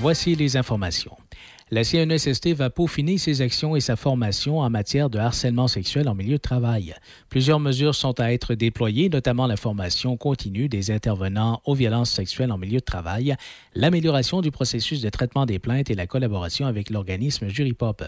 Voici les informations. La CNSST va peaufiner ses actions et sa formation en matière de harcèlement sexuel en milieu de travail. Plusieurs mesures sont à être déployées, notamment la formation continue des intervenants aux violences sexuelles en milieu de travail, l'amélioration du processus de traitement des plaintes et la collaboration avec l'organisme Juripop.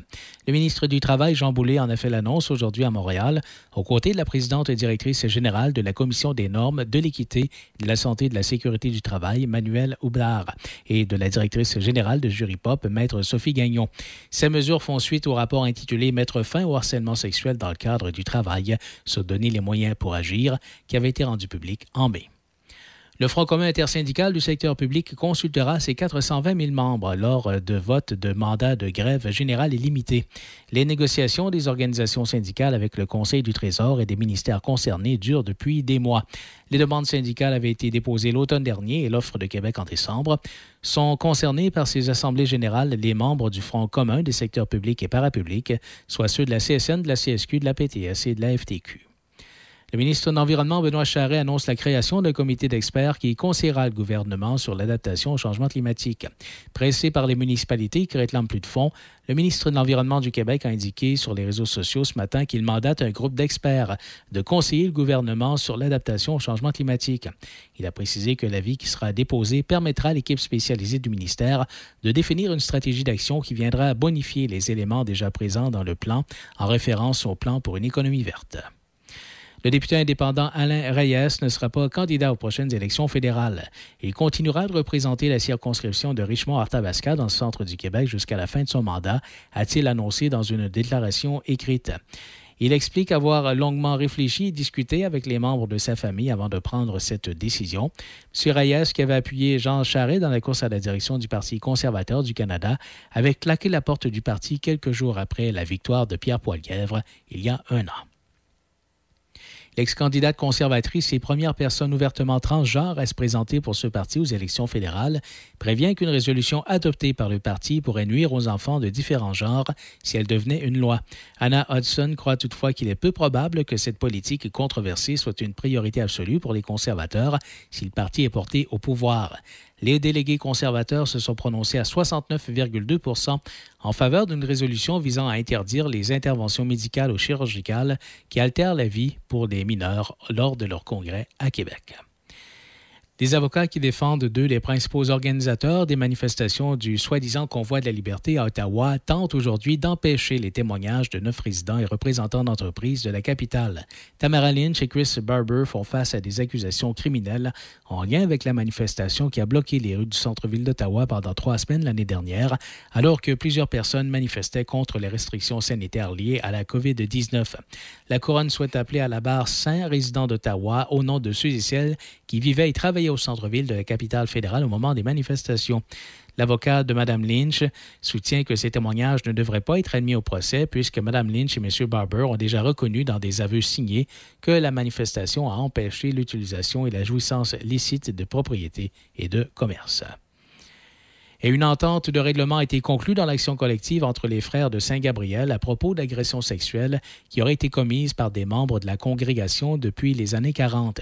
Le ministre du Travail, Jean Boulet, en a fait l'annonce aujourd'hui à Montréal, aux côtés de la présidente et directrice générale de la Commission des normes, de l'équité, de la santé et de la sécurité du travail, Manuel Houblard, et de la directrice générale de Juripop, Maître Sophie Gagnon. Ces mesures font suite au rapport intitulé Mettre fin au harcèlement sexuel dans le cadre du travail, se donner les moyens pour agir, qui avait été rendu public en mai. Le Front commun intersyndical du secteur public consultera ses 420 000 membres lors de votes de mandat de grève générale et limitée. Les négociations des organisations syndicales avec le Conseil du Trésor et des ministères concernés durent depuis des mois. Les demandes syndicales avaient été déposées l'automne dernier et l'offre de Québec en décembre. Sont concernés par ces assemblées générales les membres du Front commun des secteurs publics et parapublics, soit ceux de la CSN, de la CSQ, de la PTS et de la FTQ. Le ministre de l'Environnement, Benoît Charret, annonce la création d'un comité d'experts qui conseillera le gouvernement sur l'adaptation au changement climatique. Pressé par les municipalités qui réclament plus de fonds, le ministre de l'Environnement du Québec a indiqué sur les réseaux sociaux ce matin qu'il mandate un groupe d'experts de conseiller le gouvernement sur l'adaptation au changement climatique. Il a précisé que l'avis qui sera déposé permettra à l'équipe spécialisée du ministère de définir une stratégie d'action qui viendra bonifier les éléments déjà présents dans le plan en référence au plan pour une économie verte. Le député indépendant Alain Reyes ne sera pas candidat aux prochaines élections fédérales. Il continuera de représenter la circonscription de Richmond-Arthabasca dans le centre du Québec jusqu'à la fin de son mandat, a-t-il annoncé dans une déclaration écrite. Il explique avoir longuement réfléchi et discuté avec les membres de sa famille avant de prendre cette décision. M. Reyes, qui avait appuyé Jean Charest dans la course à la direction du Parti conservateur du Canada, avait claqué la porte du parti quelques jours après la victoire de Pierre Poilièvre il y a un an. L'ex-candidate conservatrice et première personne ouvertement transgenre à se présenter pour ce parti aux élections fédérales prévient qu'une résolution adoptée par le parti pourrait nuire aux enfants de différents genres si elle devenait une loi. Anna Hudson croit toutefois qu'il est peu probable que cette politique controversée soit une priorité absolue pour les conservateurs si le parti est porté au pouvoir. Les délégués conservateurs se sont prononcés à 69,2% en faveur d'une résolution visant à interdire les interventions médicales ou chirurgicales qui altèrent la vie pour des mineurs lors de leur congrès à Québec. Des avocats qui défendent deux des principaux organisateurs des manifestations du soi-disant convoi de la liberté à Ottawa tentent aujourd'hui d'empêcher les témoignages de neuf résidents et représentants d'entreprises de la capitale. Tamara Lynch et Chris Barber font face à des accusations criminelles en lien avec la manifestation qui a bloqué les rues du centre-ville d'Ottawa pendant trois semaines l'année dernière, alors que plusieurs personnes manifestaient contre les restrictions sanitaires liées à la COVID-19. La Couronne souhaite appeler à la barre cinq résidents d'Ottawa au nom de ceux et celles qui vivaient et travaillaient au centre-ville de la capitale fédérale au moment des manifestations. L'avocat de Mme Lynch soutient que ces témoignages ne devraient pas être admis au procès puisque Mme Lynch et M. Barber ont déjà reconnu dans des aveux signés que la manifestation a empêché l'utilisation et la jouissance licite de propriété et de commerce et une entente de règlement a été conclue dans l'action collective entre les frères de Saint-Gabriel à propos d'agressions sexuelles qui auraient été commises par des membres de la congrégation depuis les années 40.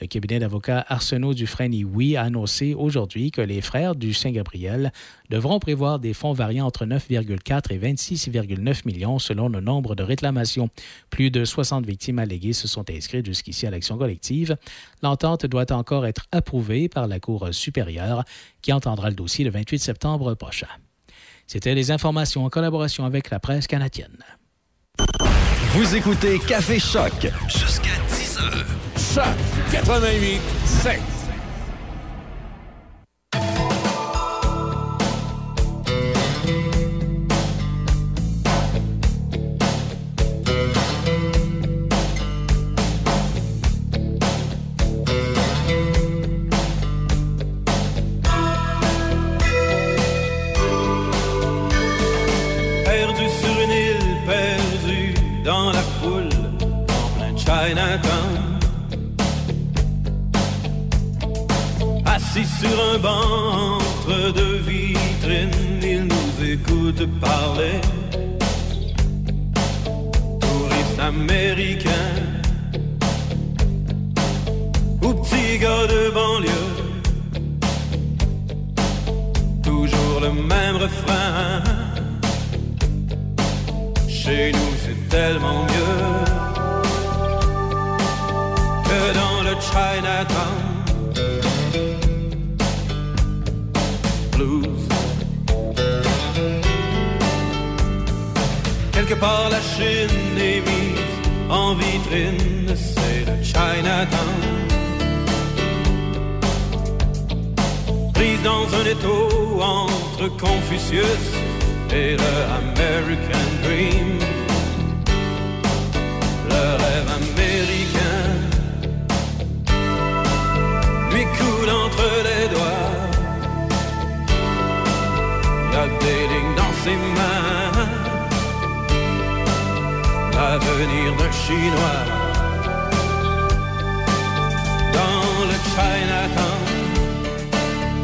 Le cabinet d'avocats Arsenault Dufresne-Oui a annoncé aujourd'hui que les frères du Saint-Gabriel devront prévoir des fonds variant entre 9,4 et 26,9 millions selon le nombre de réclamations. Plus de 60 victimes alléguées se sont inscrites jusqu'ici à l'action collective. L'entente doit encore être approuvée par la Cour supérieure qui entendra le dossier le 28 septembre prochain. C'était les informations en collaboration avec la presse canadienne. Vous écoutez Café Choc jusqu'à 10 heures. Choc 88 7. Assis sur un banc entre deux vitrines, il nous écoute parler. Touriste américain ou petit gars de banlieue, toujours le même refrain. Chez nous c'est tellement mieux que dans le Chinatown. Quelque part la Chine est mise en vitrine, c'est le Chinatown. Prise dans un étau entre Confucius et le American Dream. Le rêve américain lui coule entre les des lignes dans ses mains. L'avenir d'un Chinois dans le Chinatown.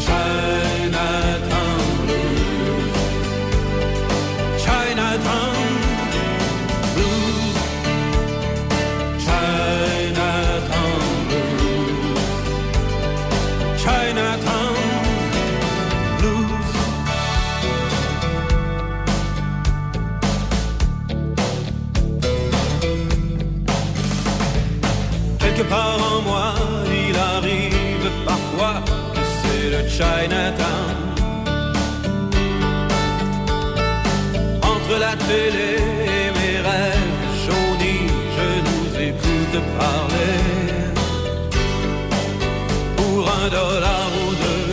Chinatown Entre la télé et mes rêves jaunis, je nous écoute parler. Pour un dollar ou deux,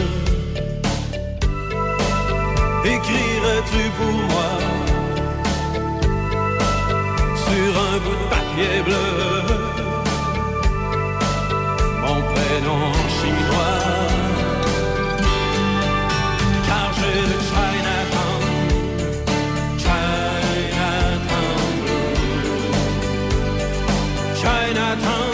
écrirais-tu pour moi? Sur un bout de papier bleu? Chinatown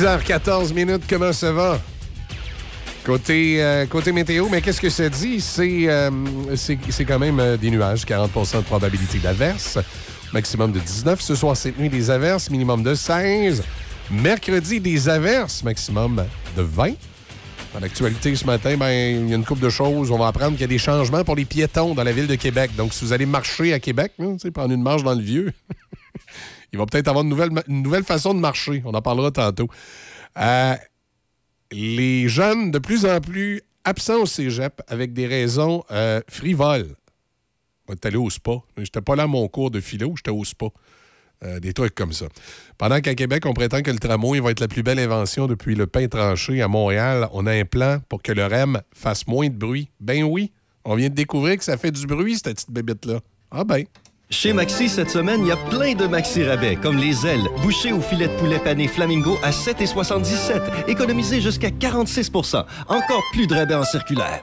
6h14 minutes, comment ça va? Côté, euh, côté météo, mais qu'est-ce que ça dit? C'est euh, quand même euh, des nuages, 40% de probabilité d'averse. Maximum de 19. Ce soir, cette nuit, des averses, minimum de 16. Mercredi, des averses, maximum de 20. Dans l'actualité ce matin, ben, il y a une couple de choses. On va apprendre qu'il y a des changements pour les piétons dans la ville de Québec. Donc, si vous allez marcher à Québec, hein, prendre une marche dans le vieux, va peut-être avoir une nouvelle, façon de marcher. On en parlera tantôt. Euh, les jeunes de plus en plus absents au cégep avec des raisons euh, frivoles. On est allé au spa. J'étais pas là à mon cours de philo, j'étais au spa. Euh, des trucs comme ça. Pendant qu'à Québec, on prétend que le tramway va être la plus belle invention depuis le pain tranché à Montréal, on a un plan pour que le REM fasse moins de bruit. Ben oui, on vient de découvrir que ça fait du bruit, cette petite bébête-là. Ah ben. Chez Maxi, cette semaine, il y a plein de Maxi rabais, comme les ailes, bouchées au filet de poulet pané Flamingo à 7,77. Économisez jusqu'à 46% Encore plus de rabais en circulaire.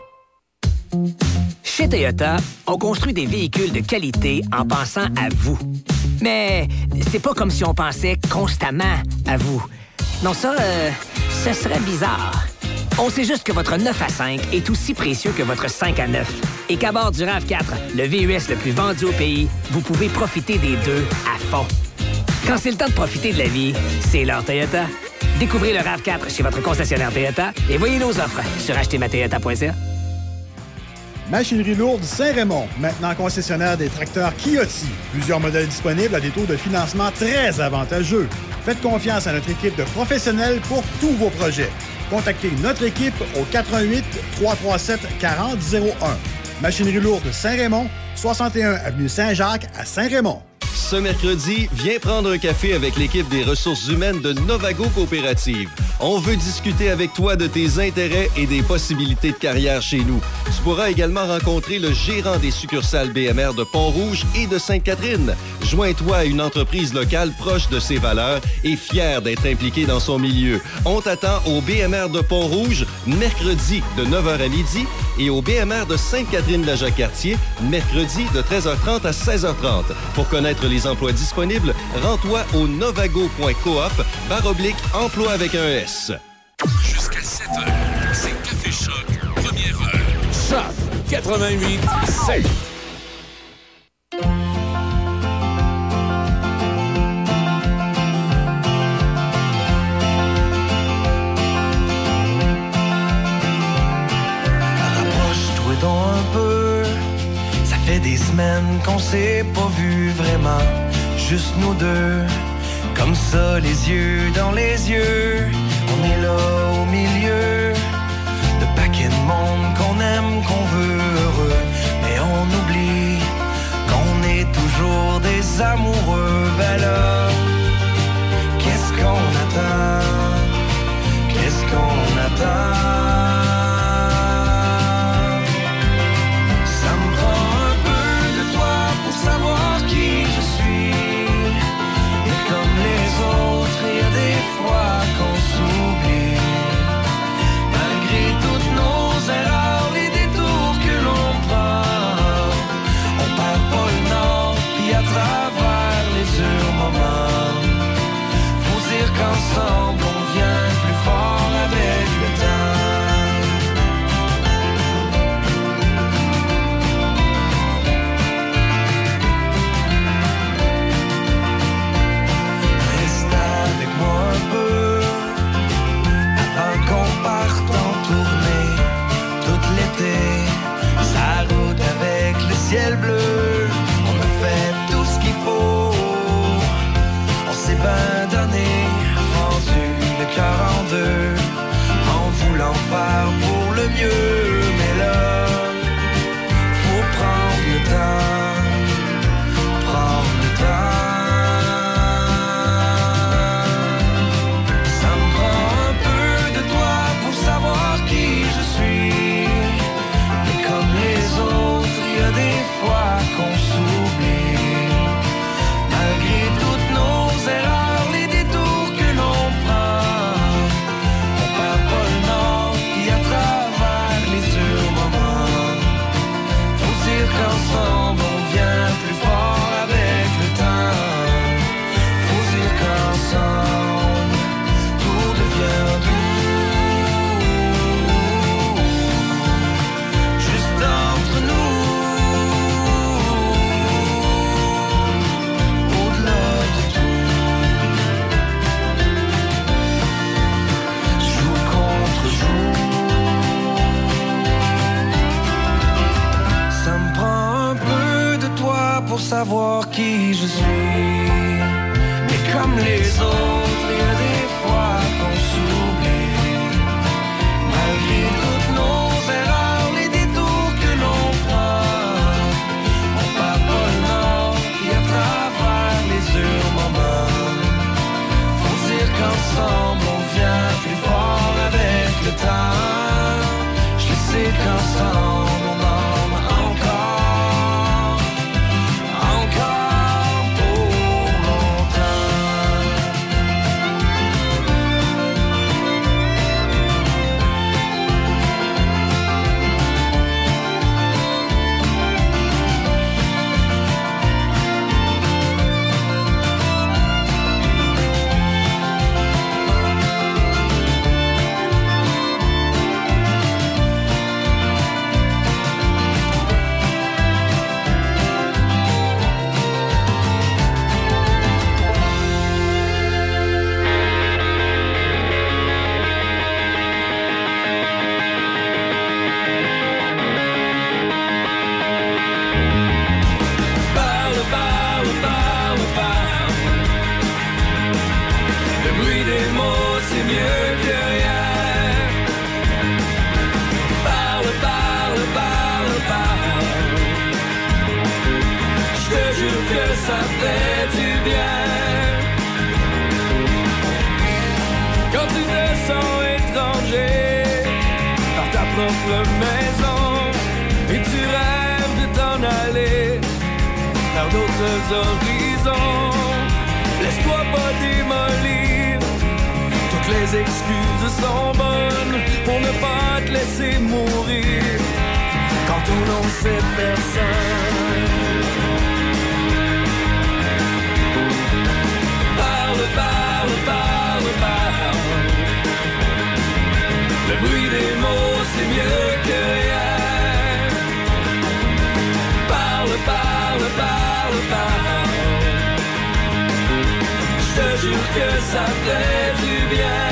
Chez Toyota, on construit des véhicules de qualité en pensant à vous. Mais c'est pas comme si on pensait constamment à vous. Non, ça, euh, ce serait bizarre. On sait juste que votre 9 à 5 est aussi précieux que votre 5 à 9. Et qu'à bord du RAV4, le VUS le plus vendu au pays, vous pouvez profiter des deux à fond. Quand c'est le temps de profiter de la vie, c'est l'heure Toyota. Découvrez le RAV4 chez votre concessionnaire Toyota et voyez nos offres sur achetermatoyota.ca. Machinerie lourde Saint-Raymond, maintenant concessionnaire des tracteurs Kioti. Plusieurs modèles disponibles à des taux de financement très avantageux. Faites confiance à notre équipe de professionnels pour tous vos projets. Contactez notre équipe au 88 337 4001. Machinerie lourde Saint-Raymond, 61 avenue Saint-Jacques à Saint-Raymond. Ce mercredi, viens prendre un café avec l'équipe des ressources humaines de Novago Coopérative. On veut discuter avec toi de tes intérêts et des possibilités de carrière chez nous. Tu pourras également rencontrer le gérant des succursales BMR de Pont-Rouge et de Sainte-Catherine. Joins-toi à une entreprise locale proche de ses valeurs et fière d'être impliquée dans son milieu. On t'attend au BMR de Pont-Rouge mercredi de 9h à midi et au BMR de Sainte-Catherine-la-Jacques-Cartier mercredi de 13h30 à 16h30. Pour connaître les emplois disponibles, rends-toi au novago.coop barre oblique emploi avec un S. Jusqu'à 7 heures, c'est Café Choc, première heure. Choc 88 7. Semaines qu'on s'est pas vu vraiment. Juste nous deux. Comme ça, les yeux dans les yeux. On est là au milieu. De paquets de monde qu'on aime, qu'on veut heureux. Mais on oublie qu'on est toujours des amoureux. Ben qu'est-ce qu'on attend? Qu'est-ce qu'on attend? savoir horizons. Laisse-toi pas démolir, toutes les excuses sont bonnes pour ne pas te laisser mourir quand on n'en sait personne. Parle, parle, parle, parle. Le bruit des mots, c'est mieux que ça fait du bien.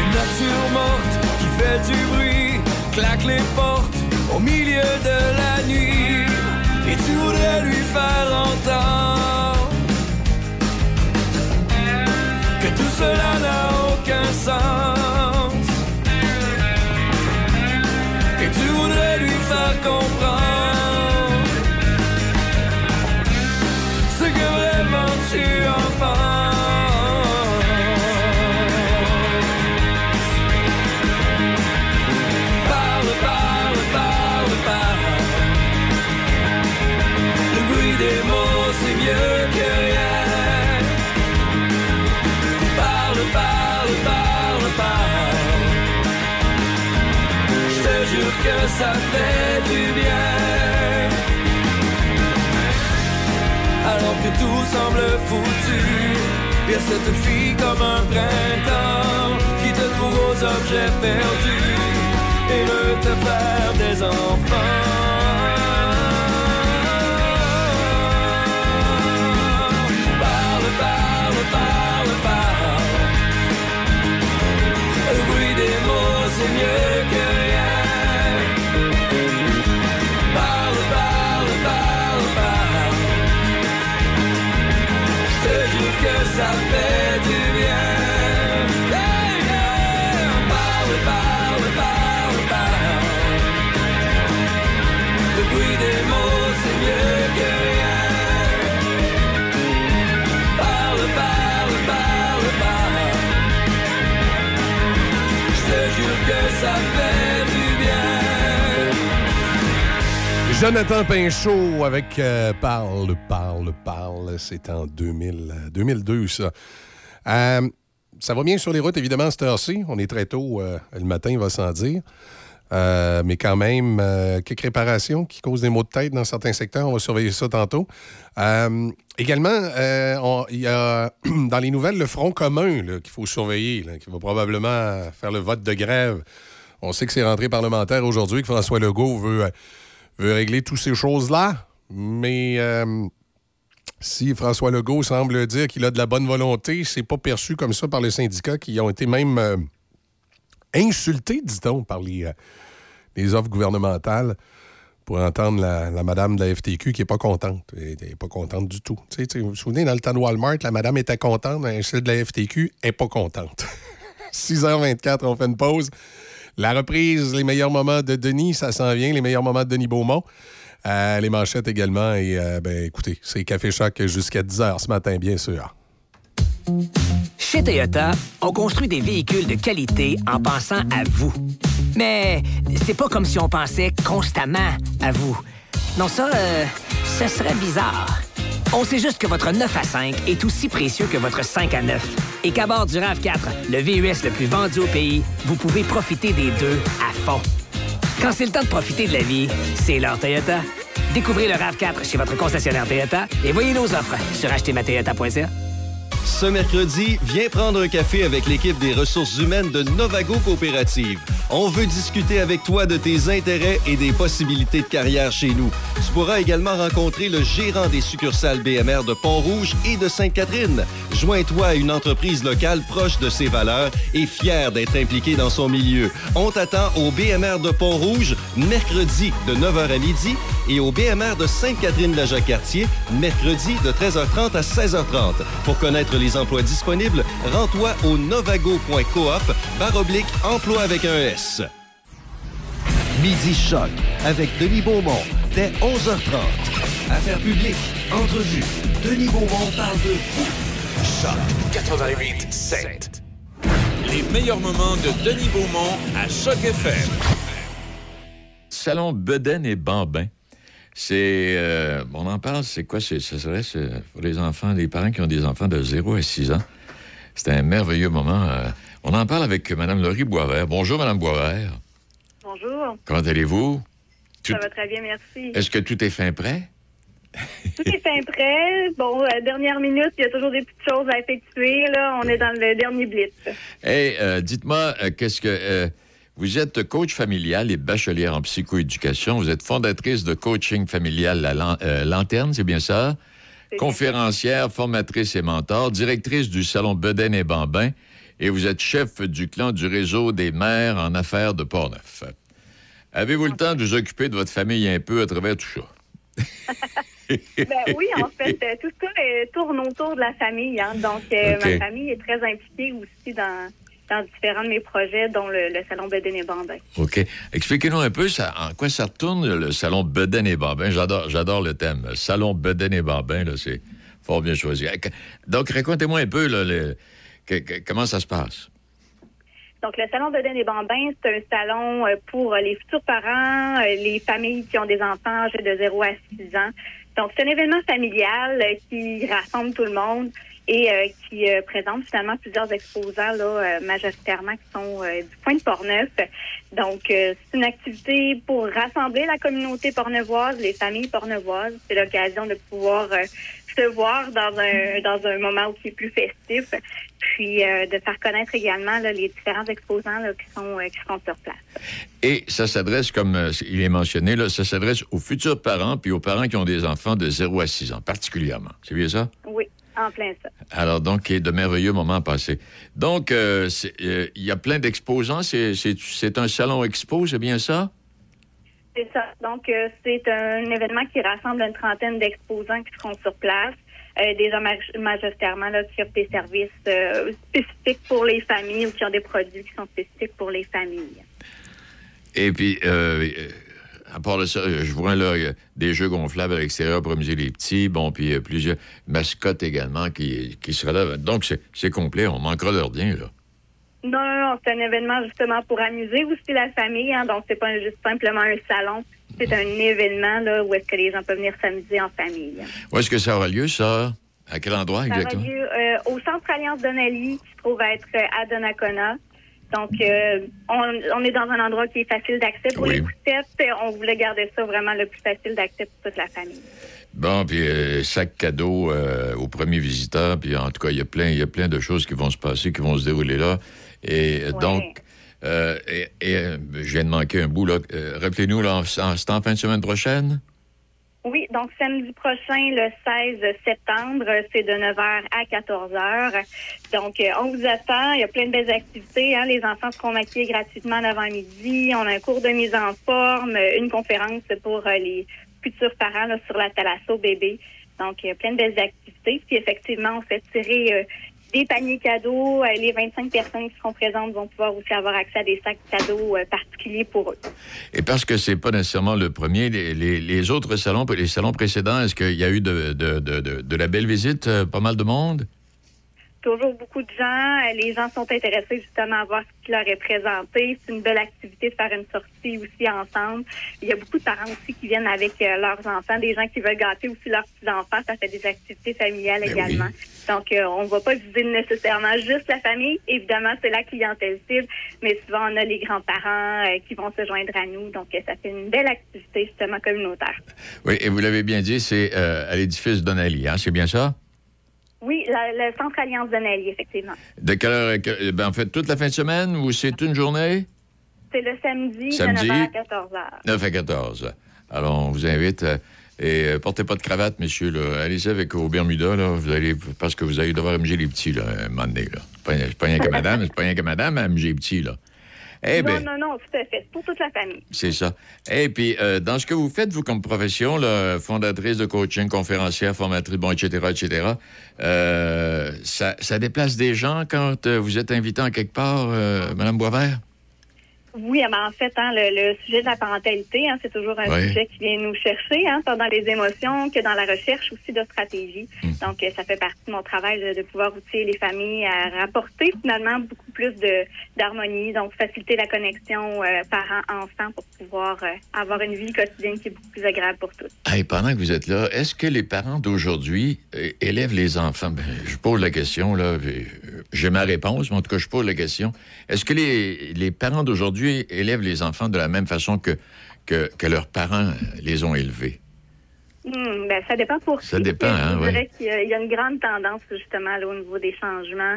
Une nature morte qui fait du bruit, claque les portes au milieu de la nuit. Et tu voudrais lui faire entendre que tout cela n'a aucun sens. Et tu voudrais lui faire comprendre ça fait du bien. Alors que tout semble foutu, il y a cette fille comme un printemps qui te trouve aux objets perdus et veut te faire des enfants. Jonathan Pinchot avec euh, Parle, parle, parle. C'est en 2000, euh, 2002, ça. Euh, ça va bien sur les routes, évidemment, cette heure-ci. On est très tôt le matin, il va sans dire. Mais quand même, quelques réparations qui causent des maux de tête dans certains secteurs. On va surveiller ça tantôt. Également, il y a dans les nouvelles le Front commun qu'il faut surveiller, qui va probablement faire le vote de grève. On sait que c'est rentré parlementaire aujourd'hui, que François Legault veut, veut régler toutes ces choses-là. Mais euh, si François Legault semble dire qu'il a de la bonne volonté, c'est pas perçu comme ça par les syndicats qui ont été même euh, insultés, dit-on, par les, euh, les offres gouvernementales pour entendre la, madame de la FTQ qui n'est pas contente. Elle n'est pas contente du tout. Vous vous souvenez, dans le temps de Walmart, la madame était contente, celle de la FTQ n'est pas contente. 6h24, on fait une pause. La reprise, les meilleurs moments de Denis, ça s'en vient, les meilleurs moments de Denis Beaumont. Euh, les manchettes également. Et euh, ben, écoutez, c'est Café Choc jusqu'à 10h ce matin, bien sûr. Chez Toyota, on construit des véhicules de qualité en pensant à vous. Mais c'est pas comme si on pensait constamment à vous. Non, ça, euh, ce serait bizarre. On sait juste que votre 9 à 5 est aussi précieux que votre 5 à 9. Et qu'à bord du RAV4, le VUS le plus vendu au pays, vous pouvez profiter des deux à fond. Quand c'est le temps de profiter de la vie, c'est l'heure Toyota. Découvrez le RAV4 chez votre concessionnaire Toyota et voyez nos offres sur achetermatoyota.ca. Ce mercredi, viens prendre un café avec l'équipe des ressources humaines de Novago Coopérative. On veut discuter avec toi de tes intérêts et des possibilités de carrière chez nous. Tu pourras également rencontrer le gérant des succursales BMR de Pont-Rouge et de Sainte-Catherine. Joins-toi à une entreprise locale proche de ses valeurs et fière d'être impliquée dans son milieu. On t'attend au BMR de Pont-Rouge mercredi de 9h à midi et au BMR de Sainte-Catherine-la-Jacques-Cartier mercredi de 13h30 à 16h30. Pour connaître les emplois disponibles, rends-toi au novago.coop barre oblique emploi avec un S. Midi Choc avec Denis Beaumont dès 11h30. Affaires publiques, entrevues. Denis Beaumont parle de Choc 88 7. Les meilleurs moments de Denis Beaumont à Choc FM. Salon Beden et Bambin. C'est. euh, on en parle, c'est quoi? Ça serait pour les enfants, les parents qui ont des enfants de 0 à 6 ans. C'est un merveilleux moment. euh. on en parle avec Mme Laurie Boisvert. Bonjour, Mme Boisvert. Bonjour. Comment allez-vous? Tout- Ça va très bien, merci. Est-ce que tout est fin prêt? Tout est fin prêt. Bon, la dernière minute, il y a toujours des petites choses à effectuer. Là, on est dans le dernier blitz. Hey, euh, dites-moi, euh, qu'est-ce que. Vous êtes coach familial et bachelière en psychoéducation. Vous êtes fondatrice de coaching familial La Lan- euh, Lanterne, c'est bien ça? Conférencière, formatrice et mentor, directrice du salon Beden et Bambin, et vous êtes chef du clan du réseau des mères en affaires de Portneuf. Avez-vous le temps de vous occuper de votre famille un peu à travers tout ça? Ben oui, en fait, euh, tout ça euh, tourne autour de la famille. hein. Donc, ma famille est très impliquée aussi dans, dans différents de mes projets, dont le, le Salon Beden et Bambin. OK. Expliquez-nous un peu ça, en quoi ça retourne le salon Beden et Bambin? J'adore, j'adore le thème. Salon Beden et Bambin, là, c'est fort bien choisi. Donc, racontez-moi un peu là, le- que- que- comment ça se passe? Donc, le Salon Beden et Bambin, c'est un salon euh, pour euh, les futurs parents, euh, les familles qui ont des enfants âgés de 0 à 6 ans. Donc, c'est un événement familial qui rassemble tout le monde et euh, qui euh, présente finalement plusieurs exposants, là, euh, majoritairement qui sont du point de Portneuf. Donc, c'est une activité pour rassembler la communauté pornevoise, les familles pornevoises. C'est l'occasion de pouvoir se voir dans un dans un moment qui est plus festif, puis de faire connaître également là, les différents exposants là, qui sont qui seront sur place. Et ça s'adresse, comme il est mentionné, là, ça s'adresse aux futurs parents puis aux parents qui ont des enfants de 0 à 6 ans, particulièrement. C'est bien ça? Oui, en plein ça. Alors, donc, il y a de merveilleux moments passés. Donc, euh, euh, il y a plein d'exposants. C'est, un salon expo, c'est bien ça? C'est ça. Donc, euh, c'est un événement qui rassemble une trentaine d'exposants qui seront sur place. Des gens maj- majoritairement là, qui offrent des services spécifiques pour les familles ou qui ont des produits qui sont spécifiques pour les familles. Et puis, à part de ça, euh, je vois là il y a des jeux gonflables à l'extérieur pour amuser les petits. Bon, puis euh, plusieurs mascottes également qui, qui seraient là. Donc, c'est, complet. On manquera de rien, là. Non, non, non, c'est un événement justement pour amuser aussi la famille. Hein, donc, c'est pas juste simplement un salon. C'est un événement là, où est-ce que les gens peuvent venir s'amuser en famille. Où est-ce que ça aura lieu, ça? À quel endroit Ça aura exactement? lieu euh, au Centre Alliance Donnelly, qui se trouve à être euh, à Donnacona. Donc, euh, on, on est dans un endroit qui est facile d'accès pour Oui. les poussettes. On voulait garder ça vraiment le plus facile d'accès pour toute la famille. Bon, puis euh, sac cadeau euh, aux premiers visiteurs. Puis en tout cas, il y a plein, il y a plein de choses qui vont se passer, qui vont se dérouler là. Et donc, euh, et, et, je viens de manquer un bout là. Rappelez-nous, là, en- c'est en fin de semaine prochaine? Oui, donc samedi prochain, le 16 septembre, c'est de 9h à 14h. Donc, euh, on vous attend. Il y a plein de belles activités. hein. Les enfants seront maquillés gratuitement l'avant-midi. On a un cours de mise en forme, euh, une conférence pour euh, les futurs parents là, sur la thalasso bébé. Donc, il y a plein de belles activités. Puis, effectivement, on fait tirer des paniers cadeaux. Euh, les 25 personnes qui seront présentes vont pouvoir aussi avoir accès à des sacs cadeaux euh, particuliers pour eux. Et parce que c'est pas nécessairement le premier, les, les- les autres salons, les salons précédents, est-ce qu'il y a eu de, de, la belle visite, euh, pas mal de monde? Toujours beaucoup de gens. Euh, Les gens sont intéressés justement à voir ce qui leur est présenté. C'est une belle activité de faire une sortie aussi ensemble. Il y a beaucoup de parents aussi qui viennent avec euh, leurs enfants, des gens qui veulent gâter aussi leurs petits-enfants. Ça fait des activités familiales Ben également. Donc, euh, on ne va pas viser nécessairement juste la famille. Évidemment, c'est la clientèle cible, mais souvent, on a les grands-parents euh, qui vont se joindre à nous. Donc, euh, ça fait une belle activité justement communautaire. Oui, et vous l'avez bien dit, c'est à l'édifice Donnelly, hein, c'est bien ça? Oui, la- le Centre Alliance de Nelly, effectivement. De quelle heure quelle- ben, en fait, toute la fin de semaine ou c'est une journée? C'est le samedi, Samedi? de 9h à 14h. 9 à 14. Alors, on vous invite. euh, et euh, portez pas de cravate, messieurs. Là. Allez-y avec vos Bermudas, là. Vous allez, parce que vous allez devoir amuser les petits, là, un moment donné, là. C'est pas, c'est pas rien que madame, c'est pas rien que madame à amuser les petits, là. Eh non, bien, non, non, tout à fait. Pour toute la famille. c'est ça. Et puis, euh, dans ce que vous faites, vous, comme profession, là, fondatrice de coaching, conférencière, formatrice, bon, etc., etc., euh, ça, ça déplace des gens quand euh, vous êtes invité en quelque part, Madame Boisvert? Oui, mais en fait, hein, le, le sujet de la parentalité, hein, c'est toujours un Oui. sujet qui vient nous chercher, hein, tant dans les émotions que dans la recherche aussi de stratégie. Hmm. Donc, euh, ça fait partie de mon travail de, de pouvoir outiller les familles à rapporter finalement beaucoup plus de d'harmonie, donc faciliter la connexion euh, parents-enfants pour pouvoir euh, avoir une vie quotidienne qui est beaucoup plus agréable pour tous. Hey, pendant que vous êtes là, est-ce que les parents d'aujourd'hui élèvent les enfants? Ben, je pose la question, là. J'ai ma réponse, mais en tout cas, je pose la question. Est-ce que les, les parents d'aujourd'hui élèvent les enfants de la même façon que, que, que leurs parents les ont élevés? Hmm, ben, ça dépend pour Ça qui. dépend, hein, Je ouais. dirais qu'il y a- il y a une grande tendance justement là, au niveau des changements.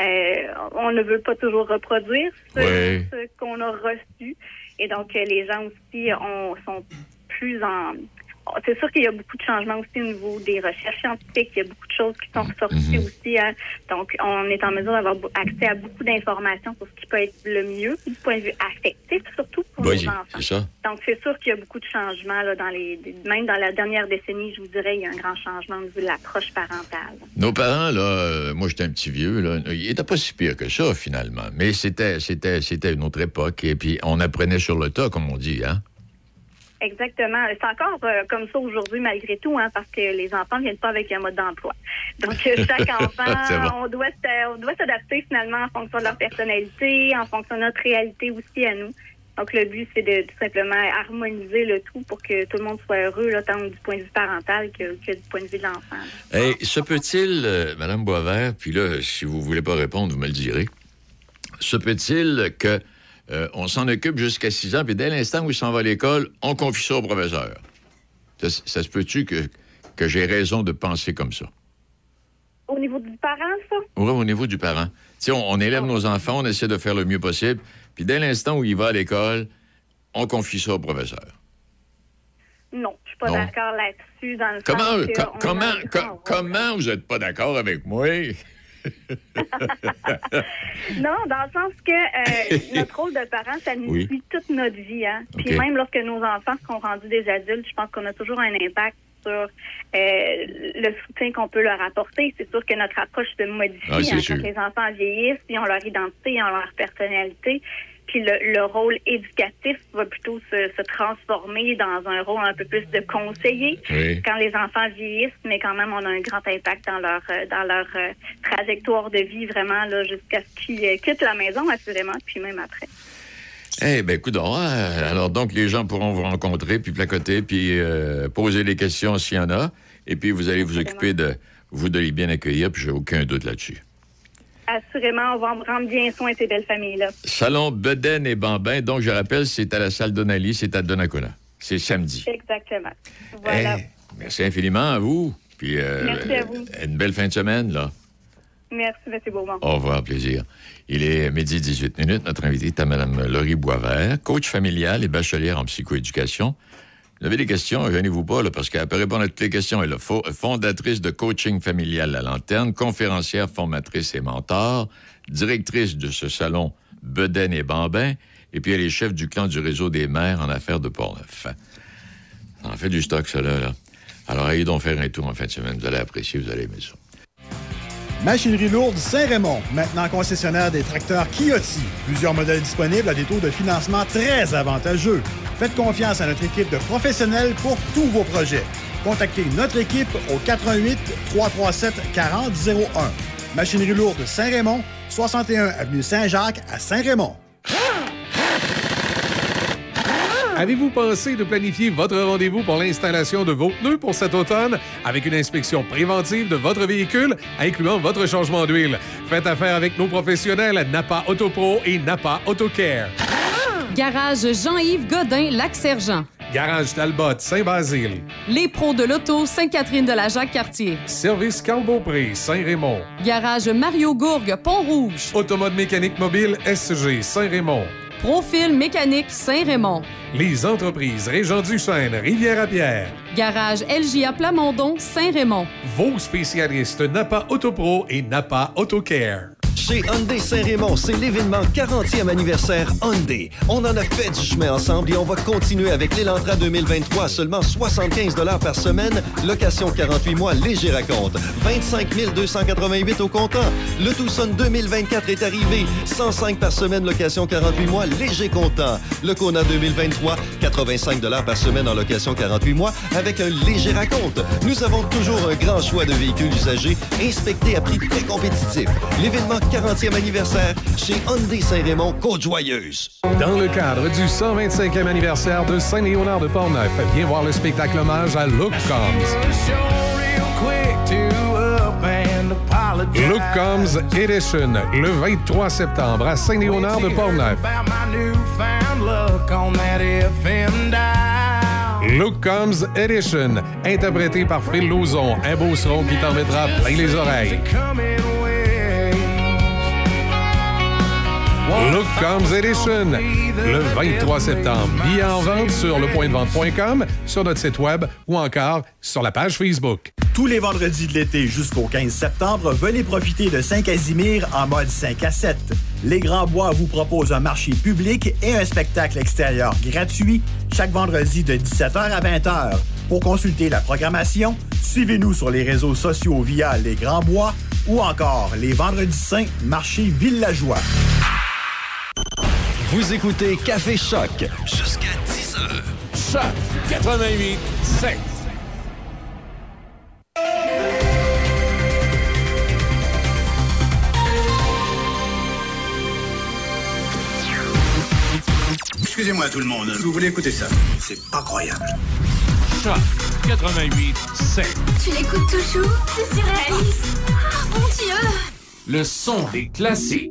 Euh, on ne veut pas toujours reproduire ce, Ouais. ce qu'on a reçu. Et donc, euh, les gens aussi ont, sont plus en... C'est sûr qu'il y a beaucoup de changements aussi au niveau des recherches scientifiques. Il y a beaucoup de choses qui sont ressorties Mhm. aussi. hein. Donc, on est en mesure d'avoir accès à beaucoup d'informations sur ce qui peut être le mieux du point de vue affectif, surtout pour Oui, nos enfants. ça. Donc, c'est sûr qu'il y a beaucoup de changements là, dans les, même dans la dernière décennie, je vous dirais, il y a un grand changement au niveau de l'approche parentale. Nos parents, là, euh, moi j'étais un petit vieux, là, ils étaient pas si pires que ça, finalement. Mais c'était, c'était, c'était une autre époque. Et puis, on apprenait sur le tas, comme on dit, hein? Exactement. C'est encore euh, comme ça aujourd'hui, malgré tout, hein, parce que les enfants ne viennent pas avec un mode d'emploi. Donc, euh, chaque enfant, bon. on doit s- on doit s'adapter finalement en fonction de leur personnalité, en fonction de notre réalité aussi à nous. Donc, le but, c'est de tout simplement harmoniser le tout pour que tout le monde soit heureux, là, tant du point de vue parental que, que du point de vue de l'enfant. Hey, se peut-il, euh, Madame Boisvert, puis là, si vous voulez pas répondre, vous me le direz. Se peut-il que euh, on s'en occupe jusqu'à 6 ans, puis dès l'instant où il s'en va à l'école, on confie ça au professeur? Ça, ça se peut-tu que, que j'ai raison de penser comme ça? Au niveau du parent, ça? Oui, au niveau du parent. Tu on, on élève nos enfants, on essaie de faire le mieux possible, puis dès l'instant où il va à l'école, on confie ça au professeur. Non, je suis pas d'accord là-dessus. Dans le Comment, sens que co- comment, co- comment vous n'êtes pas d'accord avec moi? Non, dans le sens que euh, notre rôle de parent, ça nous suit toute notre vie. Hein? Puis même lorsque nos enfants seront rendus des adultes, je pense qu'on a toujours un impact sur euh, le soutien qu'on peut leur apporter. C'est sûr que notre approche se modifie Ah, hein, quand les enfants vieillissent, ils ont leur identité, ils ont leur personnalité. Puis le, le rôle éducatif va plutôt se, se transformer dans un rôle un peu plus de conseiller Oui. quand les enfants vieillissent, mais quand même on a un grand impact dans leur euh, dans leur euh, trajectoire de vie vraiment là jusqu'à ce qu'ils euh, quittent la maison assurément, puis même après. Eh bien, écoute, alors donc les gens pourront vous rencontrer, puis placoter, puis euh, poser les questions s'il y en a, et puis vous allez vous occuper de vous de les bien accueillir, puis j'ai aucun doute là-dessus. Assurément, on va en prendre bien soin de ces belles familles-là. Salon Beden et Bambin, donc je rappelle, c'est à la salle Donnelly, c'est à Donnacona. C'est samedi. Exactement. Voilà. Eh, merci infiniment à vous. Puis euh, Merci à vous. une belle fin de semaine, là. Merci, M. Beaumont. Au revoir, plaisir. Il est midi 18 minutes. Notre invité est à Mme Laurie Boisvert, coach familial et bachelière en psychoéducation. Vous avez des questions, gênez-vous pas, là, parce qu'elle peut répondre à toutes les questions. Elle est fo- fondatrice de coaching familial La Lanterne, conférencière, formatrice et mentor, directrice de ce salon Beden et Bambin, et puis elle est chef du clan du réseau des maires en affaires de Port-Neuf. Ça en fait du stock, ça, là. là. Alors, allez donc faire un tour en fin de semaine. Vous allez apprécier, vous allez aimer ça. Machinerie lourde Saint-Raymond, maintenant concessionnaire des tracteurs Kioti. Plusieurs modèles disponibles à des taux de financement très avantageux. Faites confiance à notre équipe de professionnels pour tous vos projets. Contactez notre équipe au 88 337 4001. Machinerie lourde Saint-Raymond, 61 avenue Saint-Jacques à Saint-Raymond. Avez-vous pensé de planifier votre rendez-vous pour l'installation de vos pneus pour cet automne? Avec une inspection préventive de votre véhicule, incluant votre changement d'huile? Faites affaire avec nos professionnels Napa Autopro et Napa AutoCare. Garage Jean-Yves Godin, Lac-Sergent. Garage Talbot, Saint-Basile. Les pros de l'auto, Sainte-Catherine de la Jacques-Cartier. Service Carl-Beaupré, Saint-Raymond. Garage Mario Gourgue, Pont-Rouge. Automode mécanique mobile SG, Saint-Raymond. Profil mécanique Saint-Raymond. Les entreprises Régent Duchesne, Rivière-à-Pierre. Garage LJA Plamondon, Saint-Raymond. Vos spécialistes Napa Autopro et Napa AutoCare. Chez Hyundai Saint-Raymond, c'est l'événement 40e anniversaire Hyundai. On en a fait du chemin ensemble et on va continuer avec l'Elantra 2023 à seulement 75 par semaine, location 48 mois, léger raconte. 25 288 au comptant. Le Tucson 2024 est arrivé. 105 par semaine, location 48 mois, léger comptant. Le Kona 2023, 85 par semaine en location 48 mois avec un léger raconte. Nous avons toujours un grand choix de véhicules usagés inspectés à prix très. L'événement 40e anniversaire chez Hyundai Saint-Raymond, Côte-Joyeuse. Dans le cadre du 125e anniversaire de Saint-Léonard de Portneuf, viens voir le spectacle hommage à Look Combs. Look Combs Edition, le 23 septembre à Saint-Léonard de Portneuf. Look Combs Edition, interprété par Phil Lauzon, un beau son qui t'en mettra plein les oreilles. Look Comes Edition, le 23 septembre. Billets en vente sur lepointdevente.com, sur notre site web ou encore sur la page Facebook. Tous les vendredis de l'été jusqu'au 15 septembre, venez profiter de Saint-Casimir en mode 5 à 7. Les Grands Bois vous proposent un marché public et un spectacle extérieur gratuit chaque vendredi de 17h à 20h. Pour consulter la programmation, suivez-nous sur les réseaux sociaux via Les Grands Bois ou encore les Vendredis Saints Marché Villageois. Vous écoutez Café Choc jusqu'à 10h. Choc 88 5. Excusez-moi tout le monde, vous voulez écouter ça? C'est pas croyable. Choc 88 5. Tu l'écoutes toujours? C'est surréaliste. Ah, mon Dieu Le son des classiques.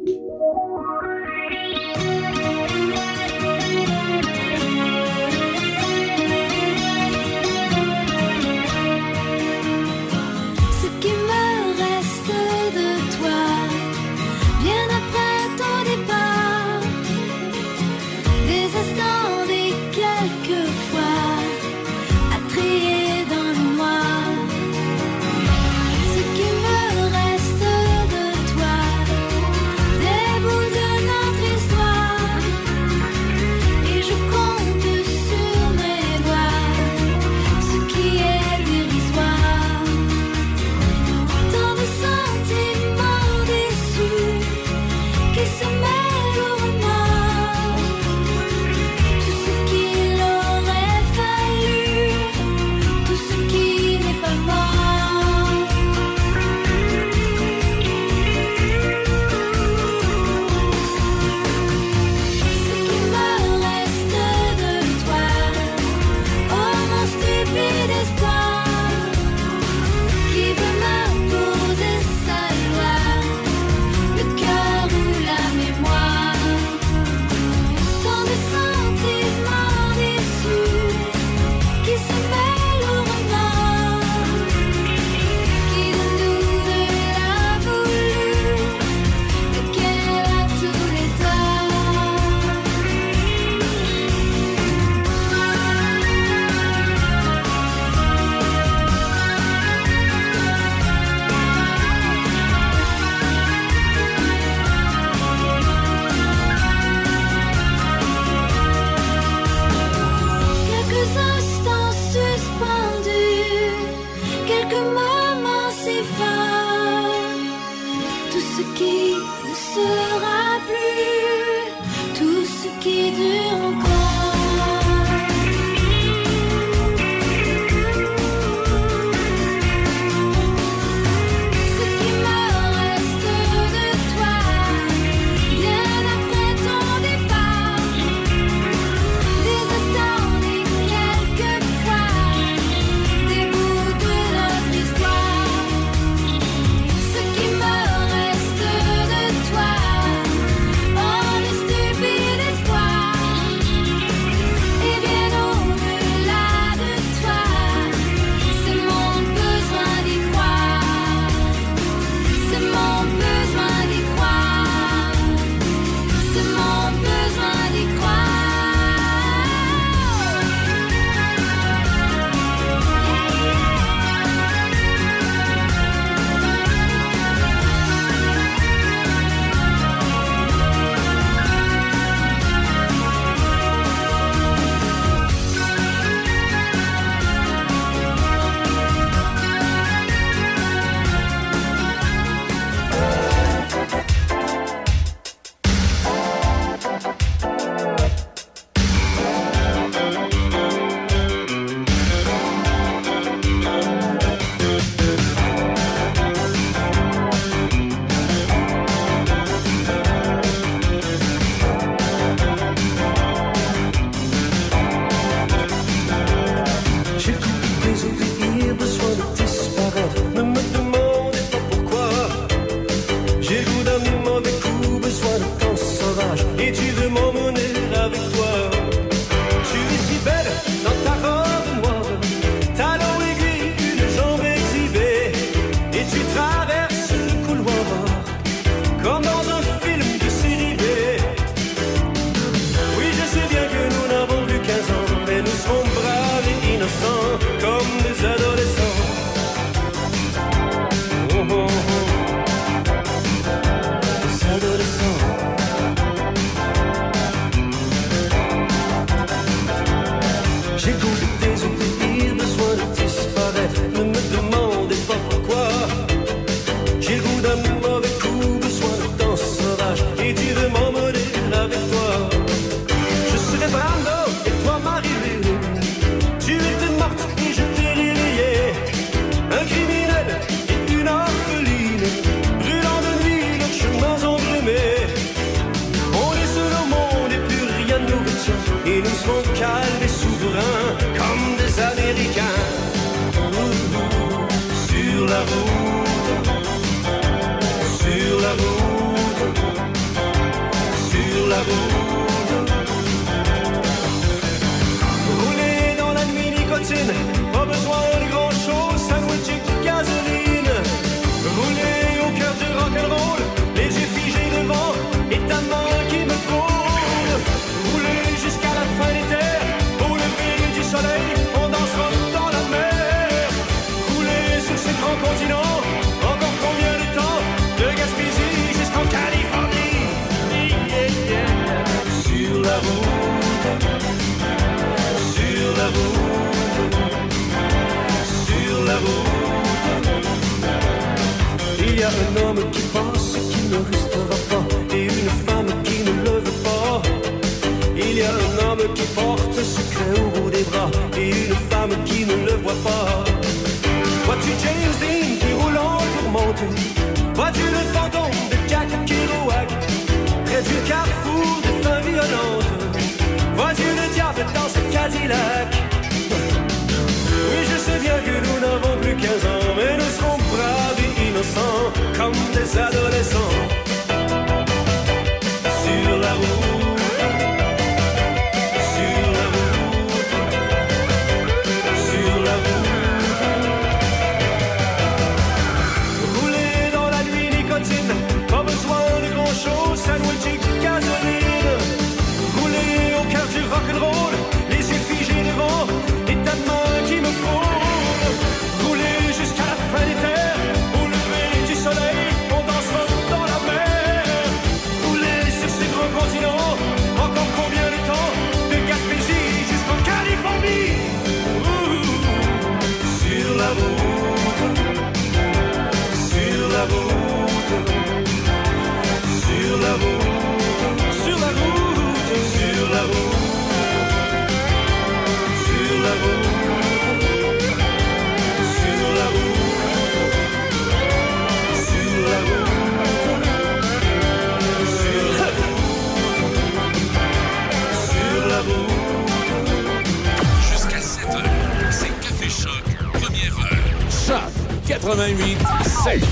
88 7.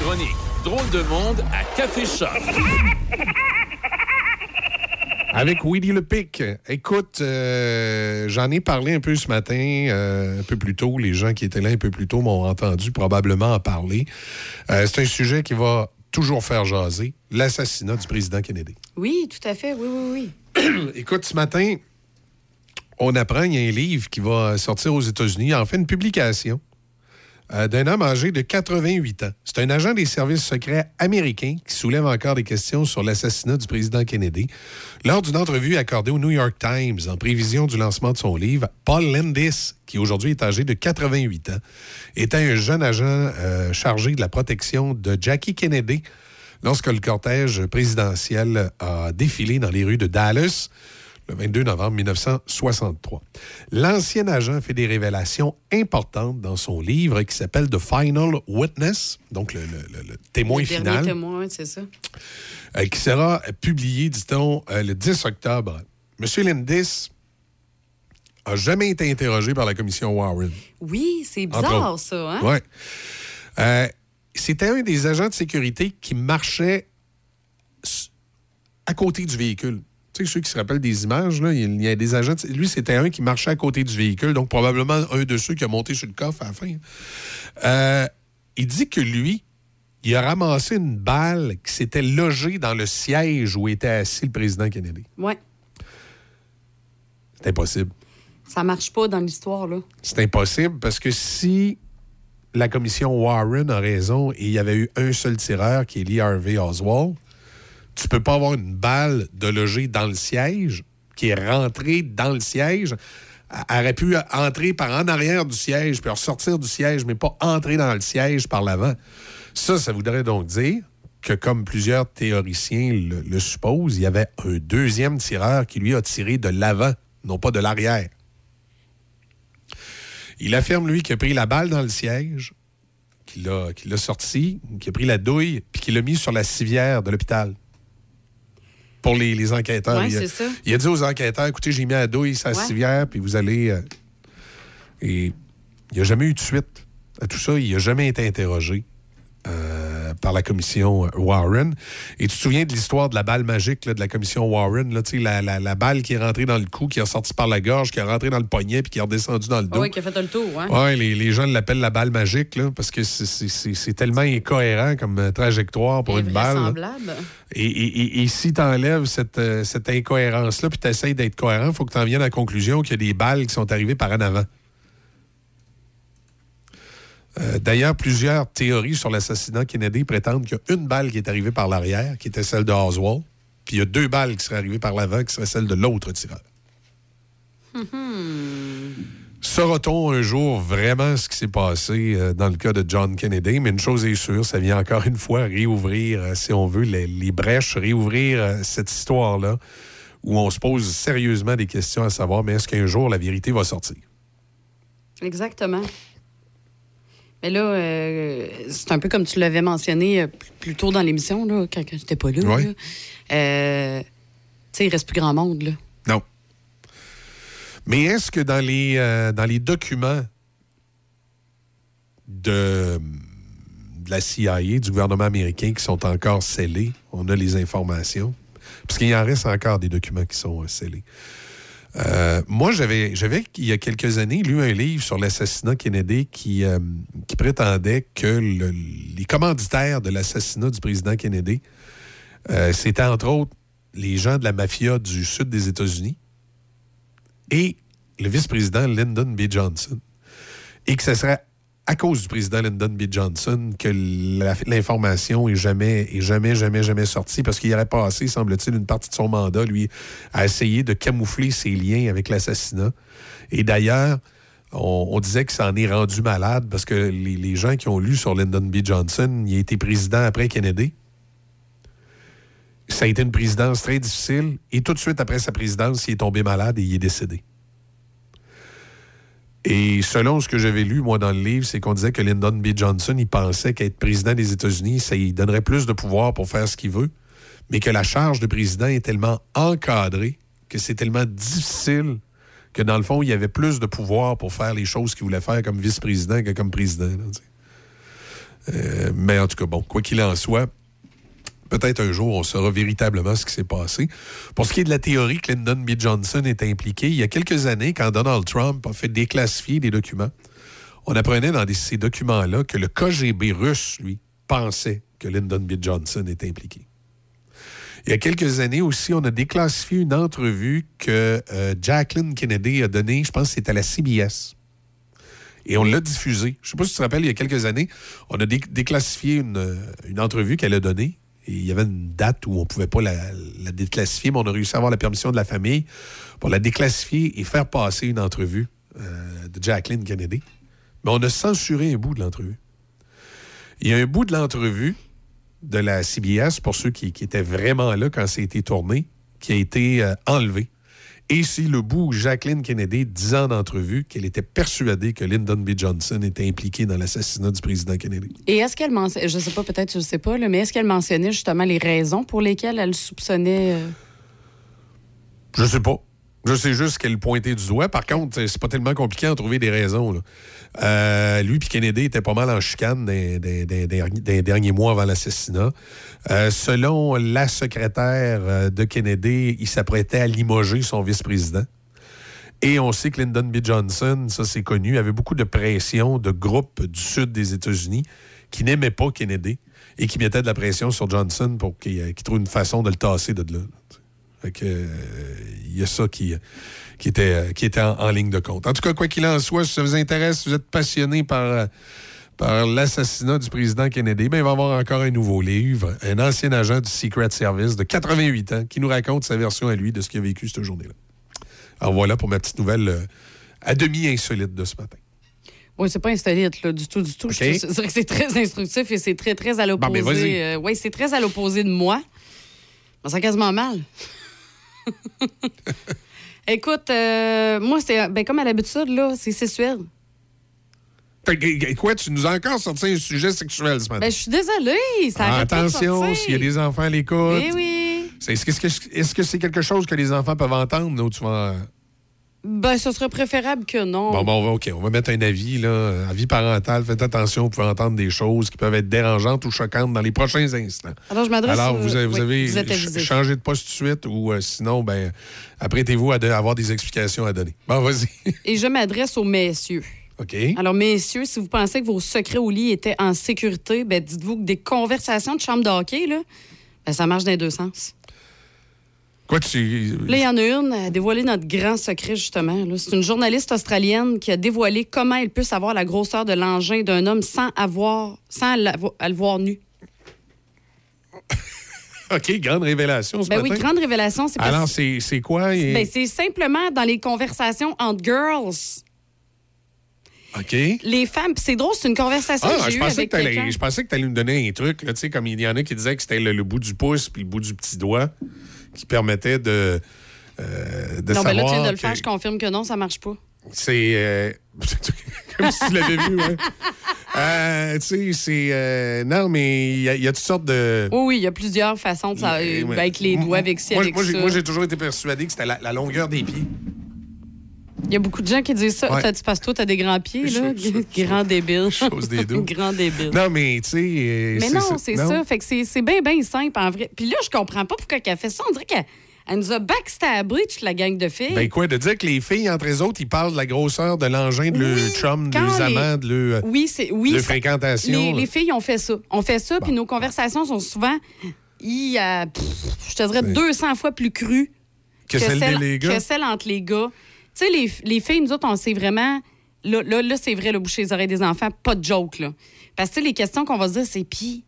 Chronique Drôle de monde à Café Choc. Avec Willy Le Pic. Écoute, euh, j'en ai parlé un peu ce matin, euh, un peu plus tôt. Les gens qui étaient là un peu plus tôt m'ont entendu probablement en parler. Euh, c'est un sujet qui va toujours faire jaser, l'assassinat du président Kennedy. Oui, tout à fait. Oui, oui, oui. Écoute, ce matin, on apprend qu'il y a un livre qui va sortir aux États-Unis, en fait une publication euh, d'un homme âgé de 88 ans. C'est un agent des services secrets américains qui soulève encore des questions sur l'assassinat du président Kennedy. Lors d'une entrevue accordée au New York Times en prévision du lancement de son livre, Paul Landis, qui aujourd'hui est âgé de 88 ans, était un jeune agent euh, chargé de la protection de Jackie Kennedy lorsque le cortège présidentiel a défilé dans les rues de Dallas le 22 novembre 1963. L'ancien agent fait des révélations importantes dans son livre qui s'appelle The Final Witness, donc le, le- le- le témoin Le final, témoin, c'est ça. euh, qui sera publié, dit-on, euh, le 10 octobre. M. Landis a jamais été interrogé par la commission Warren. Oui, c'est bizarre, ça. Hein? Ouais. Euh, C'était un des agents de sécurité qui marchait à côté du véhicule. Tu sais, ceux qui se rappellent des images, là, il y a des agents. Lui, c'était un qui marchait à côté du véhicule, donc probablement un de ceux qui a monté sur le coffre à la fin. Euh, il dit que lui, il a ramassé une balle qui s'était logée dans le siège où était assis le président Kennedy. Ouais. C'est impossible. Ça marche pas dans l'histoire, là. C'est impossible parce que si la commission Warren a raison et il y avait eu un seul tireur qui est Lee Harvey Oswald, tu peux pas avoir une balle de loger dans le siège qui est rentrée dans le siège. Aurait pu entrer par en arrière du siège puis ressortir du siège, mais pas entrer dans le siège par l'avant. Ça, ça voudrait donc dire que, comme plusieurs théoriciens le, supposent, il y avait un deuxième tireur qui lui a tiré de l'avant, non pas de l'arrière. Il affirme, lui, qu'il a pris la balle dans le siège, qu'il l'a qu'il l'a sorti, qu'il a pris la douille, puis qu'il l'a mis sur la civière de l'hôpital. Pour les, les enquêteurs. Ouais, il, a, ça. il a dit aux enquêteurs écoutez, j'ai mis la douille la Ouais. civière, puis vous allez. euh, Et il n'y a jamais eu de suite à tout ça. Il n'a jamais été interrogé. euh, par la commission euh, Warren. Et tu te souviens de l'histoire de la balle magique là, de la commission Warren, là, la, la- la balle qui est rentrée dans le cou, qui est sortie par la gorge, qui est rentrée dans le poignet, puis qui est redescendue dans le dos. Oui, qui a fait le tour, hein? Ouais, les, les gens l'appellent la balle magique, là, parce que c'est- tellement incohérent comme euh, trajectoire pour une balle. Et, et- et- si tu enlèves cette, euh, cette incohérence-là, puis tu essaies d'être cohérent, il faut que tu en viennes à la conclusion qu'il y a des balles qui sont arrivées par en avant. Euh, D'ailleurs, plusieurs théories sur l'assassinat Kennedy prétendent qu'il y a une balle qui est arrivée par l'arrière, qui était celle de Oswald, puis il y a deux balles qui seraient arrivées par l'avant, qui seraient celles de l'autre tireur. Saura-t-on un jour vraiment ce qui s'est passé euh, dans le cas de John Kennedy? Mais une chose est sûre, ça vient encore une fois réouvrir, euh, si on veut, les, les brèches, réouvrir cette histoire-là où on se pose sérieusement des questions à savoir, mais est-ce qu'un jour la vérité va sortir? Exactement. Mais là, euh, c'est un peu comme tu l'avais mentionné euh, plus- tôt dans l'émission, là, quand, quand j'étais pas là. Ouais. là. Euh, tu sais, il reste plus grand monde, là. Non. Mais est-ce que dans les, euh, dans les documents de, de la CIA, du gouvernement américain qui sont encore scellés, on a les informations? Parce qu'il en reste encore des documents qui sont scellés. Euh, moi, j'avais, j'avais, il y a quelques années, lu un livre sur l'assassinat Kennedy qui, euh, prétendait que le- les commanditaires de l'assassinat du président Kennedy, euh, c'était entre autres les gens de la mafia du sud des États-Unis et le vice-président Lyndon B. Johnson. Et que ce serait à cause du président Lyndon B. Johnson que l'information est jamais, est jamais, jamais, jamais sortie parce qu'il aurait passé, semble-t-il, une partie de son mandat, lui, à essayer de camoufler ses liens avec l'assassinat. Et d'ailleurs, on, on disait que ça en est rendu malade parce que les, les gens qui ont lu sur Lyndon B. Johnson, il a été président après Kennedy. Ça a été une présidence très difficile. Et tout de suite après sa présidence, il est tombé malade et il est décédé. Et selon ce que j'avais lu, moi, dans le livre, c'est qu'on disait que Lyndon B. Johnson, il pensait qu'être président des États-Unis, ça lui donnerait plus de pouvoir pour faire ce qu'il veut, mais que la charge de président est tellement encadrée, que c'est tellement difficile, que dans le fond, il y avait plus de pouvoir pour faire les choses qu'il voulait faire comme vice-président que comme président. Euh, mais en tout cas, bon, quoi qu'il en soit, peut-être un jour, on saura véritablement ce qui s'est passé. Pour ce qui est de la théorie Lyndon B. Johnson est impliqué, il y a quelques années, quand Donald Trump a fait déclassifier des documents, on apprenait dans ces documents-là que le KGB russe, lui, pensait que Lyndon B. Johnson était impliqué. Il y a quelques années aussi, on a déclassifié une entrevue que euh, Jacqueline Kennedy a donnée, je pense que c'était à la CBS. Et on l'a diffusée. Je ne sais pas si tu te rappelles, il y a quelques années, on a dé- déclassifié euh, une entrevue qu'elle a donnée. Il y avait une date où on ne pouvait pas la, la déclassifier, mais on a réussi à avoir la permission de la famille pour la déclassifier et faire passer une entrevue euh, de Jacqueline Kennedy. Mais on a censuré un bout de l'entrevue. Il y a un bout de l'entrevue de la CBS, pour ceux qui, qui étaient vraiment là quand ça a été tourné, qui a été euh, enlevé. Et c'est le bout où Jacqueline Kennedy disait en entrevue qu'elle était persuadée que Lyndon B. Johnson était impliqué dans l'assassinat du président Kennedy. Et est-ce qu'elle mentionnait, je sais pas, peut-être, je sais pas, là, mais est-ce qu'elle mentionnait justement les raisons pour lesquelles elle soupçonnait. euh, Je sais pas. Je sais juste qu'elle pointait du doigt. Par contre, c'est pas tellement compliqué à trouver des raisons. là. Euh, lui puis Kennedy étaient pas mal en chicane des, derniers mois avant l'assassinat. Euh, selon la secrétaire euh, de Kennedy, il s'apprêtait à limoger son vice-président. Et on sait que Lyndon B. Johnson, ça c'est connu, avait beaucoup de pression de groupes du sud des États-Unis qui n'aimaient pas Kennedy et qui mettaient de la pression sur Johnson pour qu'il qu'il trouve une façon de le tasser de là. Que, euh, il y a ça qui, qui était, euh, qui était en, en ligne de compte. En tout cas, quoi qu'il en soit, si ça vous intéresse, si vous êtes passionné par, euh, par l'assassinat du président Kennedy, ben, il va y avoir encore un nouveau livre, un ancien agent du Secret Service de 88 ans qui nous raconte sa version à lui de ce qu'il a vécu cette journée-là. Alors voilà pour ma petite nouvelle euh, à demi insolite de ce matin. Oui, c'est pas insolite, là, du tout, du tout. Je OK. te- je dirais que c'est très instructif et c'est très, très à Bon, ben, l'opposé. oui, c'est très à l'opposé de moi. Me sens quasiment mal. Écoute, euh, moi, c'est ben, comme à l'habitude, là, c'est sexuel. Quoi, tu nous as encore sorti un sujet sexuel ce matin? Ben, je suis désolée. Ça Ah, attention, s'il y a des enfants à l'écoute. Eh oui. Est-ce que c'est est-ce que quelque chose que les enfants peuvent entendre? Là, où tu vas... Ben, ce serait préférable que non. Bon, bon, on va- OK, on va mettre un avis, là, avis parental. Faites attention, vous pouvez entendre des choses qui peuvent être dérangeantes ou choquantes dans les prochains instants. Alors, je m'adresse Alors, vous avez, vous oui, avez vous changé de poste tout de suite ou euh, sinon, ben, apprêtez-vous à de- avoir des explications à donner. Bon, vas-y. Et je m'adresse aux messieurs. OK. Alors, messieurs, si vous pensez que vos secrets au lit étaient en sécurité, ben, dites-vous que des conversations de chambre de hockey, là, ben, ça marche dans les deux sens. Quoi, tu. Là, il y en a une à dévoiler notre grand secret, justement. C'est une journaliste australienne qui a dévoilé comment elle peut savoir la grosseur de l'engin d'un homme sans avoir, sans le voir nu. OK, grande révélation ce Ben oui, grande révélation. C'est Alors, c'est c'est quoi? et- Ben, c'est simplement dans les conversations entre girls. OK. Les femmes, c'est drôle, c'est une conversation Ah, que j'ai je pensais, avec que je pensais que tu allais me donner un truc, là, comme il y en a qui disaient que c'était le, le bout du pouce puis le bout du petit doigt qui permettait de, euh, de non, savoir. ben là, tu viens de le faire, je confirme que non, ça marche pas. C'est. euh, comme si tu l'avais vu, ouais. Euh, tu sais, c'est. euh, non, mais il y, a- il y a toutes sortes de. Oui, oui, il y a plusieurs façons, de ça, Euh, ouais. avec les doigts, avec ci, Moi, avec moi, j'ai- ça. moi, j'ai toujours été persuadé que c'était la, la longueur des pieds. Il y a beaucoup de gens qui disent ça. Ouais. T'as- Parce que toi, t'as des grands pieds, là. Grand débile. Chose des deux. Grand débile. Non, mais tu sais. euh, Mais non, c'est ça. Fait que c'est c'est bien, bien simple, en vrai. Puis là, je comprends pas pourquoi elle fait ça. On dirait qu'elle elle nous a backstabbé toute la gang de filles. Ben quoi, de dire que les filles, entre eux autres, ils parlent de la grosseur de l'engin de leur chum, de leurs les- amants, de oui, c'est oui. de ça- fréquentation. Les, filles ont fait ça. On fait ça, puis nos conversations sont souvent, il, euh, pff, je te dirais, 200 fois plus crues Que celles des gars? que celles entre les gars. Tu sais, les, les filles, nous autres, on sait vraiment. Là, là, là, c'est vrai, le boucher les oreilles des enfants, pas de joke, là. Parce que tu les questions qu'on va se dire, c'est pis,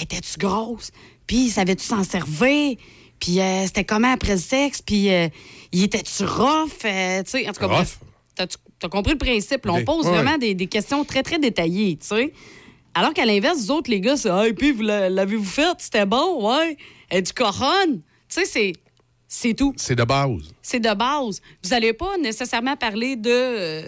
étais-tu grosse? Puis, savais-tu s'en servir? Puis, euh, c'était comment après le sexe? Puis, euh, il était-tu rough? Euh, tu sais, en tout cas, Rough? bref, t'as compris le principe. là. On pose vraiment des, des questions très, très détaillées, tu sais. Alors qu'à l'inverse, vous autres, les gars, c'est Hey, puis, vous l'a- l'avez-vous fait? C'était bon, ouais. Et du coronne. Tu sais, c'est. C'est tout. C'est de base. C'est de base. Vous n'allez pas nécessairement parler de. euh,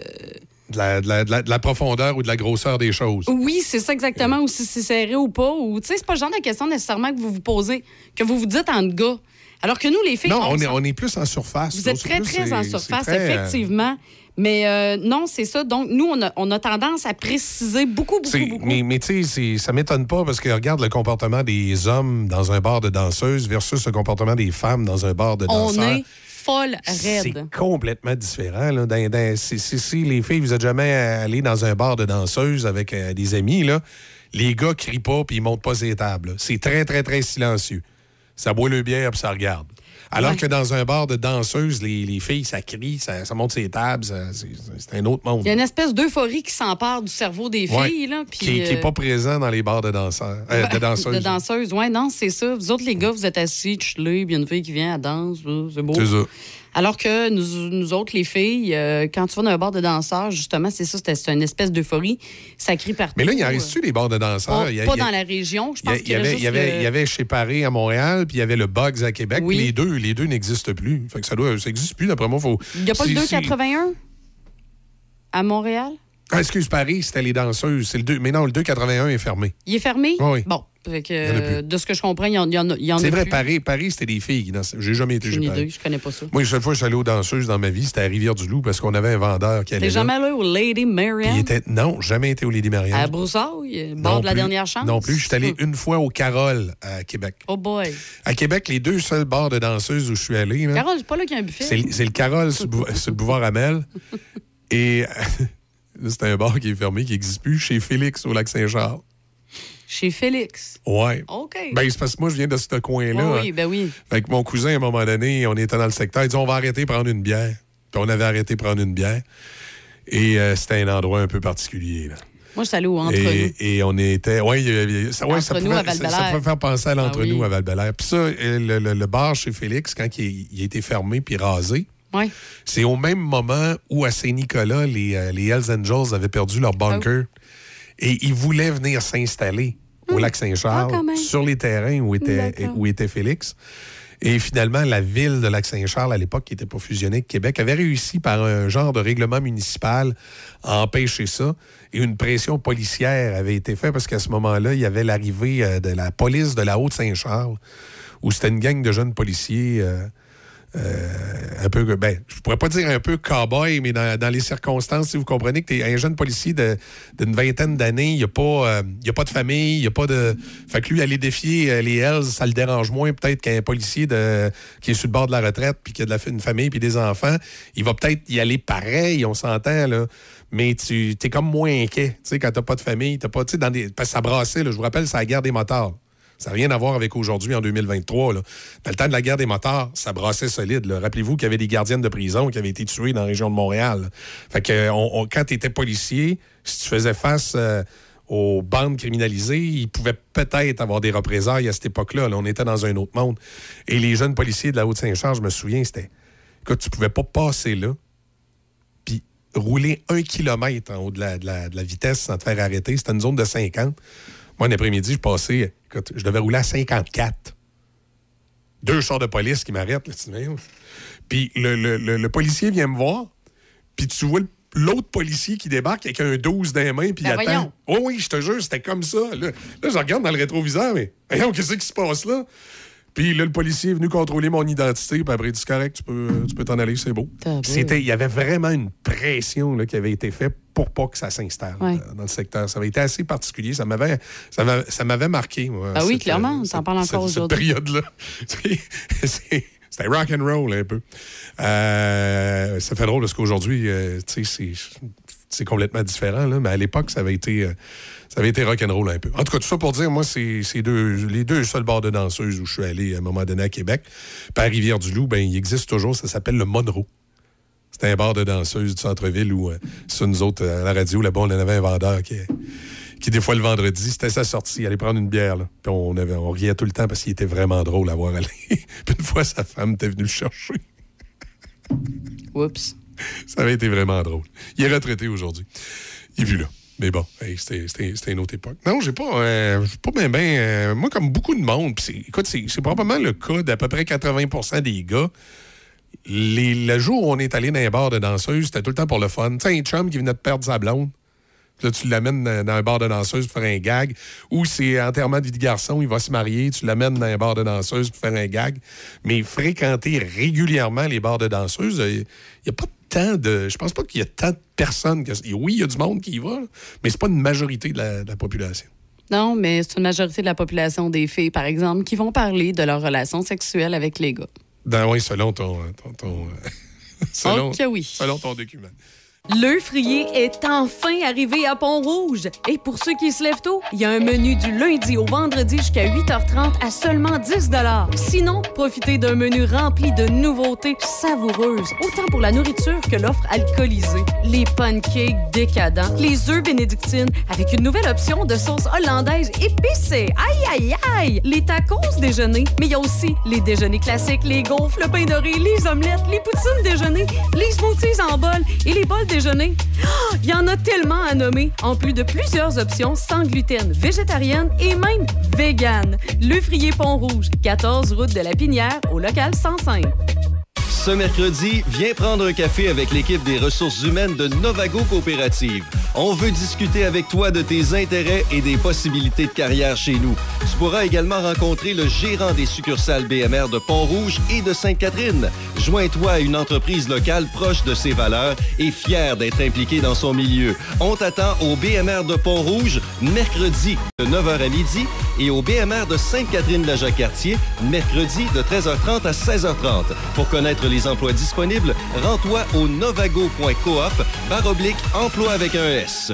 De la, de la- de la- de la profondeur ou de la grosseur des choses. oui, c'est ça exactement, ou si c'est serré ou pas. Ou, tu sais, c'est pas le genre de question nécessairement que vous vous posez, que vous vous dites en gars. Alors que nous, les filles. Non, on est, s'en- on est plus en surface. Vous êtes très, plus, très en surface, très, euh, effectivement. Mais euh, non, c'est ça. Donc, nous, on a, on a tendance à préciser beaucoup, beaucoup, beaucoup. Mais, mais tu sais, ça m'étonne pas parce que regarde le comportement des hommes dans un bar de danseuses versus le comportement des femmes dans un bar de on danseurs. est folle C'est complètement différent. Là. Dans- dans- si, si- si les filles, vous êtes jamais allé dans un bar de danseuses avec euh, des amis, là, les gars crient pas puis ils montent pas ces tables. C'est très, très, très silencieux. Ça boit le bière puis ça regarde. Alors Ouais. que dans un bar de danseuses, les, les filles, ça crie, ça, ça monte ses tables, c'est un autre monde. Il y a une espèce d'euphorie qui s'empare du cerveau des Ouais. filles. Là, puis, qui n'est euh, pas présent dans les bars de danseurs, euh, de danseuses. De danseuses, oui, non, c'est ça. Vous autres, les gars, vous êtes assis, chillés, puis il y a une fille qui vient à danse, c'est beau. C'est ça. Alors que nous, nous autres, les filles, euh, quand tu vas dans un bar de danseurs, justement, c'est ça, c'était- c'est une espèce d'euphorie. Ça crie partout. Mais là, il y en reste-tu les bars de danseurs? Pas, Il y a- pas il y a- dans la région. Je pense il qu'il y avait, il y avait, le- il y avait chez Paris à Montréal, puis il y avait le Bugs à Québec. Oui. Les deux, les deux n'existent plus. Fait que ça doit, ça plus. D'après moi, faut. Il n'y a pas le si- 281 à Montréal? Ah, excuse Paris, c'était les danseuses. C'est le 2... Mais non, le 281 est fermé. Il est fermé? Oui. Bon, fait que, euh, de ce que je comprends, il y en, il y en a, il y en a C'est vrai, plus. Paris, Paris c'était des filles. J'ai jamais été chez Paris. je connais pas ça. Moi, la seule fois que je suis allé aux danseuses dans ma vie, c'était à Rivière-du-Loup parce qu'on avait un vendeur qui allait T'es jamais allé au Lady Marianne? était... Non, jamais été au Lady Marianne. À Broussailles, bord Non de la plus. dernière chance? Non plus. Je suis allé une fois au Carole à Québec. Oh boy. À Québec, les deux seuls bars de danseuses où je suis allé, là, Carole, c'est pas là qu'il y a un buffet? c'est le Carole sur, le boulevard Amel. Et c'est un bar qui est fermé, qui n'existe plus, chez Félix au lac Saint-Charles. Chez Félix. Ouais. OK. Ben, c'est parce que moi, je viens de ce coin-là. Oh oui, ben oui. Fait que mon cousin, à un moment donné, on était dans le secteur, il dit on va arrêter de prendre une bière. Puis on avait arrêté de prendre une bière. Et euh, c'était un endroit un peu particulier. Là. Moi, je suis allé au Entre et, nous. et on était. Oui, ça, ouais, ça, pouvait, à ça, ça pouvait faire penser à Ah oui. à val Puis ça, euh, le, le- le bar chez Félix, quand il, il a été fermé puis rasé, Ouais. c'est au même moment où à Saint-Nicolas, les, euh, les Hells Angels avaient perdu leur bunker. Ah Et ils voulaient venir s'installer au lac Saint-Charles, Ah, sur les terrains où était, D'accord. où était Félix. Et finalement, la ville de Lac-Saint-Charles, à l'époque, qui n'était pas fusionnée avec Québec, avait réussi par un genre de règlement municipal à empêcher ça. Et une pression policière avait été faite parce qu'à ce moment-là, il y avait l'arrivée euh, de la police de la Haute-Saint-Charles, où c'était une gang de jeunes policiers. euh, euh, un peu, ben, je pourrais pas dire un peu cow-boy, mais dans, dans les circonstances, si vous comprenez que tu es un jeune policier d'une vingtaine d'années, il n'y a, pas, euh, y a pas de famille, il n'y a pas de. Fait que lui, aller défier euh, les Hells, ça le dérange moins peut-être qu'un policier de, qui est sur le bord de la retraite, puis qui a de la, une famille, puis des enfants. Il va peut-être y aller pareil, on s'entend, là. Mais tu es comme moins inquiet, tu sais, quand t'as pas de famille, t'as pas, tu sais, dans des. Parce que ça brassait, là, je vous rappelle, c'est la guerre des motards. Ça n'a rien à voir avec aujourd'hui, en 2023. Là. Dans le temps de la guerre des motards, ça brassait solide. Rappelez-vous qu'il y avait des gardiennes de prison qui avaient été tuées dans la région de Montréal. Fait que on- quand tu étais policier, si tu faisais face euh, aux bandes criminalisées, ils pouvaient peut-être avoir des représailles à cette époque-là. là. On était dans un autre monde. Et les jeunes policiers de la Haute-Saint-Charles, je me souviens, c'était... Écoute, tu pouvais pas passer là, puis rouler un kilomètre en haut de la- de la vitesse sans te faire arrêter. C'était une zone de 50. Moi, un après-midi, je passais, écoute, je devais rouler à 54. Deux chars de police qui m'arrêtent. Puis le, le- le- le policier vient me voir, puis tu vois l'autre policier qui débarque avec un 12 dans les mains, puis il Ben attend. voyons. Oh oui, je te jure, c'était comme ça. Là, Là, je regarde dans le rétroviseur, mais voyons, qu'est-ce qui se passe là? Puis là, le policier est venu contrôler mon identité, puis après, il dit c'est correct, tu peux tu peux t'en aller, c'est beau. C'était, il y avait vraiment une pression là, qui avait été faite pour pas que ça s'installe Ouais. euh, dans le secteur. Ça avait été assez particulier. Ça m'avait, ça m'avait, marqué, moi. Ah oui, clairement, euh, t'en cette- parles encore aujourd'hui. Cette période-là. C'est- C'était rock and roll un peu. Euh, ça fait drôle parce qu'aujourd'hui, euh, c'est, c'est complètement différent, là, mais à l'époque, ça avait été, euh, ça avait été rock and roll un peu. En tout cas, tout ça pour dire, moi, c'est, deux, les deux seuls bars de danseuses où je suis allé à un moment donné à Québec. À Rivière-du-Loup, ben, il existe toujours, ça s'appelle le Monroe. C'était un bar de danseuses du centre-ville où, euh, ça, nous autres, à la radio, là-bas, on en avait un vendeur qui, qui des fois, le vendredi, c'était sa sortie, il allait prendre une bière. Là. Puis on, avait, on riait tout le temps parce qu'il était vraiment drôle à voir aller. Puis une fois, sa femme était venue le chercher. Oups. Ça avait été vraiment drôle. Il est retraité aujourd'hui. Il est plus là. Mais bon, c'était une autre époque. Non, j'ai pas, euh, pas bien, ben, moi, comme beaucoup de monde, écoute, c'est probablement le cas d'à peu près 80% des gars. Les, le jour où on est allé dans un bar de danseuses, c'était tout le temps pour le fun. Tu sais, un chum qui venait de perdre sa blonde. Puis là, tu l'amènes dans un bar de danseuse pour faire un gag. Ou c'est enterrement de vie de garçon, il va se marier, tu l'amènes dans un bar de danseuse pour faire un gag. Mais fréquenter régulièrement les bars de danseuses, il n'y a pas tant de. Je pense pas qu'il y a tant de personnes. Que, oui, il y a du monde qui y va, mais c'est pas une majorité de la, de la population. Non, mais c'est une majorité de la population des filles, par exemple, qui vont parler de leur relation sexuelle avec les gars. Dans, oui, selon ton. ton, ton, euh, selon, Ok, oui. selon ton document. Le frier est enfin arrivé à Pont-Rouge. Et pour ceux qui se lèvent tôt, il y a un menu du lundi au vendredi jusqu'à 8h30 à seulement 10 Sinon, profitez d'un menu rempli de nouveautés savoureuses, autant pour la nourriture que l'offre alcoolisée. Les pancakes décadents, les œufs bénédictines avec une nouvelle option de sauce hollandaise épicée. Aïe, aïe, aïe! Les tacos déjeuner, mais il y a aussi les déjeuners classiques, les gaufres, le pain doré, les omelettes, les poutines déjeuner, les smoothies en bol et les bols Il y en a tellement à nommer, en plus de plusieurs options sans gluten, végétarienne et même vegan. Le Frier Pont-Rouge, 14 route de la Pinière, au local 105. Ce mercredi, viens prendre un café avec l'équipe des ressources humaines de Novago Coopérative. On veut discuter avec toi de tes intérêts et des possibilités de carrière chez nous. Tu pourras également rencontrer le gérant des succursales BMR de Pont-Rouge et de Sainte-Catherine. Joins-toi à une entreprise locale proche de ses valeurs et fière d'être impliquée dans son milieu. On t'attend au BMR de Pont-Rouge mercredi de 9h à midi et au BMR de Sainte-Catherine-la-Jacques-Cartier mercredi de 13h30 à 16h30. Pour connaître les emplois disponibles, rends-toi au novago.coop barre oblique emploi avec un S.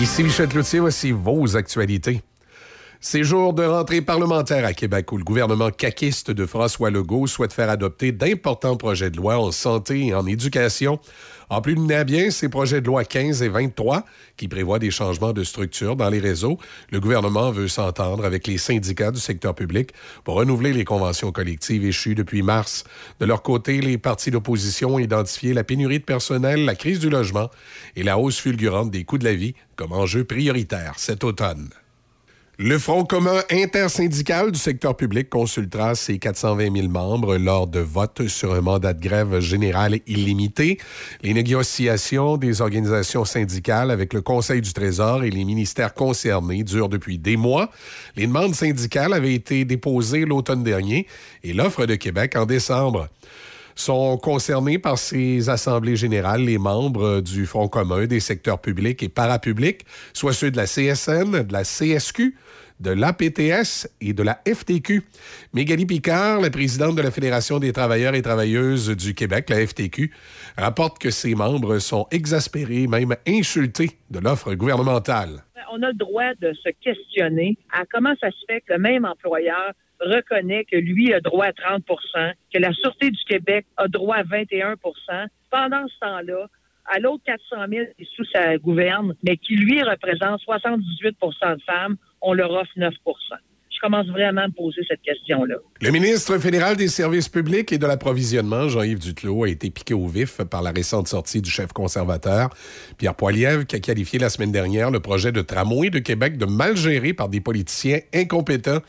Ici Michel Cloutier, voici vos actualités. C'est jour de rentrée parlementaire à Québec où le gouvernement caquiste de François Legault souhaite faire adopter d'importants projets de loi en santé et en éducation. En plus de mener bien ces projets de loi 15 et 23 qui prévoient des changements de structure dans les réseaux, le gouvernement veut s'entendre avec les syndicats du secteur public pour renouveler les conventions collectives échues depuis mars. De leur côté, les partis d'opposition ont identifié la pénurie de personnel, la crise du logement et la hausse fulgurante des coûts de la vie comme enjeu prioritaire cet automne. Le Front commun intersyndical du secteur public consultera ses 420 000 membres lors de votes sur un mandat de grève général illimité. Les négociations des organisations syndicales avec le Conseil du Trésor et les ministères concernés durent depuis des mois. Les demandes syndicales avaient été déposées l'automne dernier et l'offre de Québec en décembre sont concernés par ces assemblées générales les membres du Front commun des secteurs publics et parapublics, soit ceux de la CSN, de la CSQ, de l'APTS et de la FTQ. Mégali Picard, la présidente de la Fédération des travailleurs et travailleuses du Québec, la FTQ, rapporte que ses membres sont exaspérés, même insultés de l'offre gouvernementale. On a le droit de se questionner à comment ça se fait que le même employeur reconnaît que lui a droit à 30% que la Sûreté du Québec a droit à 21 Pendant ce temps-là, à l'autre 400 000 qui sous sa gouverne, mais qui lui représente 78% de femmes, on leur offre 9 Je je commence vraiment à me poser cette question-là. Le ministre fédéral des Services publics et de l'approvisionnement, Jean-Yves Duclos, a été piqué au vif par la récente sortie du chef conservateur, Pierre Poilievre, qui a qualifié la semaine dernière le projet de tramway de Québec de mal géré par des politiciens incompétents.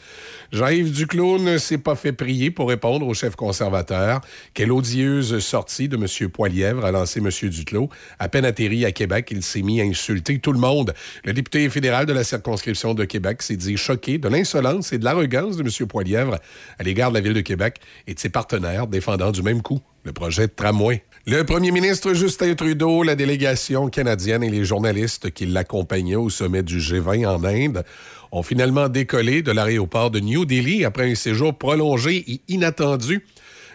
Jean-Yves Duclos ne s'est pas fait prier pour répondre au chef conservateur. Quelle odieuse sortie de M. Poilièvre a lancé M. Duclos. À peine atterri à Québec, il s'est mis à insulter tout le monde. Le député fédéral de la circonscription de Québec s'est dit choqué de l'insolence et de l'arrogance de M. Poilièvre à l'égard de la ville de Québec et de ses partenaires défendant du même coup le projet de tramway. Le premier ministre Justin Trudeau, la délégation canadienne et les journalistes qui l'accompagnaient au sommet du G20 en Inde ont finalement décollé de l'aéroport de New Delhi après un séjour prolongé et inattendu.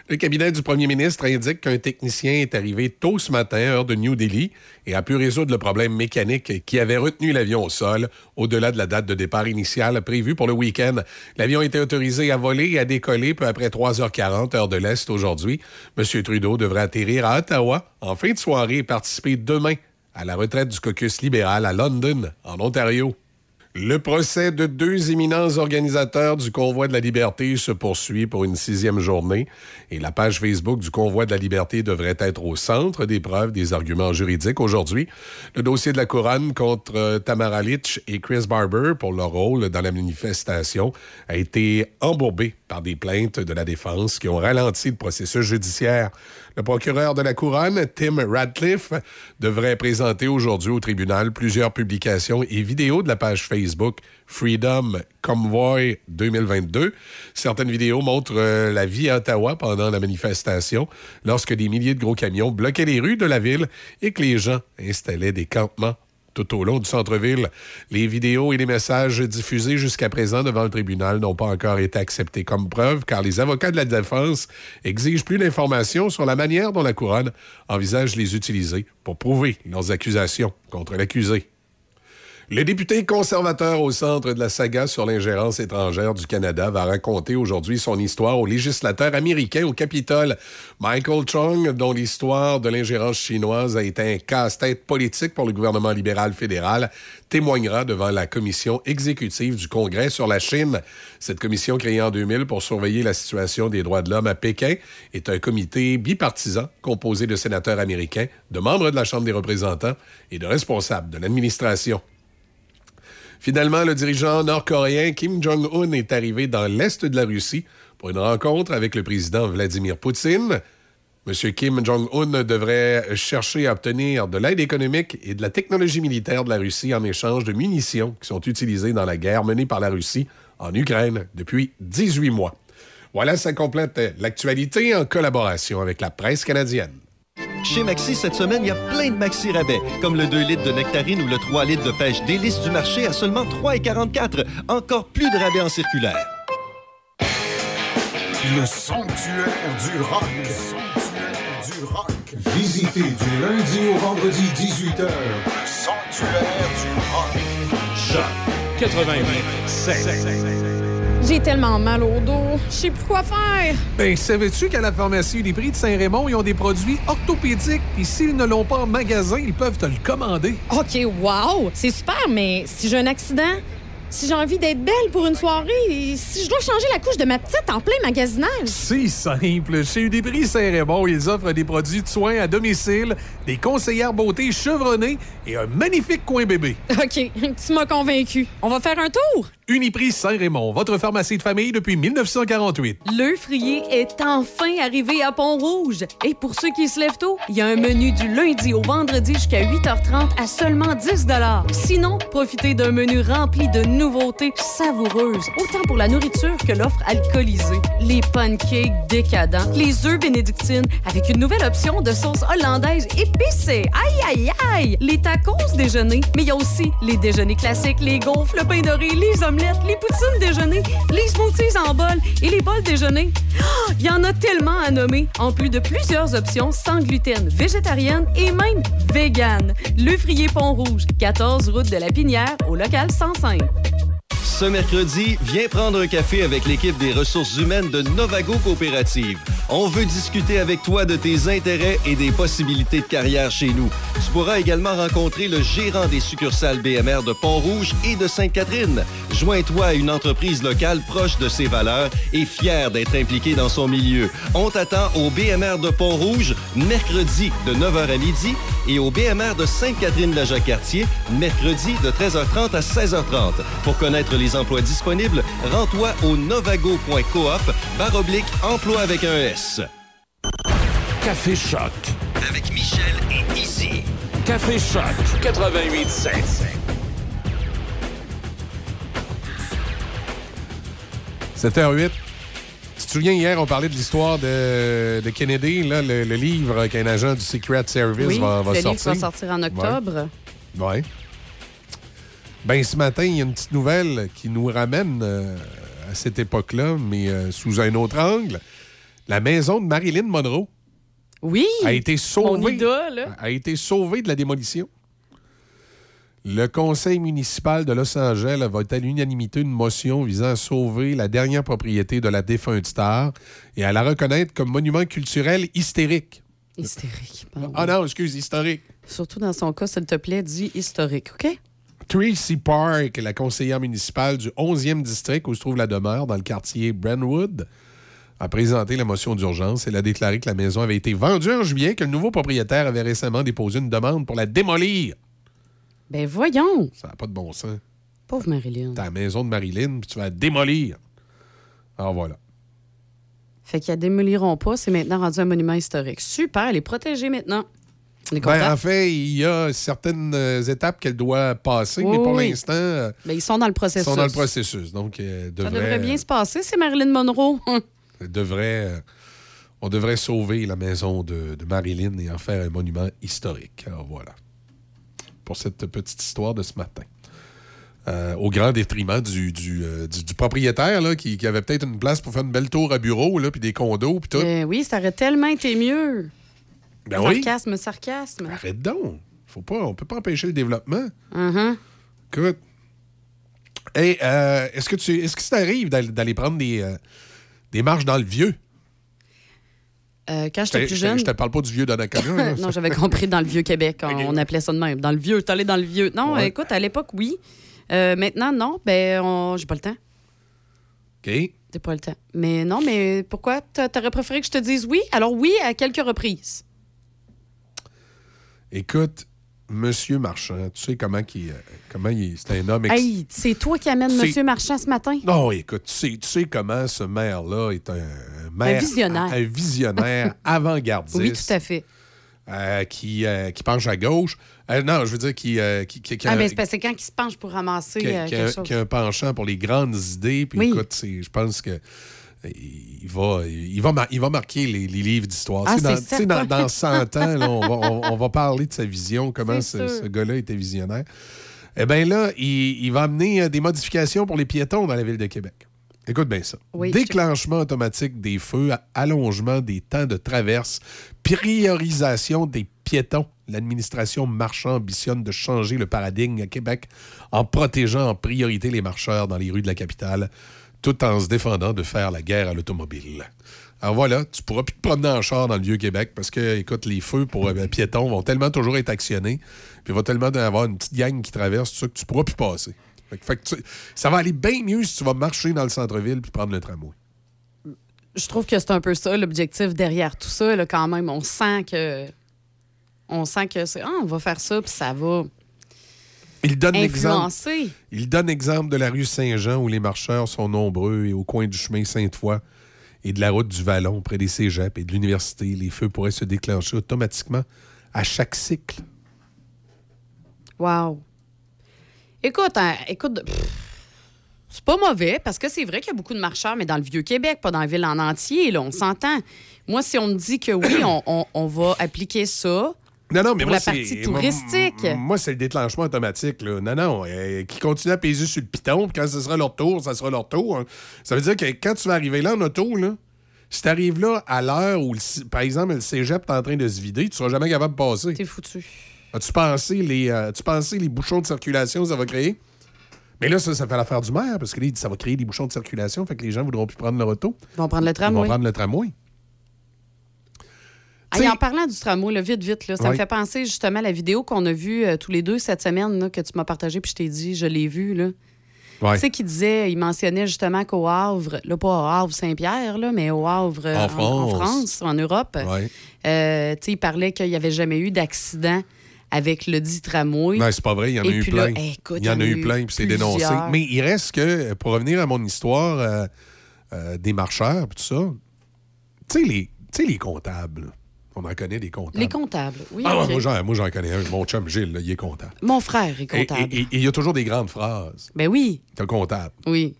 Le cabinet du premier ministre indique qu'un technicien est arrivé tôt ce matin, heure de New Delhi, et a pu résoudre le problème mécanique qui avait retenu l'avion au sol au-delà de la date de départ initiale prévue pour le week-end. L'avion était autorisé à voler et à décoller peu après 3h40, heure de l'Est aujourd'hui. M. Trudeau devrait atterrir à Ottawa en fin de soirée et participer demain à la retraite du caucus libéral à London, en Ontario. Le procès de deux éminents organisateurs du Convoi de la Liberté se poursuit pour une sixième journée et la page Facebook du Convoi de la Liberté devrait être au centre des preuves des arguments juridiques aujourd'hui. Le dossier de la couronne contre euh, Tamara Litch et Chris Barber pour leur rôle dans la manifestation a été embourbé par des plaintes de la défense qui ont ralenti le processus judiciaire. Le procureur de la Couronne, Tim Radcliffe, devrait présenter aujourd'hui au tribunal plusieurs publications et vidéos de la page Facebook Freedom Convoy 2022. Certaines vidéos montrent euh, la vie à Ottawa pendant la manifestation, lorsque des milliers de gros camions bloquaient les rues de la ville et que les gens installaient des campements tout au long du centre-ville. Les vidéos et les messages diffusés jusqu'à présent devant le tribunal n'ont pas encore été acceptés comme preuve car les avocats de la défense exigent plus d'informations sur la manière dont la couronne envisage les utiliser pour prouver leurs accusations contre l'accusé. Le député conservateur au centre de la saga sur l'ingérence étrangère du Canada va raconter aujourd'hui son histoire au législateur américain au Capitole. Michael Chung, dont l'histoire de l'ingérence chinoise a été un casse-tête politique pour le gouvernement libéral fédéral, témoignera devant la commission exécutive du Congrès sur la Chine. Cette commission créée en 2000 pour surveiller la situation des droits de l'homme à Pékin est un comité bipartisan composé de sénateurs américains, de membres de la Chambre des représentants et de responsables de l'administration. Finalement, le dirigeant nord-coréen Kim Jong-un est arrivé dans l'est de la Russie pour une rencontre avec le président Vladimir Poutine. M. Kim Jong-un devrait chercher à obtenir de l'aide économique et de la technologie militaire de la Russie en échange de munitions qui sont utilisées dans la guerre menée par la Russie en Ukraine depuis 18 mois. Voilà, ça complète l'actualité en collaboration avec la presse canadienne. Chez Maxi, cette semaine, il y a plein de Maxi rabais, comme le 2 litres de nectarine ou le 3 litres de pêche délice du marché à seulement 3,44. Encore plus de rabais en circulaire. Le sanctuaire du rock. Le sanctuaire du rock. Visitez du lundi au vendredi 18h. Sanctuaire du rock. Choc 88 J'ai tellement mal au dos. Je sais plus quoi faire. Ben, savais-tu qu'à la pharmacie Uniprix de Saint-Raymond, ils ont des produits orthopédiques, puis s'ils ne l'ont pas en magasin, ils peuvent te le commander. OK, wow! C'est super, mais si j'ai un accident, si j'ai envie d'être belle pour une soirée, si je dois changer la couche de ma petite en plein magasinage. C'est simple. Chez Uniprix Saint-Raymond, ils offrent des produits de soins à domicile, des conseillères beauté chevronnées et un magnifique coin bébé. OK, tu m'as convaincu. On va faire un tour? Uniprix Saint-Raymond, votre pharmacie de famille depuis 1948. Le frier est enfin arrivé à Pont-Rouge. Et pour ceux qui se lèvent tôt, il y a un menu du lundi au vendredi jusqu'à 8h30 à seulement 10 Sinon, profitez d'un menu rempli de nouveautés savoureuses, autant pour la nourriture que l'offre alcoolisée. Les pancakes décadents, les œufs bénédictines avec une nouvelle option de sauce hollandaise épicée. Aïe, aïe, aïe! Les tacos déjeuner, mais il y a aussi les déjeuners classiques, les gaufres, le pain doré, les les poutines déjeuner, les smoothies en bol et les bols déjeuner. Ah, Il y en a tellement à nommer, en plus de plusieurs options sans gluten, végétarienne et même vegan. Le Frier Pont-Rouge, 14 route de la Pinière, au local 105. Ce mercredi, viens prendre un café avec l'équipe des ressources humaines de Novago Coopérative. On veut discuter avec toi de tes intérêts et des possibilités de carrière chez nous. Tu pourras également rencontrer le gérant des succursales BMR de Pont-Rouge et de Sainte-Catherine. Joins-toi à une entreprise locale proche de ses valeurs et fière d'être impliquée dans son milieu. On t'attend au BMR de Pont-Rouge mercredi de 9h à midi et au BMR de Sainte-Catherine-la-Jacques-Cartier mercredi de 13h30 à 16h30. Pour connaître les emplois disponibles, rends-toi au novago.coop barre oblique emploi avec un S. Café Choc. Avec Michel et Izzy. Café Choc 88.7. h 08 Tu te souviens, hier, on parlait de l'histoire de, de Kennedy, là, le, le livre qu'un agent du Secret Service Oui, va, va le livre sortir. va sortir en octobre. Ouais. Ouais. Ben, ce matin, il y a une petite nouvelle qui nous ramène euh, à cette époque-là, mais euh, sous un autre angle. La maison de Marilyn Monroe Oui. a été sauvée. idole. A été sauvée de la démolition. Le conseil municipal de Los Angeles va être à l'unanimité une motion visant à sauver la dernière propriété de la défunte star et à la reconnaître comme monument culturel hystérique. Hystérique. Ah non, excuse, historique. Surtout dans son cas, s'il te plaît, dis historique, OK? Tracy Park, la conseillère municipale du 11e district où se trouve la demeure dans le quartier Brentwood, a présenté la motion d'urgence. Elle a déclaré que la maison avait été vendue en juillet, que le nouveau propriétaire avait récemment déposé une demande pour la démolir. Ben voyons. Ça n'a pas de bon sens. Pauvre Marilyn. Ta maison de Marilyn, puis tu vas la démolir. Alors voilà. Fait qu'ils la démoliront pas, c'est maintenant rendu un monument historique. Super, elle est protégée maintenant. Ben, en fait, il y a certaines euh, étapes qu'elle doit passer, mais pour oui. l'instant, euh, Ben, ils sont dans le ils processus. sont dans le processus. Donc, euh, Ça devrait, devrait bien se passer, c'est Marilyn Monroe. devrait, on devrait sauver la maison de, de Marilyn et en faire un monument historique. Alors voilà. Pour cette petite histoire de ce matin. Euh, au grand détriment du, du, euh, du- du propriétaire là, qui, qui avait peut-être une place pour faire une belle tour à bureau, là, puis des condos, puis tout. Ben oui, ça aurait tellement été mieux. Ben oui. sarcasme, sarcasme. Arrête donc. Faut pas, on peut pas empêcher le développement. Mhm. Écoute. Hey, euh, est-ce que tu est-ce que ça t'arrive d'aller prendre des, euh, des marches dans le vieux? Euh, quand j'étais Je- plus je- jeune. Je te parle pas du vieux Donnacona. là. non, j'avais compris dans le vieux Québec. On, on appelait ça de même. Dans le vieux, t'es allé dans le vieux. Non, Ouais. écoute, à l'époque, oui. Euh, maintenant, non. Ben, on... j'ai pas le temps. OK. J'ai pas le temps. Mais non, mais pourquoi? T'a- T'aurais préféré que je te dise oui? Alors oui, à quelques reprises. Écoute, Monsieur Marchand, tu sais comment il, euh, comment il c'est un homme ex- Hey, c'est toi qui amène Monsieur Marchand ce matin? Non, écoute, tu sais, tu sais comment ce maire-là est un, maire. Un visionnaire. Un visionnaire avant-gardiste. Oui, tout à fait. euh, qui, euh, qui penche à gauche. Euh, non, je veux dire, qui, qui, qui- qui a- Ah, mais c'est que c'est quand il se penche pour ramasser quelque chose. qui a un penchant pour les grandes idées. Puis Oui. écoute, je pense que il va, il va, mar- il va marquer les, les livres d'histoire. Ah, dans, dans, certain. dans 100 ans, là, on, va, on- on va parler de sa vision, comment ce, gars-là était visionnaire. Eh bien là, il, il va amener euh, des modifications pour les piétons dans la ville de Québec. Écoute bien ça. Oui, Déclenchement automatique des feux, allongement des temps de traverse, priorisation des piétons. L'administration marchand ambitionne de changer le paradigme à Québec en protégeant en priorité les marcheurs dans les rues de la capitale, tout en se défendant de faire la guerre à l'automobile. Alors voilà, tu pourras plus te promener en char dans le Vieux-Québec parce que, écoute, les feux pour euh, piétons vont tellement toujours être actionnés, puis il va tellement avoir une petite gang qui traverse, ça, que tu pourras plus passer. Ça va aller bien mieux si tu vas marcher dans le centre-ville puis prendre le tramway. Je trouve que c'est un peu ça l'objectif derrière tout ça. Là, quand même, on sent que. On sent que c'est. Ah, on va faire ça, puis ça va Il donne l'exemple. influencer. Il donne exemple de la rue Saint-Jean où les marcheurs sont nombreux et au coin du chemin Sainte-Foy et de la route du Vallon près des cégeps et de l'université, les feux pourraient se déclencher automatiquement à chaque cycle. Wow. Écoute, hein, écoute, c'est pas mauvais parce que c'est vrai qu'il y a beaucoup de marcheurs, mais dans le Vieux-Québec, pas dans la ville en entier, là, on s'entend. Moi, si on me dit que oui, on, on- on va appliquer ça Non, non, mais pour moi, la c'est- partie touristique. Moi, c'est le déclenchement automatique. Là. Non, non. euh, qui continue à peser sur le piton, puis quand ce sera leur tour, ça sera leur tour. hein. Ça veut dire que quand tu vas arriver là en auto, là, si tu arrives là à l'heure où, le par exemple, le cégep est en train de se vider, tu seras jamais capable de passer. T'es foutu. As-tu pensé les, euh, pensé les bouchons de circulation que ça va créer? Mais là, ça, ça fait l'affaire du maire, parce que là, il dit, ça va créer des bouchons de circulation, fait que les gens voudront plus prendre leur auto. Ils vont prendre le Ils tramway. vont prendre le tramway. Hey, en parlant du tramway, là, vite, vite, là, ça me fait penser justement à la vidéo qu'on a vue euh, tous les deux cette semaine, là, que tu m'as partagée, puis je t'ai dit, je l'ai vue. Là. Ouais. Tu sais, qui disait, il mentionnait justement qu'au Havre, là, pas au Havre Saint-Pierre, là, mais au Havre euh, En en, France. France, en Europe, Ouais. euh, tu sais, il parlait qu'il n'y avait jamais eu d'accident avec le dit tramway. Non, c'est pas vrai, il y en a Et eu puis plein. écoute, il y en a eu plein, puis c'est dénoncé. Mais il reste que, pour revenir à mon histoire euh, des marcheurs, puis tout ça, tu sais, les, tu sais, les comptables, on en connaît des comptables. Les comptables, oui. Ah, ouais, ok. moi, j'en, moi, j'en connais un. Mon chum Gilles, là, il est comptable. Mon frère est comptable. Et il y a toujours des grandes phrases. Ben oui, un comptable. oui.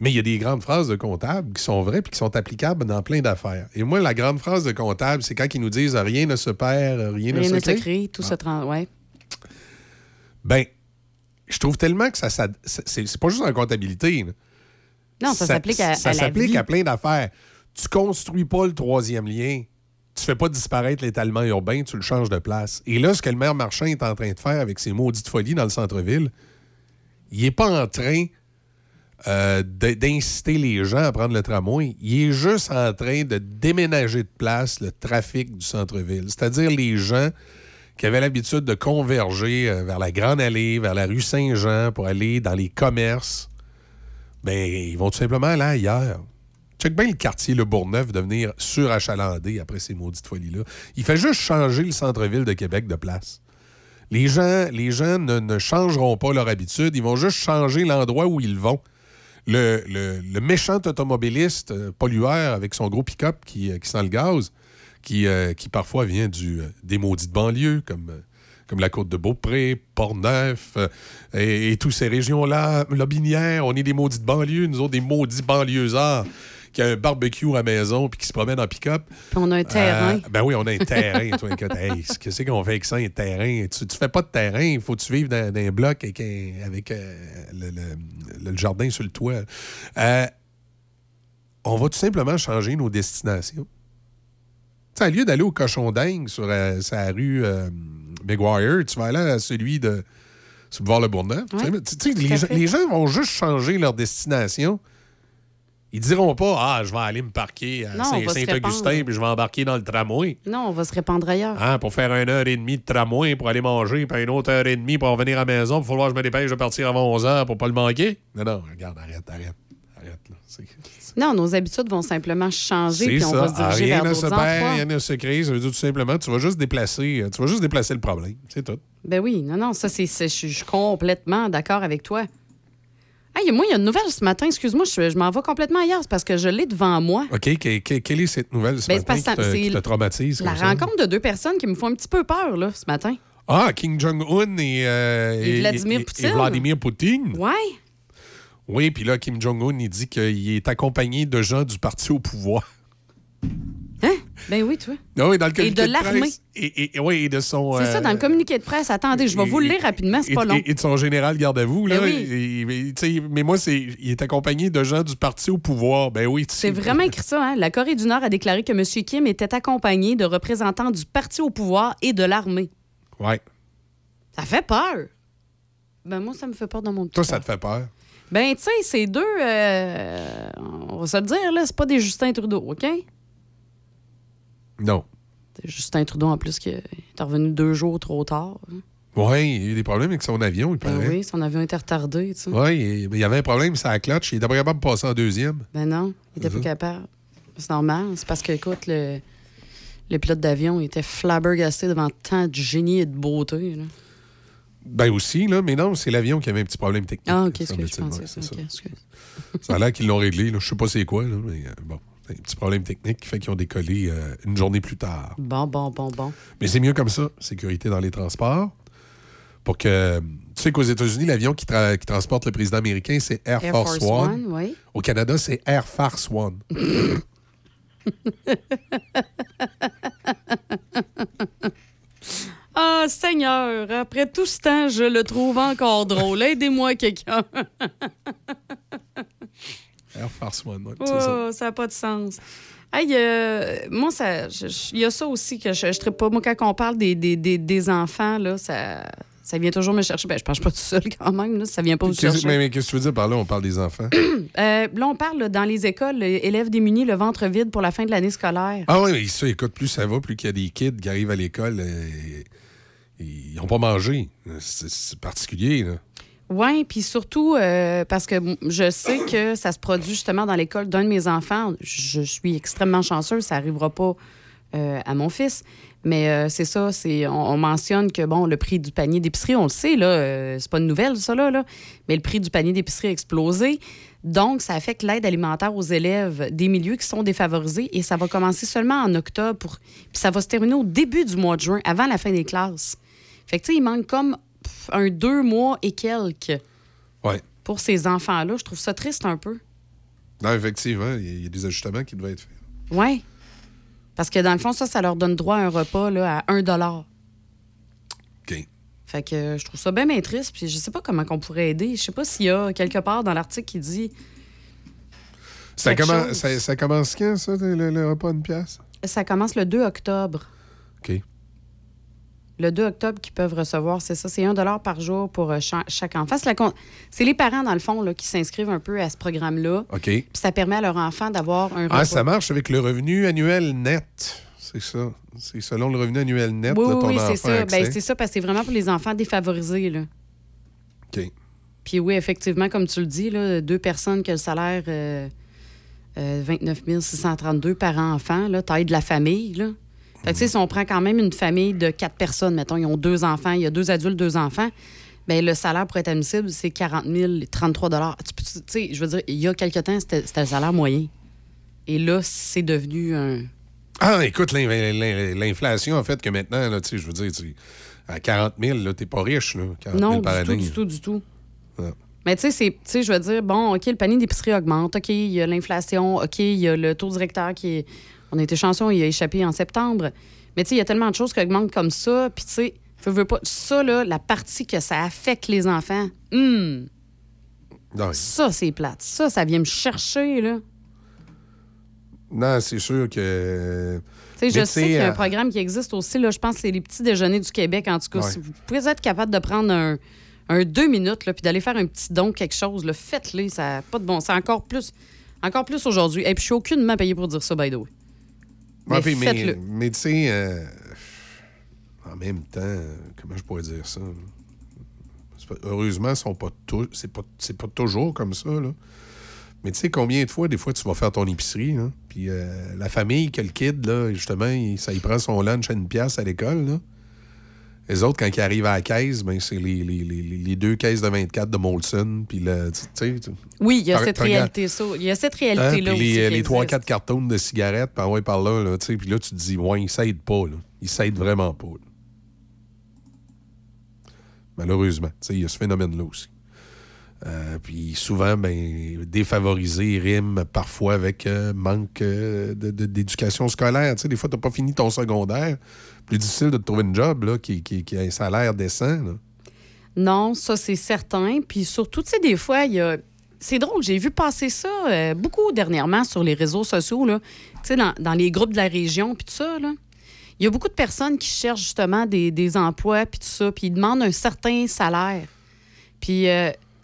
Mais il y a des grandes phrases de comptable qui sont vraies puis qui sont applicables dans plein d'affaires. Et moi, la grande phrase de comptable, c'est quand ils nous disent rien ne se perd, rien, Rien ne ne se se crée. crée, tout se trans... Ouais. Ben, je trouve tellement que ça, ça- c'est, pas juste en comptabilité. là. Non, ça s'applique à- ça à la s'applique à plein d'affaires. Tu construis pas le troisième lien. Tu fais pas disparaître l'étalement urbain, tu le changes de place. Et là, ce que le maire Marchand est en train de faire avec ses maudites folies dans le centre-ville, il est pas en train euh, d'inciter les gens à prendre le tramway. Il est juste en train de déménager de place le trafic du centre-ville. C'est-à-dire les gens qui avaient l'habitude de converger euh, vers la Grande Allée, vers la rue Saint-Jean pour aller dans les commerces, ben, ils vont tout simplement aller ailleurs. Check bien le quartier Le Bourgneuf devenir surachalandé après ces maudites folies-là. Il fait juste changer le centre-ville de Québec de place. Les gens, les gens ne, changeront pas leur habitude, ils vont juste changer l'endroit où ils vont. Le, le- méchant automobiliste euh, pollueur avec son gros pick-up qui, euh, qui sent le gaz, qui, euh, qui parfois vient du, euh, des maudites banlieues, comme, comme la côte de Beaupré, Port-Neuf, et, toutes ces régions-là, Lobinière, on est des maudites banlieues, nous autres des maudits banlieusards qui a un barbecue à la maison puis qui se promènent en pick-up. Puis on a un terrain. Euh, ben oui, on a un terrain. toi, écoute, hey, qu'est-ce qu'on fait avec ça, un terrain? Tu, tu fais pas de terrain, il faut que tu vives dans, dans un bloc avec, un- avec euh, le, le- le jardin sur le toit. Euh, on va tout simplement changer nos destinations. Tu sais, au lieu d'aller au cochon dingue sur, sa rue McGuire, tu vas aller à celui de sur le boulevard Le Ouais, les, à les gens vont juste changer leur destination. Ils diront pas Ah, je vais aller me parquer à Saint-Augustin puis je vais embarquer dans le tramway. Non, on va se répandre ailleurs. Hein, pour faire une heure et demie de tramway pour aller manger, puis une autre heure et demie pour revenir à la maison. Il va falloir que je me dépêche de partir avant 11 h pour pas le manquer. Non, non, regarde, arrête, arrête. Arrête, là. C'est Non, nos habitudes vont simplement changer, puis on ça. va se diriger rien vers ne se perd, rien ne se crée. Ça veut dire tout simplement, tu vas juste déplacer, euh, tu vas juste déplacer le problème. C'est tout. Ben oui, non, non, ça, c'est, je suis complètement d'accord avec toi. Hey, moi, il y a une nouvelle ce matin, excuse-moi, je, je m'en vais complètement ailleurs, c'est parce que je l'ai devant moi. OK, que- que- quelle est cette nouvelle ce Ben, c'est matin qui que te, c'est qui te traumatise? La ça? rencontre de deux personnes qui me font un petit peu peur, là, ce matin. Ah, Kim Jong-un et, euh, Et Vladimir et- Poutine. et Vladimir Poutine. Ouais. Oui, puis là, Kim Jong-un, il dit qu'il est accompagné de gens du parti au pouvoir. Ben oui, toi. Ah oui, dans le Et communiqué de l'armée. Et, et- oui, et de son. C'est ça, euh, dans le communiqué de presse. Attendez, je vais vous le lire rapidement, c'est et, pas long. et- et de son général garde à vous, là. Ben oui. Et- et- mais moi, c'est, il est accompagné de gens du parti au pouvoir. Ben oui, tu C'est vraiment écrit ça. Hein? La Corée du Nord a déclaré que M. Kim était accompagné de représentants du parti au pouvoir et de l'armée. Ouais. Ça fait peur. Ben moi, ça me fait peur dans mon petit Toi, ça te fait peur? Ben, tu sais, ces deux, euh, on va se le dire, là, c'est pas des Justin Trudeau, OK? Non. C'est Justin Trudeau, en plus, qui est revenu deux jours trop tard. hein. Oui, il y a eu des problèmes avec son avion, il Ben paraît. oui, son avion était retardé, tu sais. Oui, il y avait un problème, c'est la clutch. Il était pas capable de passer en deuxième. Ben non, il était C'est pas ça. capable. C'est normal. C'est parce que, écoute, le, le pilote d'avion était flabbergasté devant tant de génie et de beauté. Là. Ben aussi, là, mais non, c'est l'avion qui avait un petit problème technique. Ah, OK, je semble-t-il. pensais. Ouais, c'est ça. ça. Ça a l'air qu'ils l'ont réglé. Là. Je sais pas c'est quoi, là, mais euh, bon. Un petit problème technique qui fait qu'ils ont décollé euh, une journée plus tard. Bon, bon, bon, bon. Mais c'est mieux comme ça, sécurité dans les transports. Pour que. Tu sais qu'aux États-Unis, l'avion qui, tra- qui transporte le président américain, c'est Air, Air Force, Force One. One, oui. Au Canada, c'est Air Farce One. Ah, Seigneur, après tout ce temps, je le trouve encore drôle. Aidez-moi, quelqu'un. Air Farce One, ouais, c'est ça. Oh, ça n'a pas de sens. Hey, euh, moi, il y a ça aussi que je ne pas. Moi, quand on parle des, des, des, des enfants, là, ça, Ça vient toujours me chercher. Ben, je pense pas tout seul quand même. Là. Ça vient pas vous chercher. mais mais qu'est-ce que tu veux dire par là? On parle des enfants? Euh, là, on parle là, dans les écoles, élèves démunis, le ventre vide pour la fin de l'année scolaire. ah oui, mais ça, écoute, plus ça va, plus qu'il y a des kids qui arrivent à l'école, euh, ils n'ont pas mangé. C'est c'est particulier, là. Oui, puis surtout euh, parce que je sais que ça se produit justement dans l'école d'un de mes enfants. Je suis extrêmement chanceuse, ça n'arrivera pas euh, à mon fils. Mais euh, c'est ça, c'est on, on mentionne que bon, le prix du panier d'épicerie, on le sait, là, c'est pas une nouvelle, ça, là, là, mais le prix du panier d'épicerie a explosé. Donc, ça affecte l'aide alimentaire aux élèves des milieux qui sont défavorisés et ça va commencer seulement en octobre, puis ça va se terminer au début du mois de juin, avant la fin des classes. Fait que, tu sais, il manque comme un deux mois et quelques Ouais. pour ces enfants-là. Je trouve ça triste un peu. Non, effectivement, il y a- des ajustements qui devaient être faits. Oui. Parce que dans le fond, ça, ça leur donne droit à un repas là, à 1 OK. Fait que je trouve ça bien, bien triste. Puis je sais pas comment on pourrait aider. Je sais pas s'il y a quelque part dans l'article qui dit Ça, commence- chose. ça, ça commence quand, ça, le, le repas d'une pièce? ça commence le 2 octobre. OK. Le 2 octobre qu'ils peuvent recevoir, c'est ça, c'est 1 par jour pour euh, cha- chaque enfant. C'est, les parents, dans le fond, là, qui s'inscrivent un peu à ce programme-là. OK. Puis ça permet à leur enfant d'avoir un repas. Ah, ça marche avec le revenu annuel net. C'est ça. C'est selon le revenu annuel net, Oui, là, oui, ton oui, enfant c'est ça. Ben, c'est ça, parce que c'est vraiment pour les enfants défavorisés. Là. OK. Puis oui, effectivement, comme tu le dis, là, deux personnes qui ont le salaire euh, euh, 29 632 par enfant, là, taille de la famille. Là. Fait que, si on prend quand même une famille de quatre personnes, mettons, ils ont deux enfants, il y a deux adultes, deux enfants, bien, le salaire pour être admissible, c'est 40 000, 33 Tu sais, je veux dire, il y a quelque temps, c'était le salaire moyen. Et là, c'est devenu un... Ah, écoute, l'in- l'in- l'inflation a fait que maintenant, là, tu sais, je veux dire, à 40 000, là, t'es pas riche, là, 40 000 Non, par du tout, du tout, du tout. Ouais. Mais tu sais, c'est- tu sais, je veux dire, bon, OK, le panier d'épicerie augmente. OK, il y a l'inflation. OK, il y a le taux directeur qui est. On a été chanceux, il a échappé en septembre. Mais tu sais, il y a tellement de choses qui augmentent comme ça. Puis tu sais, veux pas. Ça, là, la partie que ça affecte les enfants, hum, ça, c'est plate. Ça, ça vient me chercher, là. non, c'est sûr que. Tu sais, je sais qu'il y a euh, un programme qui existe aussi, là, je pense que c'est les petits déjeuners du Québec, en tout cas. Ouais. Si vous pouvez être capable de prendre un, un deux minutes, là, puis d'aller faire un petit don, quelque chose, faites-le, ça n'a pas de bon. C'est encore plus, encore plus aujourd'hui. Et puis, je suis aucunement payé pour dire ça, by the way. Ouais, Mais mais, tu sais, euh, en même temps, comment je pourrais dire ça? Pas- heureusement, sont pas c'est pas, pas toujours comme ça. Là. Mais tu sais, combien de fois, des fois, tu vas faire ton épicerie, là, puis euh, la famille que le kid, là, justement, il, ça, il prend son lunch à une pièce à l'école. Les autres, quand ils arrivent à la caisse, ben, c'est les, les- les- les deux caisses de 24 de Molson, puis le, Oui, il y a cette regardes- réalité, ça. Il y a cette Hein, réalité-là les, qui les 3-4 existe. cartons de cigarettes, par ouais, par là, là tu sais, puis là, tu te dis, ouais, ils s'aident pas, là. Ils s'aident vraiment pas, là. Malheureusement, il y a ce phénomène-là aussi. Euh, puis souvent, ben, défavorisé rime parfois avec euh, manque euh, d'éducation scolaire. Tu sais, des fois, tu n'as pas fini ton secondaire. Plus difficile de trouver une job là, qui, qui, a un salaire décent. Non, ça, c'est certain. Puis surtout, tu sais, des fois, il y a. C'est drôle, j'ai vu passer ça beaucoup dernièrement sur les réseaux sociaux, là. Tu sais, dans, dans les groupes de la région, puis tout ça, là. Il y a beaucoup de personnes qui cherchent justement des, des emplois, puis tout ça, puis ils demandent un certain salaire. Puis,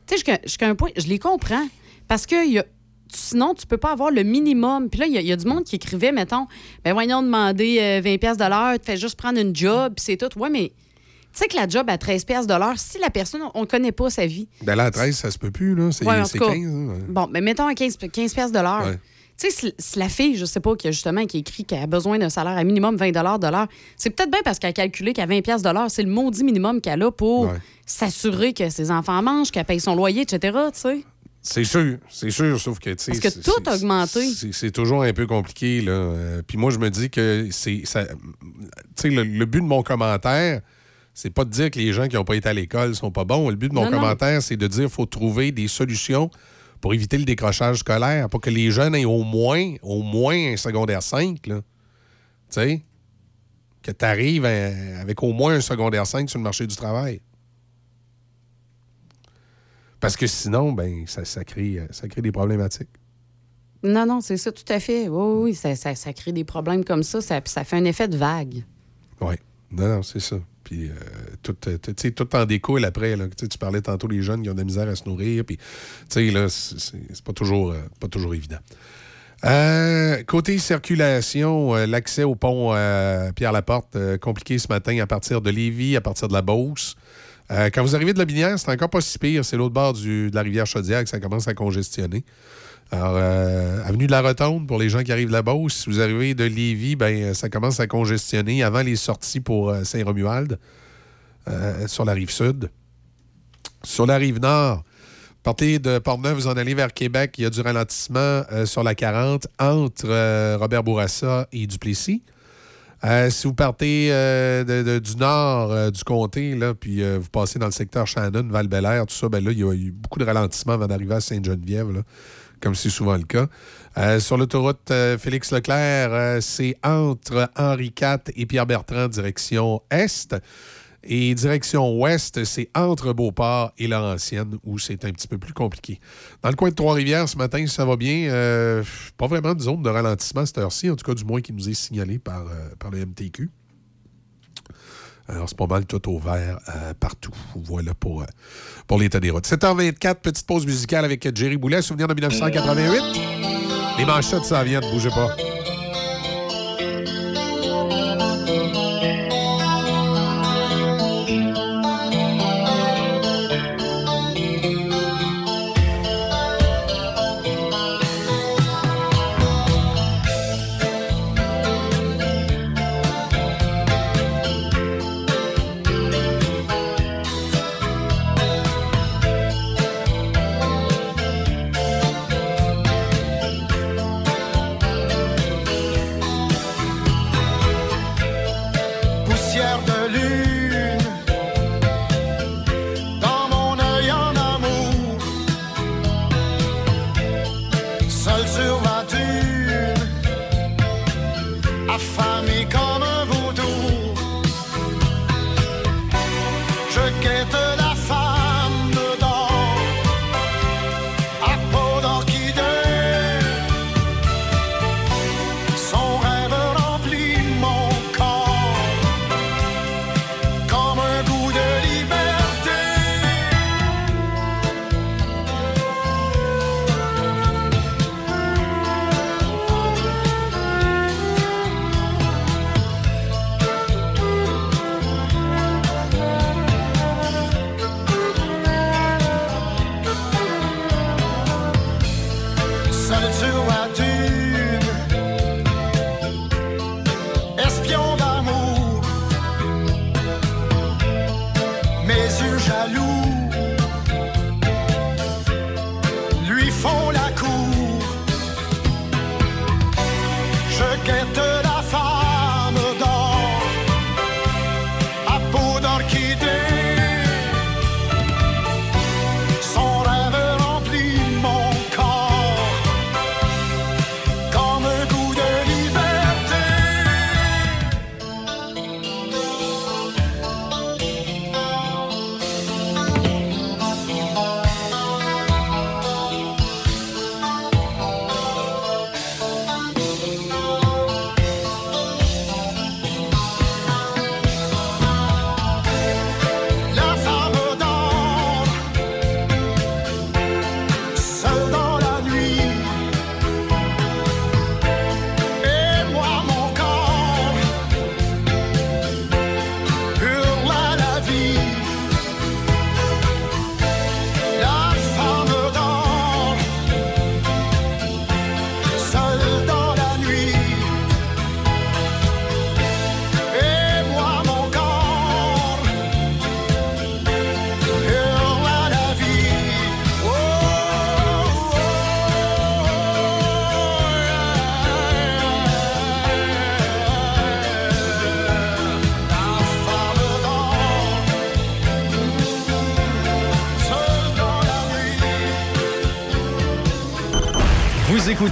tu sais, jusqu'à- un point, je les comprends. Parce que il y a- sinon, tu peux pas avoir le minimum. Puis là, il y, y a du monde qui écrivait, mettons, ben voyons demander euh, 20 pièces de l'heure, tu fais juste prendre une job, puis c'est tout. Ouais, mais tu sais que la job à 13 pièces de l'heure, si la personne, on ne connaît pas sa vie. Ben là, à 13, ça se peut plus. là. C'est Ouais, en c'est tout cas, 15. hein. Bon, mais mettons à 15, 15 pièces de l'heure. Ouais. Tu sais, si, la fille, je sais pas, qui a justement qui écrit qu'elle a besoin d'un salaire à minimum 20 de l'heure, c'est peut-être bien parce qu'elle a calculé qu'à 20 pièces de l'heure, c'est le maudit minimum qu'elle a pour Ouais. s'assurer que ses enfants mangent, qu'elle paye son loyer, etc., tu sais. C'est sûr, c'est sûr, sauf que, tu sais... Parce que tout a augmenté. c'est- toujours un peu compliqué, là. Euh, Puis moi, je me dis que c'est... Tu sais, le, le but de mon commentaire, c'est pas de dire que les gens qui n'ont pas été à l'école sont pas bons. Le but de mon non. commentaire, c'est de dire qu'il faut trouver des solutions pour éviter le décrochage scolaire, pour que les jeunes aient au moins, au moins un secondaire 5, là. Tu sais? Que tu arrives avec au moins un secondaire 5 sur le marché du travail. Parce que sinon, ben, ça, ça, crée, ça crée des problématiques. Non, non, c'est ça, tout à fait. Oui, oui, ça, ça- ça crée des problèmes comme ça, ça, ça fait un effet de vague. Oui. Non, non, c'est ça. Puis, euh, tout, euh, sais, tout en découle après. Là. Tu parlais tantôt des jeunes qui ont de la misère à se nourrir. Puis, tu sais, là, c'est pas toujours, euh, pas toujours évident. Côté circulation, l'accès au pont Pierre-Laporte, compliqué ce matin à partir de Lévis, à partir de la Beauce. Quand vous arrivez de la Binière, c'est encore pas si pire. C'est l'autre bord de la rivière Chaudière que ça commence à congestionner. Alors, euh, avenue de la Rotonde, pour les gens qui arrivent Beauce, si vous arrivez de Lévis, ben, ça commence à congestionner avant les sorties pour euh, Saint-Romuald, euh, sur la rive sud. Sur la rive nord, partez de Portneuf, vous en allez vers Québec, il y a du ralentissement sur la 40 entre Robert Bourassa et Duplessis. Si vous partez du nord du comté, puis vous passez dans le secteur Shannon, val tout ça, ben là, il y a eu beaucoup de ralentissement avant d'arriver à Sainte-Geneviève, comme c'est souvent le cas. Euh, sur l'autoroute euh, Félix-Leclerc, euh, c'est entre Henri IV et Pierre-Bertrand, direction est. Et direction ouest, c'est entre Beauport et Laurentienne, où c'est un petit peu plus compliqué. Dans le coin de Trois-Rivières, ce matin, ça va bien. Pas vraiment de zone de ralentissement cette heure-ci, en tout cas du moins qui nous est signalé par, par le MTQ. Alors, c'est pas mal tout au vert euh, partout. Voilà pour, euh, pour l'état des routes. 7h24, petite pause musicale avec Jerry Boulet, souvenir de 1988. Les manchettes, ça vient, ne bougez pas.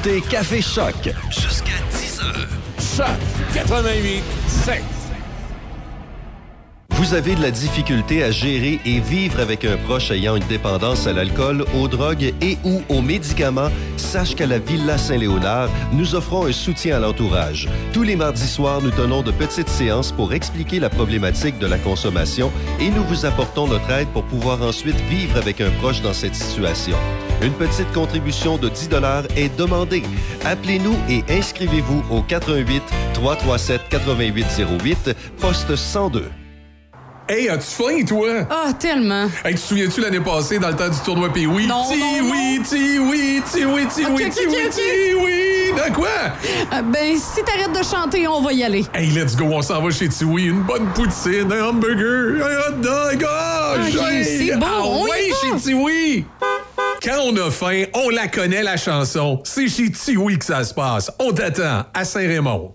Écoutez Café Choc. Jusqu'à 10 heures. Choc 88 7. Vous avez de la difficulté à gérer et vivre avec un proche ayant une dépendance à l'alcool, aux drogues et ou aux médicaments? Sache qu'à la Villa Saint-Léonard, nous offrons un soutien à l'entourage. Tous les mardis soirs, nous tenons de petites séances pour expliquer la problématique de la consommation et nous vous apportons notre aide pour pouvoir ensuite vivre avec un proche dans cette situation. Une petite contribution de 10 est demandée. Appelez-nous et inscrivez-vous au 88 337 8808 poste 102. Hey, as-tu faim, toi? Ah, tellement. Hey, tu te souviens-tu l'année passée, dans le temps du tournoi Pee oui? Non, Ti non, oui, ti oui, ti oui, ti oui, ti oui, ti oui. Dans quoi? Euh, ben, si t'arrêtes de chanter, on va y aller. Hey, let's go, on s'en va chez Tiwi. Une bonne poutine, un hamburger, un hot dog. Ah, Ok, j'ai- c'est bon, Ah on y ouais, va. chez Tiwi. Quand on a faim, on la connaît, la chanson. C'est chez Tiwi que ça se passe. On t'attend à Saint-Raymond.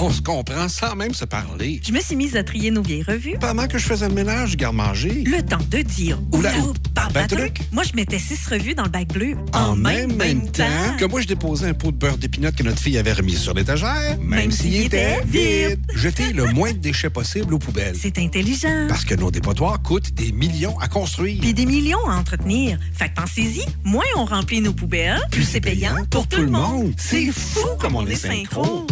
On se comprend sans même se parler. Je me suis mise à trier nos vieilles revues. Pendant que je faisais le ménage garde-manger. Le temps de dire oula Oula, ou parle ben, truc. Moi, je mettais six revues dans le bac bleu. En même, même temps que moi, je déposais un pot de beurre d'épinot que notre fille avait remis sur l'étagère, même, s'il était vide. Jeter le moins de déchets possible aux poubelles. C'est intelligent. Parce que nos dépotoirs coûtent des millions à construire. Puis des millions à entretenir. Fait que pensez-y, moins on remplit nos poubelles, plus c'est payant pour tout le monde. C'est fou comme on est synchro.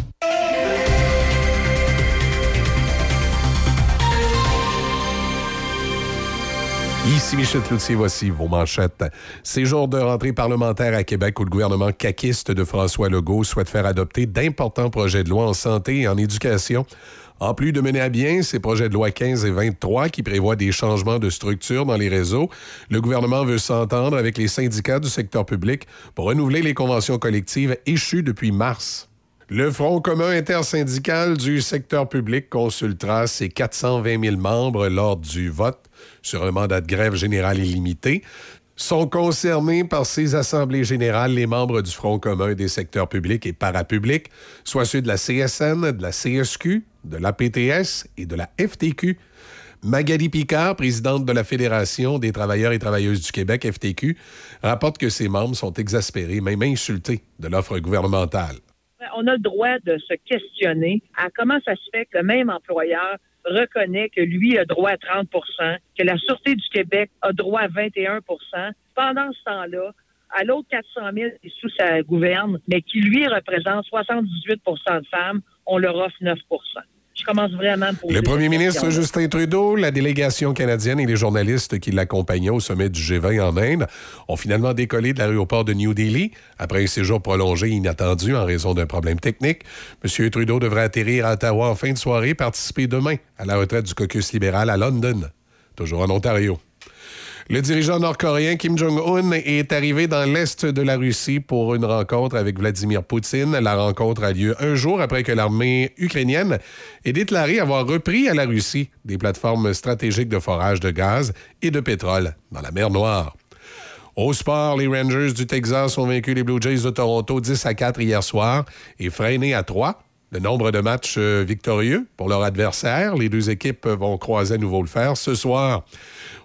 Ici Michel Cloutier, voici vos manchettes. Ces jours de rentrée parlementaire à Québec où le gouvernement caquiste de François Legault souhaite faire adopter d'importants projets de loi en santé et en éducation. En plus de mener à bien ces projets de loi 15 et 23 qui prévoient des changements de structure dans les réseaux, le gouvernement veut s'entendre avec les syndicats du secteur public pour renouveler les conventions collectives échues depuis mars. Le Front commun intersyndical du secteur public consultera ses 420 000 membres lors du vote sur un mandat de grève générale illimité. Sont concernés par ces assemblées générales les membres du Front commun des secteurs publics et parapublics, soit ceux de la CSN, de la CSQ, de la PTS et de la FTQ. Magali Picard, présidente de la Fédération des travailleurs et travailleuses du Québec, FTQ, rapporte que ses membres sont exaspérés, même insultés de l'offre gouvernementale. On a le droit de se questionner à comment ça se fait que le même employeur reconnaît que lui a droit à 30% que la Sûreté du Québec a droit à 21% Pendant ce temps-là, à l'autre 400 000 qui est sous sa gouverne, mais qui lui représente 78% de femmes, on leur offre 9 Je commence vraiment à me poser Le premier ministre. Justin Trudeau, la délégation canadienne et les journalistes qui l'accompagnaient au sommet du G20 en Inde ont finalement décollé de l'aéroport de New Delhi après un séjour prolongé inattendu en raison d'un problème technique. M. Trudeau devrait atterrir à Ottawa en fin de soirée et participer demain à la retraite du caucus libéral à London, toujours en Ontario. Le dirigeant nord-coréen Kim Jong-un est arrivé dans l'est de la Russie pour une rencontre avec Vladimir Poutine. La rencontre a lieu un jour après que l'armée ukrainienne ait déclaré avoir repris à la Russie des plateformes stratégiques de forage de gaz et de pétrole dans la mer Noire. Au sport, les Rangers du Texas ont vaincu les Blue Jays de Toronto 10 à 4 hier soir et freiné à 3 le nombre de matchs euh, victorieux pour leur adversaire. Les deux équipes vont croiser à nouveau le fer ce soir.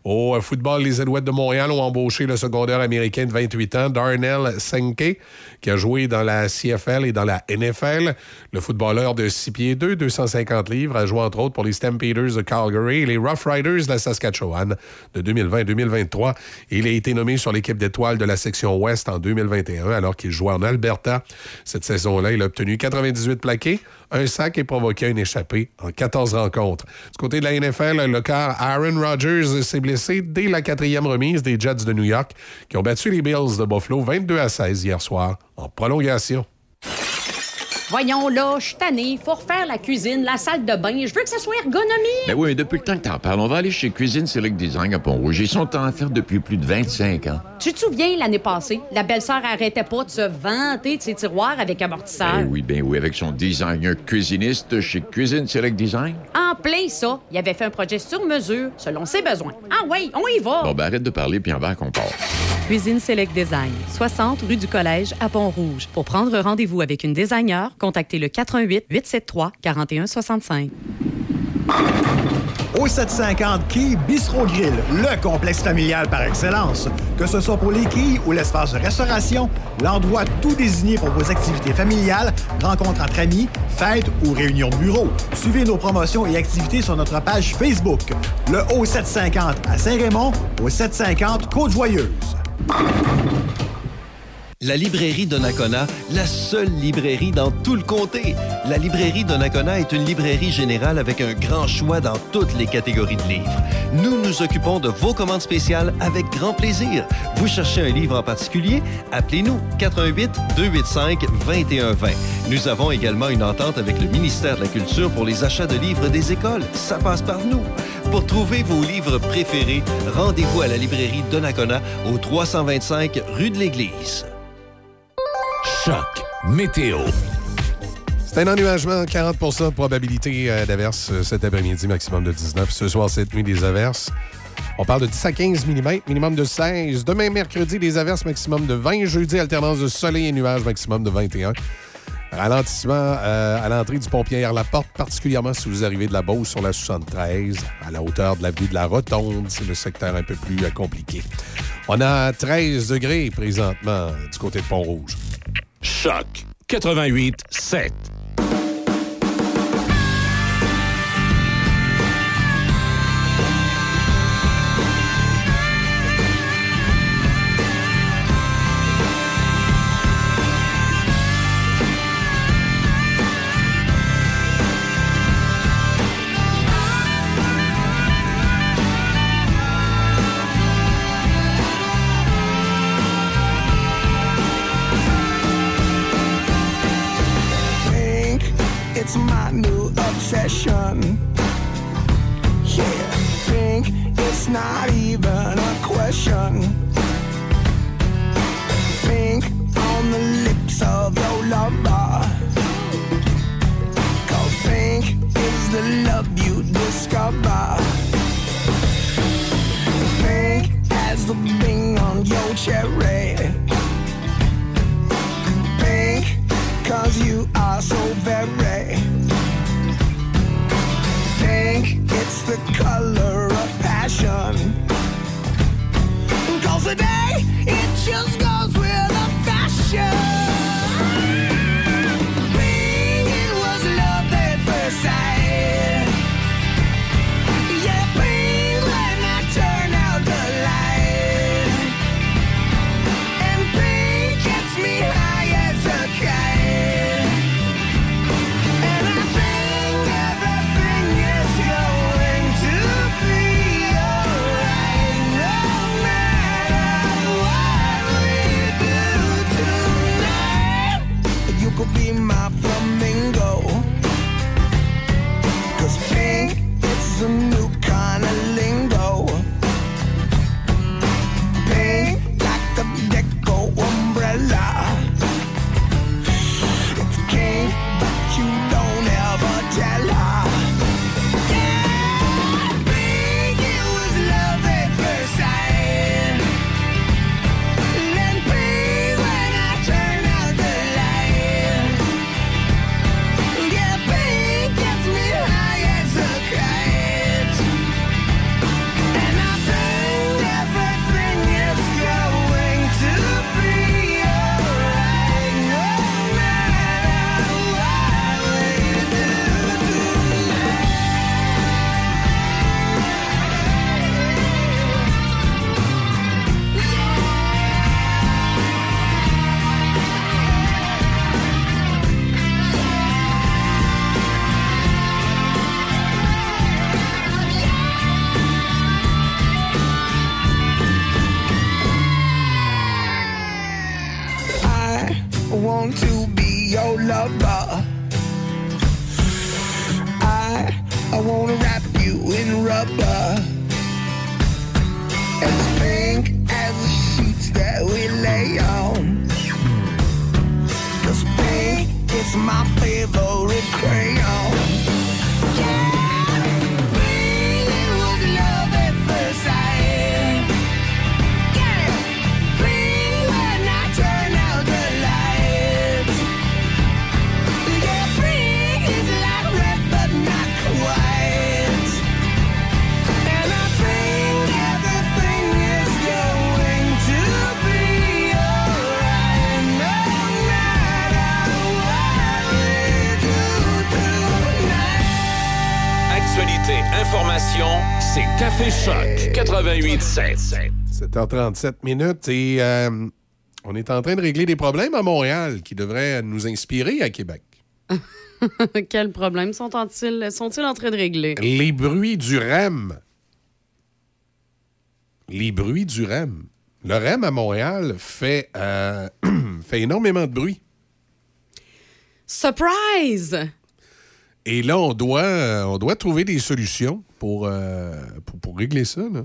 Au euh, football, les Alouettes de Montréal ont embauché le secondaire américain de 28 ans, Darnell Senke, qui a joué dans la CFL et dans la NFL. Le footballeur de 6 pieds 2, 250 livres, a joué entre autres pour les Stampeders de Calgary et les Rough Riders de Saskatchewan de 2020-2023. Il a été nommé sur l'équipe d'étoiles de la section Ouest en 2021 alors qu'il jouait en Alberta. Cette saison-là, il a obtenu 98 plaqués, un sac et provoqué un échappé en 14 rencontres. Du côté de la NFL, le quart Aaron Rodgers s'est blessé dès la quatrième remise des Jets de New York qui ont battu les Bills de Buffalo 22 à 16 hier soir en prolongation. Voyons là, je suis tanné. Faut refaire la cuisine, la salle de bain. Je veux que ça soit ergonomique. Ben oui, mais depuis le temps que t'en parles, on va aller chez Cuisine Select Design à Pont-Rouge. Ils sont en faire depuis plus de 25 ans. Tu te souviens, l'année passée, la belle-sœur arrêtait pas de se vanter de ses tiroirs avec amortisseur? Ben oui, ben oui, avec son designer cuisiniste chez Cuisine Select Design. En plein ça, il avait fait un projet sur mesure, selon ses besoins. Ah oui, on y va! Bon, ben arrête de parler, puis en va qu'on part. Cuisine Select Design, 60 rue du Collège à Pont-Rouge. Pour prendre rendez-vous avec une designer, contactez le 88 873 4165. Au 750 Quai Bistro Grill, le complexe familial par excellence. Que ce soit pour les quilles ou l'espace de restauration, l'endroit tout désigné pour vos activités familiales, rencontres entre amis, fêtes ou réunions de bureau. Suivez nos promotions et activités sur notre page Facebook. Le Haut 750 à Saint-Raymond, au 750 Côte-Joyeuse. La librairie Donnacona, la seule librairie dans tout le comté. La librairie Donnacona est une librairie générale avec un grand choix dans toutes les catégories de livres. Nous nous occupons de vos commandes spéciales avec grand plaisir. Vous cherchez un livre en particulier? Appelez-nous 88 285 2120. Nous avons également une entente avec le ministère de la Culture pour les achats de livres des écoles. Ça passe par nous. Pour trouver vos livres préférés, rendez-vous à la librairie Donnacona au 325 rue de l'Église. Choc météo. C'est un ennuagement, 40% de probabilité euh, d'averse euh, cet après-midi, maximum de 19. Ce soir, cette nuit, des averses. On parle de 10 à 15 mm, minimum de 16. Demain, mercredi, des averses, maximum de 20. Jeudi, alternance de soleil et nuages, maximum de 21. Ralentissement euh, à l'entrée du pont Pierre-Laporte, particulièrement si vous arrivez de la Beauce sur la 73, à la hauteur de l'avenue de la Rotonde. C'est le secteur un peu plus compliqué. On a 13 degrés présentement du côté de Pont-Rouge. Choc 88 7. 88.7. 7h37 minutes et euh, on est en train de régler des problèmes à Montréal qui devraient nous inspirer à Québec. Quels problèmes sont-ils sont en train de régler? Les bruits du REM. Les bruits du REM. Le REM à Montréal fait, euh, fait énormément de bruit. Surprise! Et là, on doit, on doit trouver des solutions pour, euh, pour, pour régler ça. là.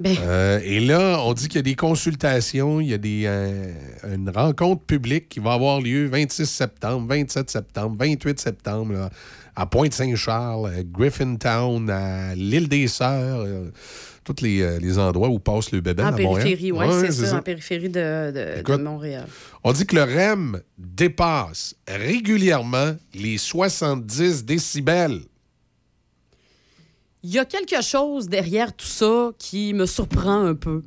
Ben. Euh, et là, on dit qu'il y a des consultations, il y a des, euh, une rencontre publique qui va avoir lieu 26 septembre, 27 septembre, 28 septembre, là, à Pointe-Saint-Charles, à Griffintown, à l'île des Sœurs, euh, tous les, euh, les endroits où passe le bébé En à Montréal. périphérie, oui, Ouais, c'est ça, en périphérie de, de- Montréal. On dit que le REM dépasse régulièrement les 70 décibels. Il y a quelque chose derrière tout ça qui me surprend un peu.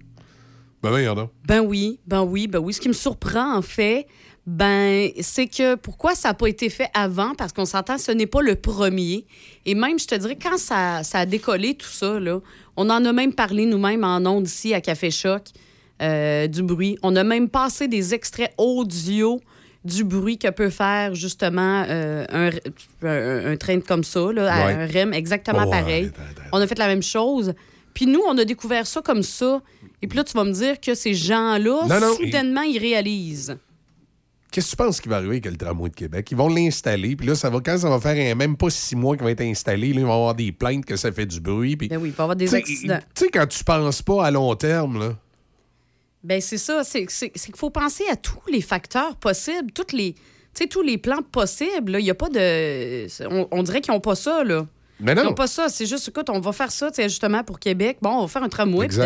Ben, ben, y en a. Ben oui, ben oui, ben oui. Ce qui me surprend, en fait, ben, c'est que pourquoi ça n'a pas été fait avant? Parce qu'on s'entend, ce n'est pas le premier. Et même, je te dirais, quand ça, ça a décollé, tout ça, là, on en a même parlé nous-mêmes en ondes ici à Café Choc, euh, du bruit. On a même passé des extraits audio du bruit que peut faire justement euh, un, un- un train comme ça, là, à Ouais. un REM, exactement Oh, pareil. On a fait la même chose. Puis nous, on a découvert ça comme ça. Et puis là, tu vas me dire que ces gens-là, soudainement, ils réalisent. Qu'est-ce que tu penses qui va arriver avec le tramway de Québec? Ils vont l'installer, puis là, ça va, quand ça va faire un- même pas six mois qu'il va être installé, là, ils vont avoir des plaintes que ça fait du bruit. Puis, Ben oui, il va y avoir des accidents. Tu sais, quand tu penses pas à long terme, là, Ben c'est ça, c'est qu'il faut penser à tous les facteurs possibles, toutes les, tous les plans possibles. Il y a pas de... On, on dirait qu'ils n'ont pas ça, là. Mais Ils non. n'ont pas ça. C'est juste, écoute, on va faire ça, justement, pour Québec. Bon, on va faire un tramway, puis.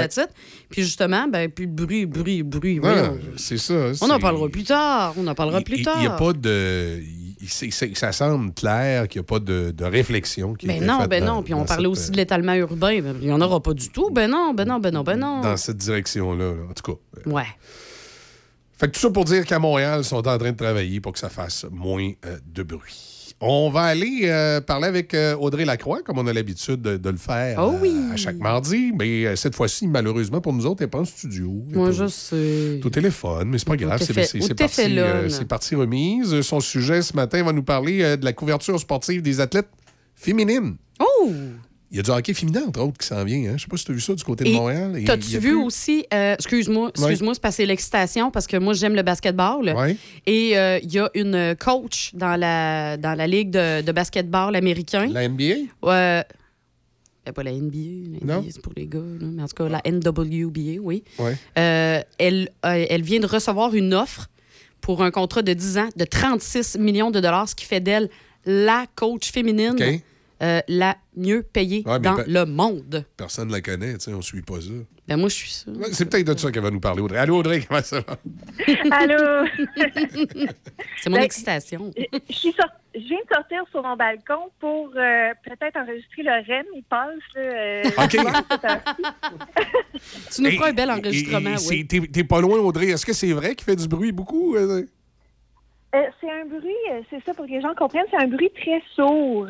Puis justement, ben, de bruit, bruit, bruit. Ouais, voyons. c'est ça. On en parlera plus tard. On en parlera plus Il tard. n'y a pas de. Ça semble clair qu'il n'y a pas de, de réflexion qui Ben non, faite ben dans- non. Puis on parlait cette, aussi de l'étalement urbain. Ben, il n'y en aura pas du tout. Ben non, ben non, ben non, ben non. dans cette direction-là. là. En tout cas. Ouais. Fait que tout ça pour dire qu'à Montréal, ils sont en train de travailler pour que ça fasse moins euh, de bruit. On va aller euh, parler avec euh, Audrey Lacroix, comme on a l'habitude de, de le faire Oh oui. euh, à chaque mardi. Mais cette fois-ci, malheureusement pour nous autres, elle n'est pas en studio. Moi, je sais. au téléphone, mais c'est pas grave, c'est parti, euh, remise. Son sujet ce matin va nous parler euh, de la couverture sportive des athlètes féminines. Oh! Il y a du hockey féminin, entre autres, qui s'en vient. Hein? Je sais pas si tu as vu ça du côté de Montréal. T'as-tu vu plus- aussi, euh, excuse-moi, excuse-moi, c'est passé l'excitation parce que moi, j'aime le basketball. Ouais. Et euh, il y a une coach dans la, dans la ligue de, de basketball américain. La NBA? Ouais. Ben, pas la NBA. La. NBA, c'est pour les gars. là, mais en tout cas, la NWBA, oui. Ouais. Euh, elle, euh, elle vient de recevoir une offre pour un contrat de 10 ans de 36 millions de dollars, ce qui fait d'elle la coach féminine. Euh, la mieux payée Ouais, dans le monde. Personne ne la connaît, tu sais, on suit pas ça. Ben moi, je suis ça. C'est peut-être de ça qu'elle va nous parler, Audrey. Allô, Audrey, comment ça va? Allô? C'est mon Ben, excitation. Je, suis sor- je viens de sortir sur mon balcon pour euh, peut-être enregistrer le REM. Il passe. Là, euh, OK. Tu nous Et- feras un bel et- enregistrement, et- oui. c'est- T'es pas loin, Audrey. Est-ce que c'est vrai qu'il fait du bruit beaucoup? euh? C'est un bruit, c'est ça pour que les gens comprennent, c'est un bruit très sourd.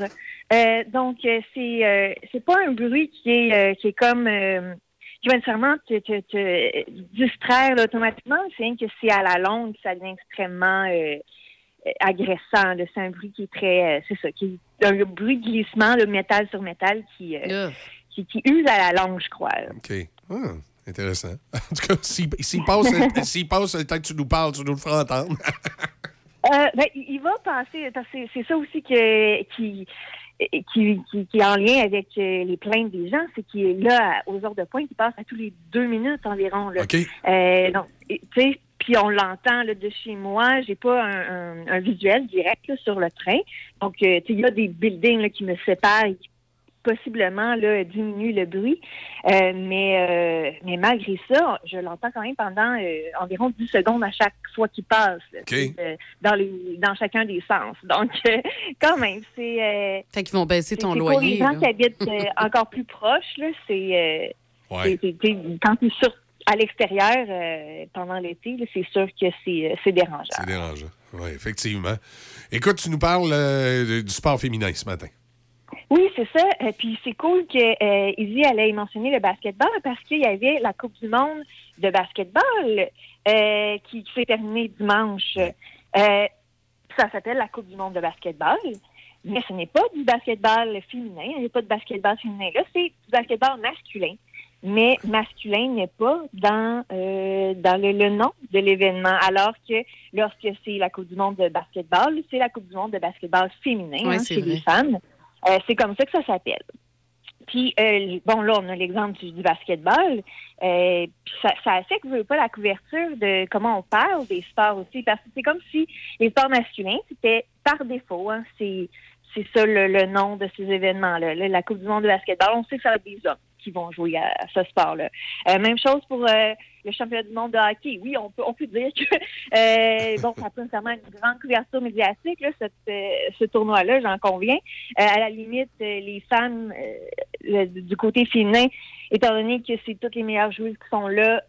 Euh, donc, euh, c'est euh, c'est pas un bruit qui est, euh, qui est comme. euh, qui va nécessairement te, te, te distraire là, automatiquement. C'est rien que c'est à la longue, ça devient extrêmement agressant. C'est un bruit qui est très. euh, c'est ça, qui est un bruit de glissement, de métal sur métal qui, euh, qui, qui use à la longue, je crois. là. OK. Ah, intéressant. En tout cas, s'il passe, s'il passe le temps que tu nous parles, tu nous le feras entendre. Euh, ben, il va passer, parce que c'est c'est ça aussi que, qui, qui, qui, qui est en lien avec euh, les plaintes des gens, c'est qu'il est là aux heures de pointe, il passe à tous les deux minutes environ. Là. Euh, donc, tu sais, puis on l'entend de chez moi. J'ai pas un, un- un visuel direct là, sur le train. Donc, euh, tu sais, il y a des buildings là, qui me séparent et qui possiblement là, diminuent le bruit. Euh, mais, euh, mais malgré ça, je l'entends quand même pendant euh, environ 10 secondes à chaque fois qu'il passe. euh, dans, les, dans chacun des sens. Donc, euh, quand même, c'est... euh, Fait qu'ils vont baisser ton loyer. Pour les gens là. qui habitent euh, encore plus proches, là, c'est... euh, Ouais. c'est- c'est- c'est- quand tu es sur, à l'extérieur euh, pendant l'été, là, c'est sûr que c'est euh, c'est dérangeant. C'est dérangeant. Oui, effectivement. Écoute, tu nous parles euh, du sport féminin ce matin. Oui, c'est ça. Euh, puis c'est cool que euh, Izzy allait mentionner le basketball parce qu'il y avait la Coupe du monde de basketball euh, qui, qui s'est terminée dimanche. Euh, ça s'appelle la Coupe du monde de basketball. Mais ce n'est pas du basketball féminin. Il n'y a pas de basketball féminin. Là, c'est du basketball masculin. Mais masculin n'est pas dans euh, dans le, le nom de l'événement. Alors que lorsque c'est la Coupe du monde de basketball, c'est la Coupe du monde de basketball féminin Ouais, hein, c'est chez vrai. les femmes. Euh, c'est comme ça que ça s'appelle. Puis, euh, bon, là, on a l'exemple du, basketball. Euh, ça, ça affecte, je veux pas, la couverture de comment on parle des sports aussi. Parce que c'est comme si les sports masculins, c'était par défaut. Hein, c'est, c'est ça le, le nom de ces événements-là. Là, la Coupe du monde de basketball, on sait que ça va être des hommes qui vont jouer à, ce sport-là. Euh, même chose pour euh, le championnat du monde de hockey. Oui, on peut, dire que, euh, bon, ça pas nécessairement une grande couverture médiatique, là, ce tournoi-là, j'en conviens. À la limite, les femmes du côté féminin, étant donné que c'est toutes les meilleures joueuses qui sont là,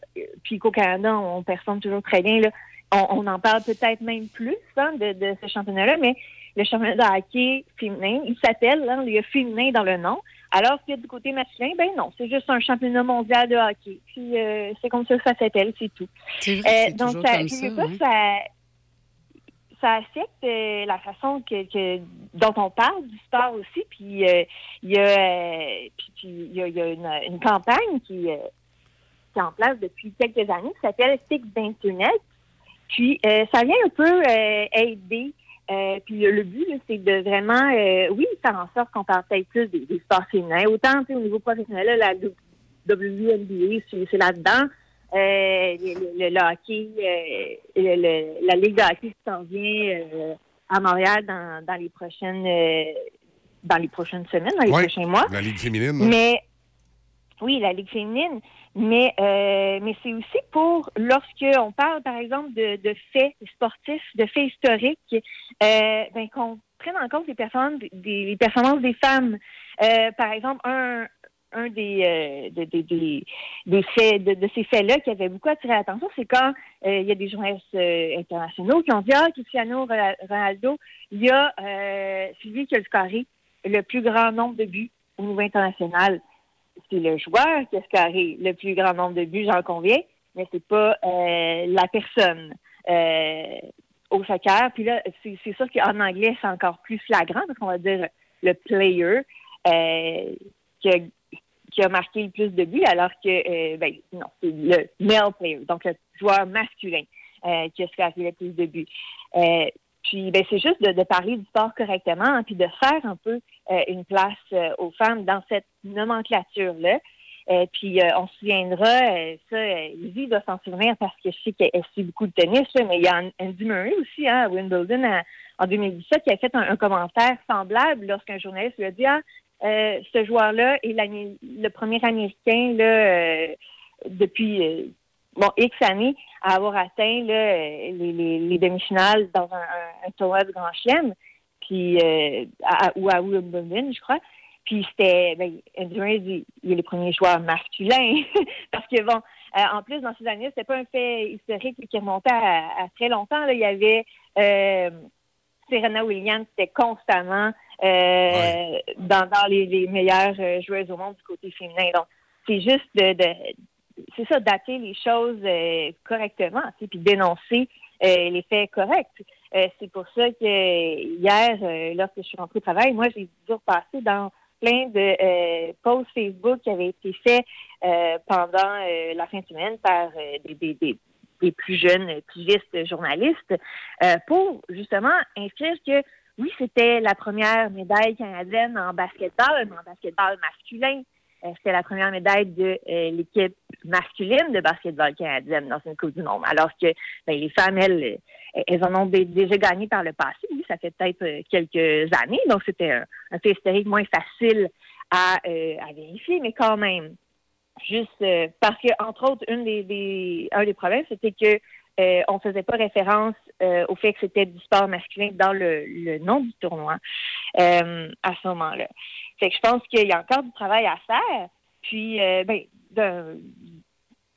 puis qu'au Canada, on performe toujours très bien, là, on, en parle peut-être même plus hein, de, de ce championnat-là, mais le championnat de hockey féminin, il s'appelle, hein, il y a féminin dans le nom, alors que du côté masculin, ben non, c'est juste un championnat mondial de hockey. Puis euh, c'est comme ça que ça s'appelle, c'est tout. Vrai, Euh, donc ça, comme ça, pas, hein. ça, ça affecte euh, la façon que, que- dont on parle du sport aussi. Puis euh, il y a, puis- y a, y a une, une campagne qui, qui est en place depuis quelques années qui s'appelle Fix d'Internet. Puis ça vient un peu aider. Euh, puis le, but, c'est de vraiment, euh, oui, faire en sorte qu'on parle peut-être plus des, des sports féminins. Autant au niveau professionnel, là, la WNBA, c'est là-dedans. Euh, le, le- le hockey, euh, le- la Ligue de hockey qui s'en vient euh, à Montréal dans, dans les prochaines euh, dans les prochaines semaines, dans les Ouais, prochains mois. La Ligue féminine. là. Mais oui, la Ligue féminine. Mais euh, mais c'est aussi pour lorsque on parle, par exemple, de, de faits sportifs, de faits historiques, euh, ben, qu'on prenne en compte les performances des, les performances des femmes. Euh, par exemple, un un des, euh, de- de- des, des faits de, de ces faits-là qui avait beaucoup attiré l'attention, c'est quand euh, il y a des journalistes euh, internationaux qui ont dit Ah, Cristiano Ronal- Ronaldo, il y a euh, c'est lui qui a le scoré le plus grand nombre de buts au niveau international. C'est le joueur qui a scoré le plus grand nombre de buts, j'en conviens, mais c'est pas euh, la personne. Euh, au soccer. Puis là, c'est sûr qu'en anglais, c'est encore plus flagrant parce qu'on va dire le player euh, qui, a, qui a marqué le plus de buts, alors que, euh, ben, non, c'est le male player, donc le joueur masculin euh, qui a scoré le plus de buts. Puis, ben, c'est juste de, de parler du sport correctement, hein, puis de faire un peu euh, une place euh, aux femmes dans cette nomenclature-là. Euh, puis euh, on se souviendra, euh, ça, euh, Lizzie va s'en souvenir parce que je sais qu'elle suit beaucoup de tennis, mais il y a Andy Murray aussi, hein, à Wimbledon en 2017, qui a fait un, un commentaire semblable lorsqu'un journaliste lui a dit Ah, ce joueur-là est le premier Américain là, depuis bon, X années à avoir atteint là, les, les, les demi-finales dans un, un, un tournoi de Grand Chelem, puis euh, à- ou à Wimbledon, je crois. Puis c'était, ben, il est le premier joueur masculin. Parce que bon, euh, en plus, dans ces années, c'était pas un fait historique qui remontait à, à très longtemps. Là. Il y avait euh, Serena Williams, c'était constamment euh, dans, dans les, les meilleures joueuses au monde du côté féminin. Donc, c'est juste de, de- c'est ça, dater les choses euh, correctement, puis dénoncer euh, les faits corrects. Euh, c'est pour ça que hier, euh, lorsque je suis rentrée au travail, moi, j'ai dû repasser dans plein de posts Facebook qui avaient été faits pendant la fin de semaine par des, des, plus jeunes pigistes journalistes pour justement inscrire que oui, c'était la première médaille canadienne en basketball, mais en basketball masculin. Euh, c'était la première médaille de euh, l'équipe masculine de basketball canadienne dans une Coupe du Monde. Alors que ben, les femmes, elles, euh, elles en ont dé- déjà gagné par le passé. Oui, ça fait peut-être quelques années. Donc, c'était un, fait historique moins facile à, euh, à vérifier, mais quand même. Juste euh, parce que, entre autres, une des, des- un des problèmes, c'était que euh, on faisait pas référence euh, au fait que c'était du sport masculin dans le, le nom du tournoi euh, à ce moment-là. Je pense qu'il y a encore du travail à faire. Puis, euh, ben,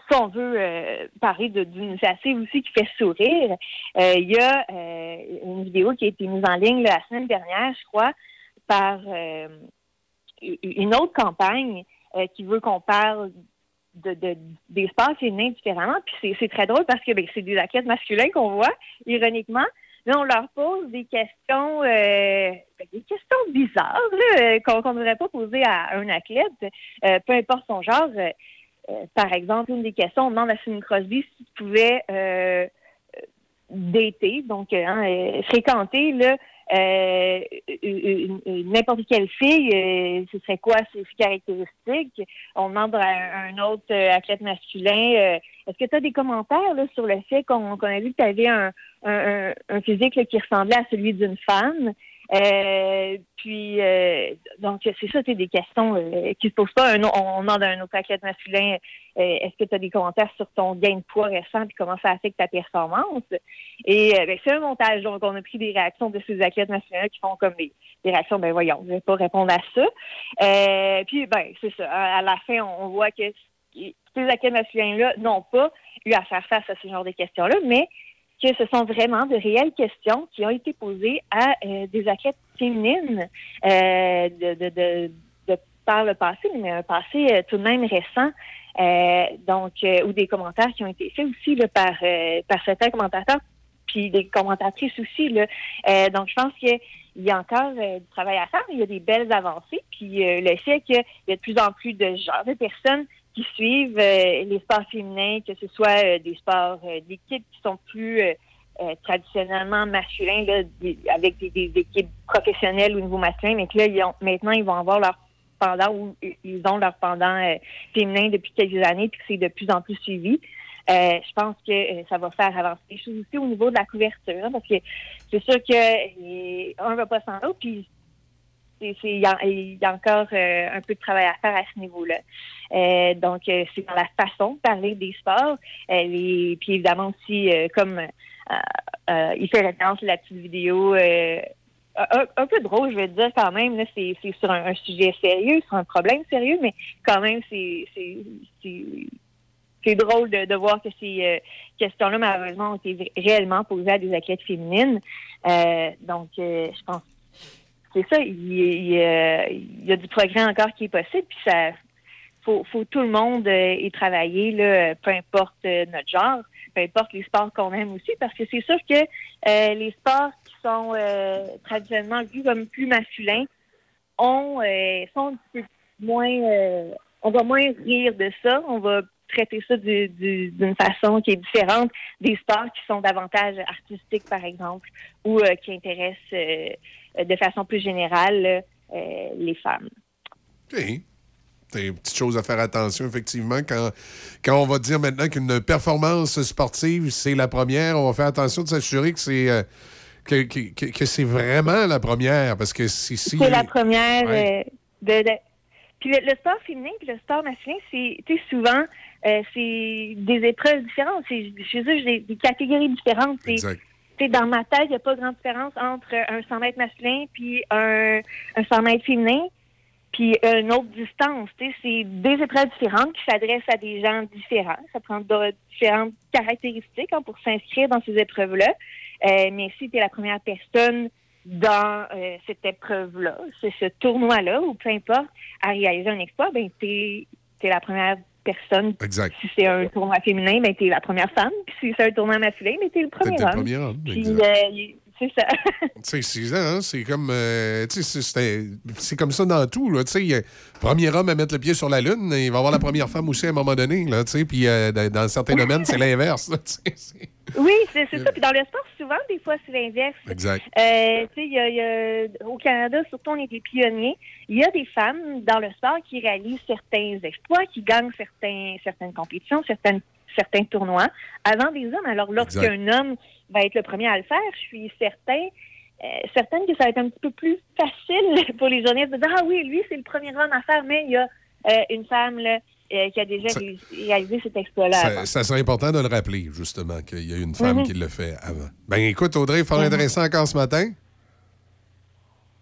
si on veut euh, parler d'une initiative aussi qui fait sourire, euh, il y a euh, une vidéo qui a été mise en ligne la semaine dernière, je crois, par une autre campagne qui veut qu'on parle de, de- des différemment. Puis c'est- c'est très drôle parce que ben, c'est des athlètes masculins qu'on voit, ironiquement. Là, on leur pose des questions, euh, ben, des questions bizarres euh, qu'on ne devrait pas poser à un athlète, euh, peu importe son genre. Euh, par exemple, une des questions, on demande à Sidney Crosby si tu pouvais euh, dater, donc hein, fréquenter là, euh, n'importe quelle fille, ce serait quoi ses caractéristiques? On demande à un, autre athlète masculin, euh, est-ce que tu as des commentaires là, sur le fait qu'on qu'on a vu que tu avais un, un, physique qui ressemblait à celui d'une femme? Euh, puis, euh, donc, c'est ça, c'est des questions euh, qui se posent pas. On demande à un autre athlète masculin, euh, est-ce que tu as des commentaires sur ton gain de poids récent puis comment ça affecte ta performance? Et euh, ben, c'est un montage. Donc, on a pris des réactions de ces athlètes masculins qui font comme des, réactions, ben voyons, je vais pas répondre à ça. Puis, ben, c'est ça. À, à la fin, on, on voit que ces athlètes masculins-là n'ont pas eu à faire face à ce genre de questions-là, mais que ce sont vraiment de réelles questions qui ont été posées à euh, des athlètes féminines euh, de, de, de, de par le passé, mais un passé euh, tout de même récent. Euh, donc, ou des commentaires qui ont été faits aussi là, par, par certains commentateurs, puis des commentatrices aussi. Là. Donc, je pense qu'il y a encore du travail à faire. Il y a des belles avancées. Puis euh, le fait qu'il y a de plus en plus de genres de personnes qui suivent euh, les sports féminins, que ce soit euh, des sports euh, d'équipe qui sont plus traditionnellement masculins, là, avec des, des équipes professionnelles au niveau masculin, mais que là, ils ont- maintenant, ils vont avoir leur pendant ou ils ont leur pendant euh, féminin depuis quelques années, puis que c'est de plus en plus suivi. Euh, je pense que ça va faire avancer les choses aussi au niveau de la couverture, hein, parce que c'est sûr que un va pas sans l'autre, puis il y, a encore euh, un peu de travail à faire à ce niveau-là. Euh, donc, euh, c'est dans la façon de parler des sports. Les- puis évidemment aussi, comme il fait référence à la petite vidéo, un, peu drôle, je vais dire quand même. C'est sur un, sujet sérieux, sur un problème sérieux, mais quand même, c'est c'est- drôle de, voir que ces questions-là, malheureusement, ont été réellement posées à des athlètes féminines. Donc, je pense c'est ça, il, euh, y a du progrès encore qui est possible, puis ça faut, faut tout le monde euh, y travailler, là, peu importe euh, notre genre, peu importe les sports qu'on aime aussi, parce que c'est sûr que euh, les sports qui sont euh, traditionnellement vus comme plus masculins ont euh, sont un petit peu moins euh, on va moins rire de ça, on va traiter ça du- du- d'une façon qui est différente des sports qui sont davantage artistiques, par exemple, ou euh, qui intéressent euh, de façon plus générale euh, les femmes. OK. C'est une petite chose à faire attention, effectivement. Quand, quand on va dire maintenant qu'une performance sportive, c'est la première, on va faire attention de s'assurer que c'est euh, que, que- que- c'est vraiment la première. Parce que si. si C'est la première Ouais. euh, de, de- Puis le, le sport féminin puis le sport masculin, c'est souvent euh, c'est des épreuves différentes. C'est chez eux j'ai des, catégories différentes. C'est Exact. dans ma tête, il n'y a pas grande différence entre un 100 mètres masculin puis un, un 100 mètres féminin puis une autre distance. C'est des épreuves différentes qui s'adressent à des gens différents. Ça prend de- différentes caractéristiques hein, pour s'inscrire dans ces épreuves-là. Euh, mais si tu es la première personne dans euh, cette épreuve-là, c'est ce tournoi-là, ou peu importe, à réaliser un exploit, ben tu es, la première personne. Exact. Si c'est un tournoi féminin, ben tu es la première femme. Puis si c'est un tournoi masculin, ben tu es le premier T'es le premier homme, Puis, euh, c'est ça. Tu sais, c'est hein, c'est comme. euh, c'est- comme ça dans tout. Là, a premier homme à mettre le pied sur la Lune, il va avoir la première femme aussi à un moment donné. Là, puis euh, dans certains domaines, c'est l'inverse. Oui, c'est ça. Puis dans le sport, souvent, des fois, c'est l'inverse. Exact. Euh, tu sais, il y a, y a- au Canada, surtout, on est des pionniers. Il y a des femmes dans le sport qui réalisent certains exploits, qui gagnent certains, certaines compétitions, certaines, certains tournois avant des hommes. Alors, lorsqu'un homme va être le premier à le faire, je suis certain, euh, certaine que ça va être un petit peu plus facile pour les journalistes de dire Ah oui, lui, c'est le premier homme à faire, mais il y a euh, une femme là, euh, qui a déjà Ça- réalisé cet exploit-là. Ça, ça serait important de le rappeler, justement, qu'il y a une femme Mhm. qui le fait avant. Ben écoute, Audrey, fort Mhm. intéressant encore ce matin.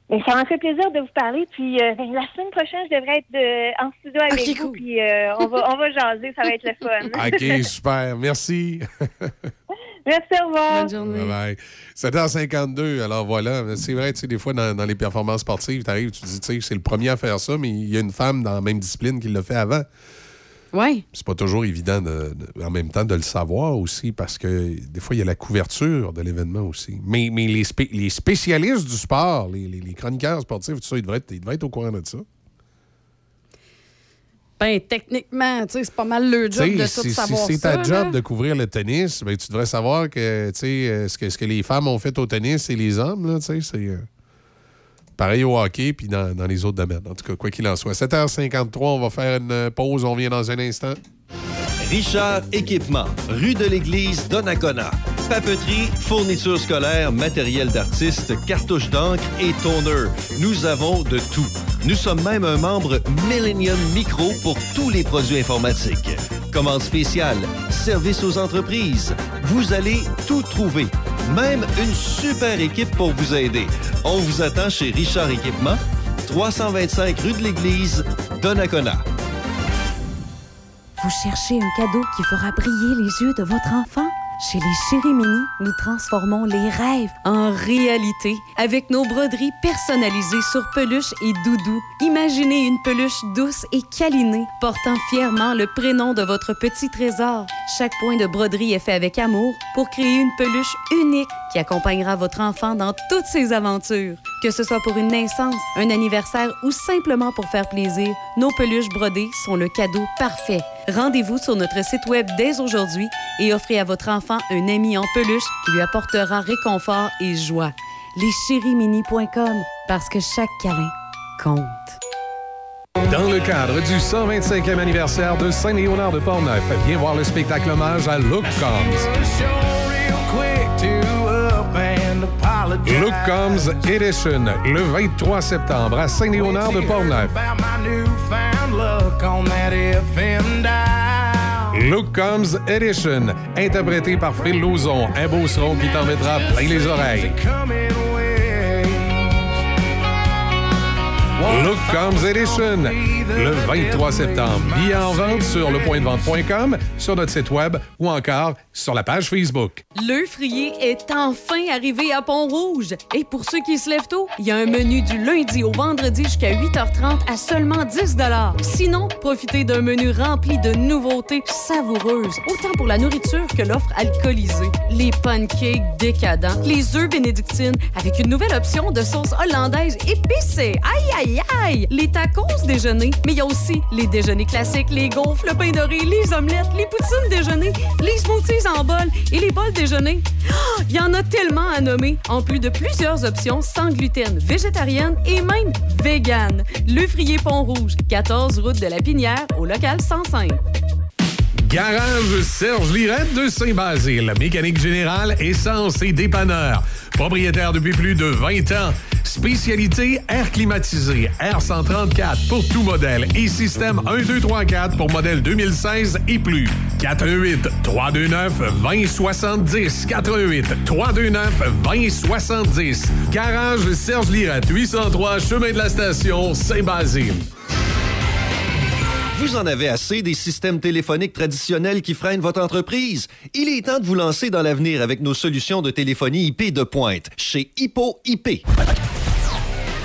Ben, ça m'a fait plaisir de vous parler. Puis euh, ben, la semaine prochaine, je devrais être de- en studio avec vous. Puis euh, on, va, on va jaser. Ça va être le fun. OK, super. Merci. Merci, au revoir. Bonne journée. Bye bye. 7h52, alors voilà. C'est vrai, tu sais, des fois, dans, dans les performances sportives, tu arrives, tu te dis, tu sais, c'est le premier à faire ça, mais il y a une femme dans la même discipline qui l'a fait avant. Oui. C'est pas toujours évident, de- de- en même temps, de le savoir aussi, parce que des fois, il y a la couverture de l'événement aussi. Mais, mais les, spé- les spécialistes du sport, les, les- les chroniqueurs sportifs, tout ça, ils devraient, être, ils devraient être au courant de ça. Ben, techniquement, tu sais, c'est pas mal le job de tout si, savoir si c'est ça. ta job là. de couvrir le tennis, ben, tu devrais savoir que, tu sais, euh, ce que, ce que les femmes ont fait au tennis et les hommes, là, tu sais, c'est euh, pareil au hockey puis dans, dans les autres domaines. En tout cas, quoi qu'il en soit. 7h53, on va faire une euh, pause. On vient dans un instant. Richard Équipement, rue de l'Église, Donnacona. Papeterie, fournitures scolaires, matériel d'artiste, cartouches d'encre et toner. Nous avons de tout. Nous sommes même un membre Millennium Micro pour tous les produits informatiques. Commande spéciale, service aux entreprises. Vous allez tout trouver. Même une super équipe pour vous aider. On vous attend chez Richard Équipement, 325 rue de l'Église, Donnacona. Vous cherchez un cadeau qui fera briller les yeux de votre enfant? Chez les Chéris Mini, nous transformons les rêves En réalité, avec nos broderies personnalisées sur peluche et doudou, imaginez une peluche douce et câlinée, portant fièrement le prénom de votre petit trésor. Chaque point de broderie est fait avec amour pour créer une peluche unique qui accompagnera votre enfant dans toutes ses aventures. Que ce soit pour une naissance, un anniversaire ou simplement pour faire plaisir, nos peluches brodées sont le cadeau parfait. Rendez-vous sur notre site web dès aujourd'hui et offrez à votre enfant un ami en peluche qui lui apportera réconfort et joie. Leschérimini.com parce que chaque câlin compte. Dans le cadre du 125e anniversaire de Saint-Léonard de Portneuf, viens voir le spectacle hommage à Look Combs. Look Combs Edition, le 23 septembre à Saint-Léonard de Portneuf. Look Combs Edition, interprété par Phil Lauzon, un beau son qui t'en mettra plein les oreilles. Look Comes Edition, le 23 septembre. Billets en vente sur lepointdevente.com, sur notre site web ou encore sur la page Facebook. Le frier est enfin arrivé à Pont-Rouge. Et pour ceux qui se lèvent tôt, il y a un menu du lundi au vendredi jusqu'à 8h30 à seulement 10 Sinon, profitez d'un menu rempli de nouveautés savoureuses, autant pour la nourriture que l'offre alcoolisée. Les pancakes décadents, les œufs bénédictines avec une nouvelle option de sauce hollandaise épicée. Aïe, aïe, Les tacos déjeuner, mais il y a aussi les déjeuners classiques, les gaufres, le pain doré, les omelettes, les poutines déjeuner, les smoothies en bol et les bols déjeuner. Ah, Il y en a tellement à nommer, en plus de plusieurs options sans gluten, végétarienne et même vegan. Le Frier Pont-Rouge, 14 route de la Pinière, au local 105. Garage Serge Lirette de Saint-Basile. Mécanique générale, essence et dépanneur. Propriétaire depuis plus de 20 ans. Spécialité air climatisé, R134 pour tout modèle et système 1, 2, 3, 4 pour modèle 2016 et plus. 418 329 2070 418 329 2070 Garage Serge Lirette, 803 Chemin de la Station, Saint-Basile. Vous en avez assez des systèmes téléphoniques traditionnels qui freinent votre entreprise? Il est temps de vous lancer dans l'avenir avec nos solutions de téléphonie IP de pointe chez Hippo IP.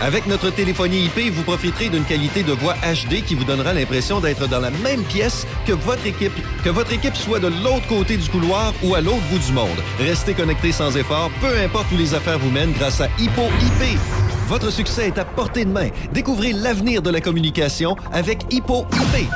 Avec notre téléphonie IP, vous profiterez d'une qualité de voix HD qui vous donnera l'impression d'être dans la même pièce que votre équipe, que votre équipe soit de l'autre côté du couloir ou à l'autre bout du monde. Restez connecté sans effort, peu importe où les affaires vous mènent grâce à Hippo IP. Votre succès est à portée de main. Découvrez l'avenir de la communication avec Hippo IP.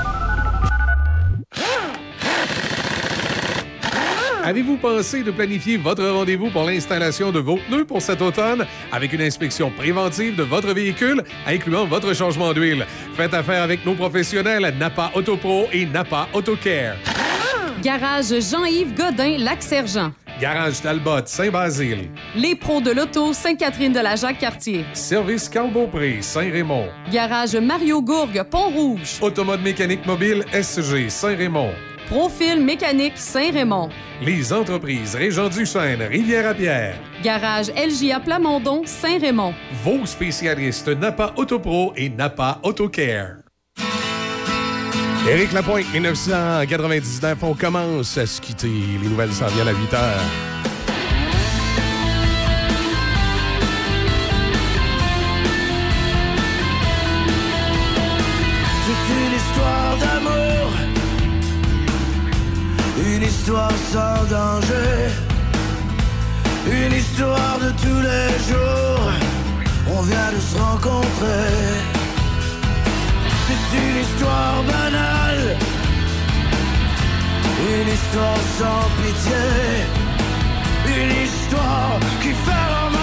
Avez-vous pensé de planifier votre rendez-vous pour l'installation de vos pneus pour cet automne? Avec une inspection préventive de votre véhicule, incluant votre changement d'huile? Faites affaire avec nos professionnels Napa Autopro et Napa Autocare. Garage Jean-Yves Godin, Lac-Sergent. Garage Talbot, Saint-Basile. Les pros de l'auto, Sainte-Catherine de la Jacques-Cartier. Service Carl Beaupré, Saint-Raymond. Garage Mario Gourgue, Pont-Rouge. Automode mécanique mobile SG, Saint-Raymond. Profil mécanique Saint-Raymond. Les entreprises Régent du Chêne, Rivière-à-Pierre. Garage LJA Plamondon, Saint-Raymond. Vos spécialistes Napa Autopro et Napa Autocare. Éric Lapointe, 1999, on commence à se quitter. Les nouvelles s'en viennent à 8 heures. Une histoire sans danger, une histoire de tous les jours. On vient de se rencontrer. C'est une histoire banale, une histoire sans pitié, une histoire qui fait mal.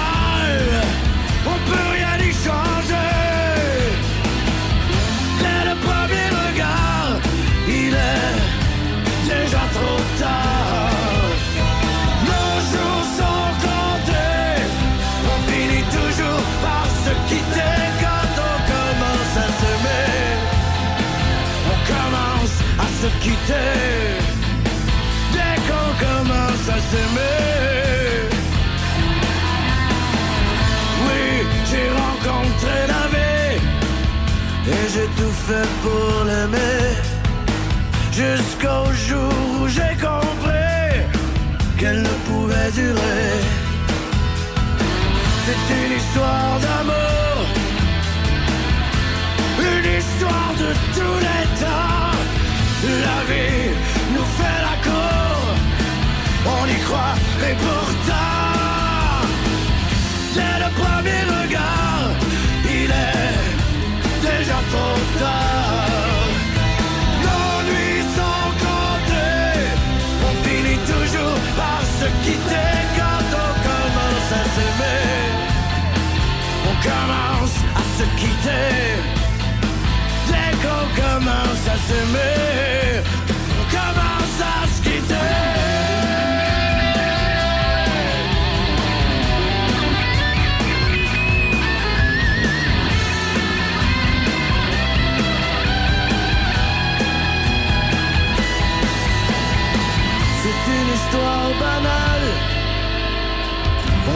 Quitter dès qu'on commence à s'aimer. Oui, j'ai rencontré la vie et j'ai tout fait pour l'aimer. Jusqu'au jour où j'ai compris qu'elle ne pouvait durer. C'est une histoire d'amour, une histoire de tous les temps. La vie nous fait la cour, on y croit et pourtant, dès le premier regard, il est déjà trop tard. Nos nuits sont on finit toujours par se quitter quand on commence à s'aimer. On commence à se quitter commence à s'aimer. Commence à se quitter. C'est une histoire banale.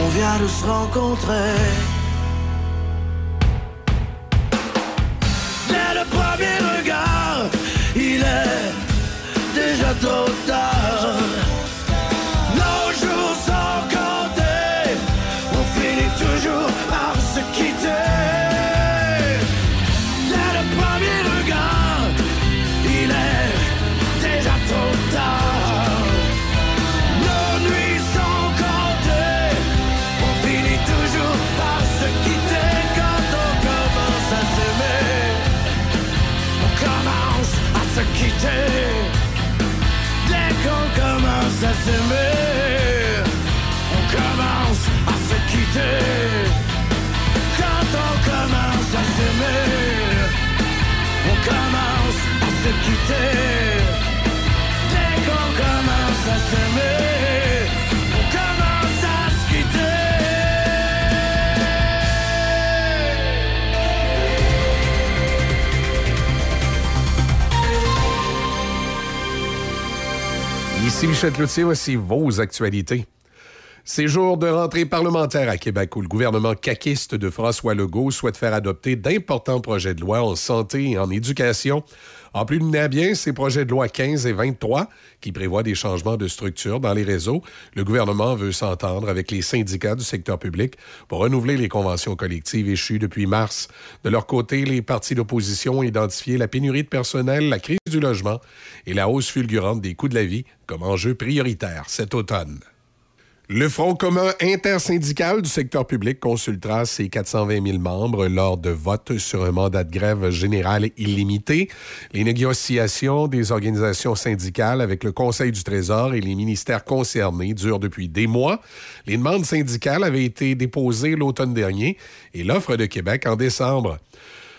On vient de se rencontrer. Nos jours sont comptés. On finit toujours par se quitter. Commence Ici Michel Cloutier, voici vos actualités. C'est jour de rentrée parlementaire à Québec où le gouvernement caquiste de François Legault souhaite faire adopter d'importants projets de loi en santé et en éducation. En plus de mener à bien ces projets de loi 15 et 23 qui prévoient des changements de structure dans les réseaux, le gouvernement veut s'entendre avec les syndicats du secteur public pour renouveler les conventions collectives échues depuis mars. De leur côté, les partis d'opposition ont identifié la pénurie de personnel, la crise du logement et la hausse fulgurante des coûts de la vie comme enjeux prioritaires cet automne. Le Front commun intersyndical du secteur public consultera ses 420 000 membres lors de votes sur un mandat de grève général illimité. Les négociations des organisations syndicales avec le Conseil du Trésor et les ministères concernés durent depuis des mois. Les demandes syndicales avaient été déposées l'automne dernier et l'offre de Québec en décembre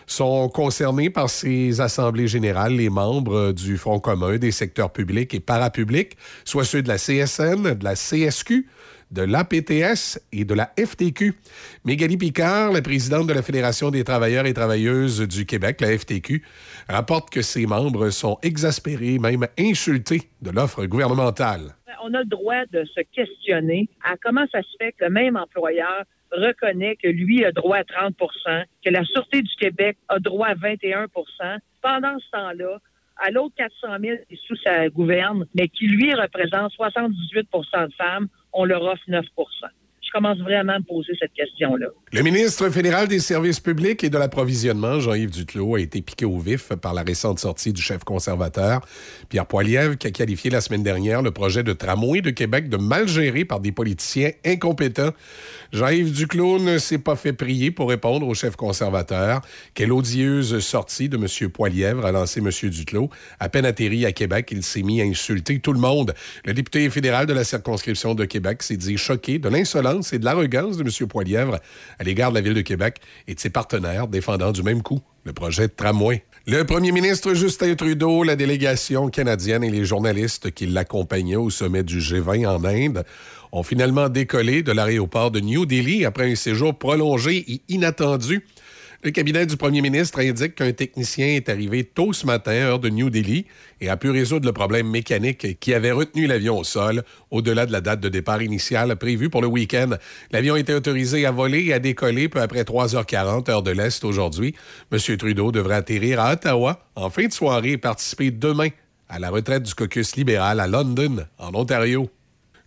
sont concernés par ces assemblées générales les membres du Front commun des secteurs publics et parapublics, soit ceux de la CSN, de la CSQ, de l'APTS et de la FTQ. Mégali Picard, la présidente de la Fédération des travailleurs et travailleuses du Québec, la FTQ, rapporte que ses membres sont exaspérés, même insultés de l'offre gouvernementale. On a le droit de se questionner à comment ça se fait que le même employeur reconnaît que lui a droit à 30% que la Sûreté du Québec a droit à 21% Pendant ce temps-là, À l'autre 400 000 qui sous sa gouverne, mais qui, lui, représente 78% de femmes, on leur offre 9 Je commence vraiment à poser cette question-là. Le ministre fédéral des Services publics et de l'approvisionnement, Jean-Yves Duclos, a été piqué au vif par la récente sortie du chef conservateur, Pierre Poilievre, qui a qualifié la semaine dernière le projet de tramway de Québec de mal géré par des politiciens incompétents. Jean-Yves Duclos ne s'est pas fait prier pour répondre au chef conservateur. Quelle odieuse sortie de M. Poilièvre a lancé M. Duclos. À peine atterri à Québec, il s'est mis à insulter tout le monde. Le député fédéral de la circonscription de Québec s'est dit choqué de l'insolence et de l'arrogance de M. Poilièvre à l'égard de la ville de Québec et de ses partenaires défendant du même coup le projet de tramway. Le premier ministre Justin Trudeau, la délégation canadienne et les journalistes qui l'accompagnaient au sommet du G20 en Inde ont finalement décollé de l'aéroport de New Delhi après un séjour prolongé et inattendu. Le cabinet du premier ministre indique qu'un technicien est arrivé tôt ce matin, heure de New Delhi, et a pu résoudre le problème mécanique qui avait retenu l'avion au sol au-delà de la date de départ initiale prévue pour le week-end. L'avion était autorisé à voler et à décoller peu après 3h40, heure de l'Est aujourd'hui. M. Trudeau devrait atterrir à Ottawa en fin de soirée et participer demain à la retraite du caucus libéral à London, en Ontario.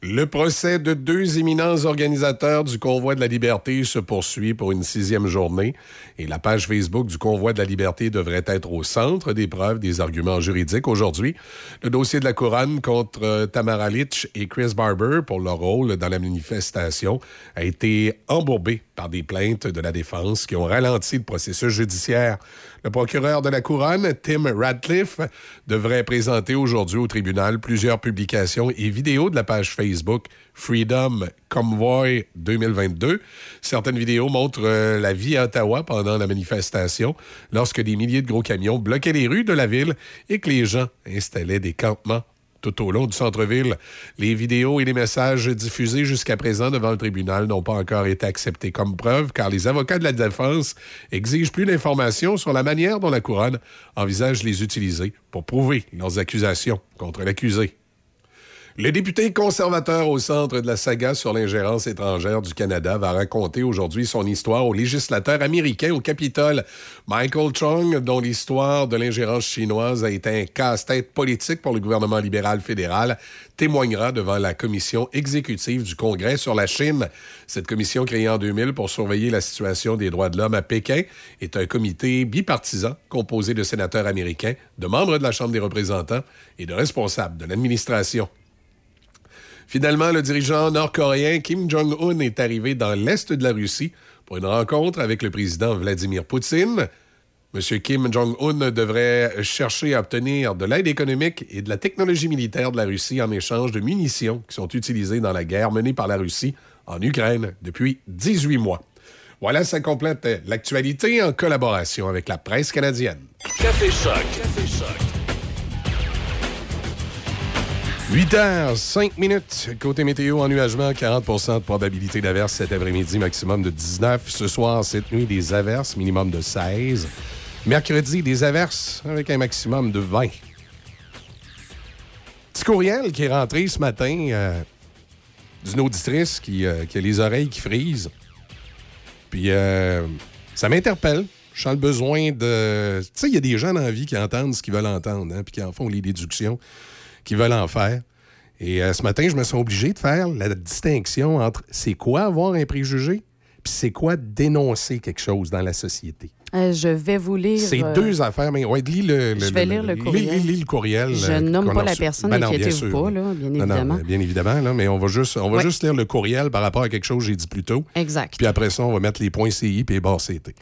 Le procès de deux éminents organisateurs du Convoi de la Liberté se poursuit pour une sixième journée et la page Facebook du Convoi de la Liberté devrait être au centre des preuves des arguments juridiques aujourd'hui. Le dossier de la couronne contre euh, Tamara Litch et Chris Barber pour leur rôle dans la manifestation a été embourbé par des plaintes de la défense qui ont ralenti le processus judiciaire. Le procureur de la Couronne, Tim Radcliffe, devrait présenter aujourd'hui au tribunal plusieurs publications et vidéos de la page Facebook Freedom Convoy 2022. Certaines vidéos montrent euh, la vie à Ottawa pendant la manifestation, lorsque des milliers de gros camions bloquaient les rues de la ville et que les gens installaient des campements tout au long du centre-ville. Les vidéos et les messages diffusés jusqu'à présent devant le tribunal n'ont pas encore été acceptés comme preuve car les avocats de la défense exigent plus d'informations sur la manière dont la couronne envisage les utiliser pour prouver leurs accusations contre l'accusé. Le député conservateur au centre de la saga sur l'ingérence étrangère du Canada va raconter aujourd'hui son histoire aux législateurs américains au Capitole. Michael Chung, dont l'histoire de l'ingérence chinoise a été un casse-tête politique pour le gouvernement libéral fédéral, témoignera devant la commission exécutive du Congrès sur la Chine. Cette commission créée en 2000 pour surveiller la situation des droits de l'homme à Pékin est un comité bipartisan composé de sénateurs américains, de membres de la Chambre des représentants et de responsables de l'administration. Finalement, le dirigeant nord-coréen Kim Jong-un est arrivé dans l'est de la Russie pour une rencontre avec le président Vladimir Poutine. M. Kim Jong-un devrait chercher à obtenir de l'aide économique et de la technologie militaire de la Russie en échange de munitions qui sont utilisées dans la guerre menée par la Russie en Ukraine depuis 18 mois. Voilà, ça complète l'actualité en collaboration avec la presse canadienne. Café. Café. 8 heures, 5 minutes. Côté météo, ennuagement, 40% de probabilité d'averse cet après-midi, maximum de 19. Ce soir, cette nuit, des averses, minimum de 16. Mercredi, des averses avec un maximum de 20. Petit courriel qui est rentré ce matin euh, d'une auditrice qui, euh, qui, a les oreilles qui frisent. Puis euh, ça m'interpelle. Je sens le besoin de. Tu sais, il y a des gens dans la vie qui entendent ce qu'ils veulent entendre, hein, puis qui en font les déductions qui veulent en faire. Et euh, ce matin, je me sens obligé de faire la distinction entre c'est quoi avoir un préjugé, puis c'est quoi dénoncer quelque chose dans la société. Euh, je vais vous lire. C'est euh, deux affaires, mais ouais, lis le, le Je vais lire le courriel. Lis, lis le courriel. Je nomme pas la reçu. personne, Ben inquiétez-vous pas, là, bien Non, non, évidemment. bien évidemment, là, mais on va juste, on va Ouais. juste lire le courriel par rapport à quelque chose que j'ai dit plus tôt. Exact. Puis après ça, on va mettre les points CI puis les barres CT.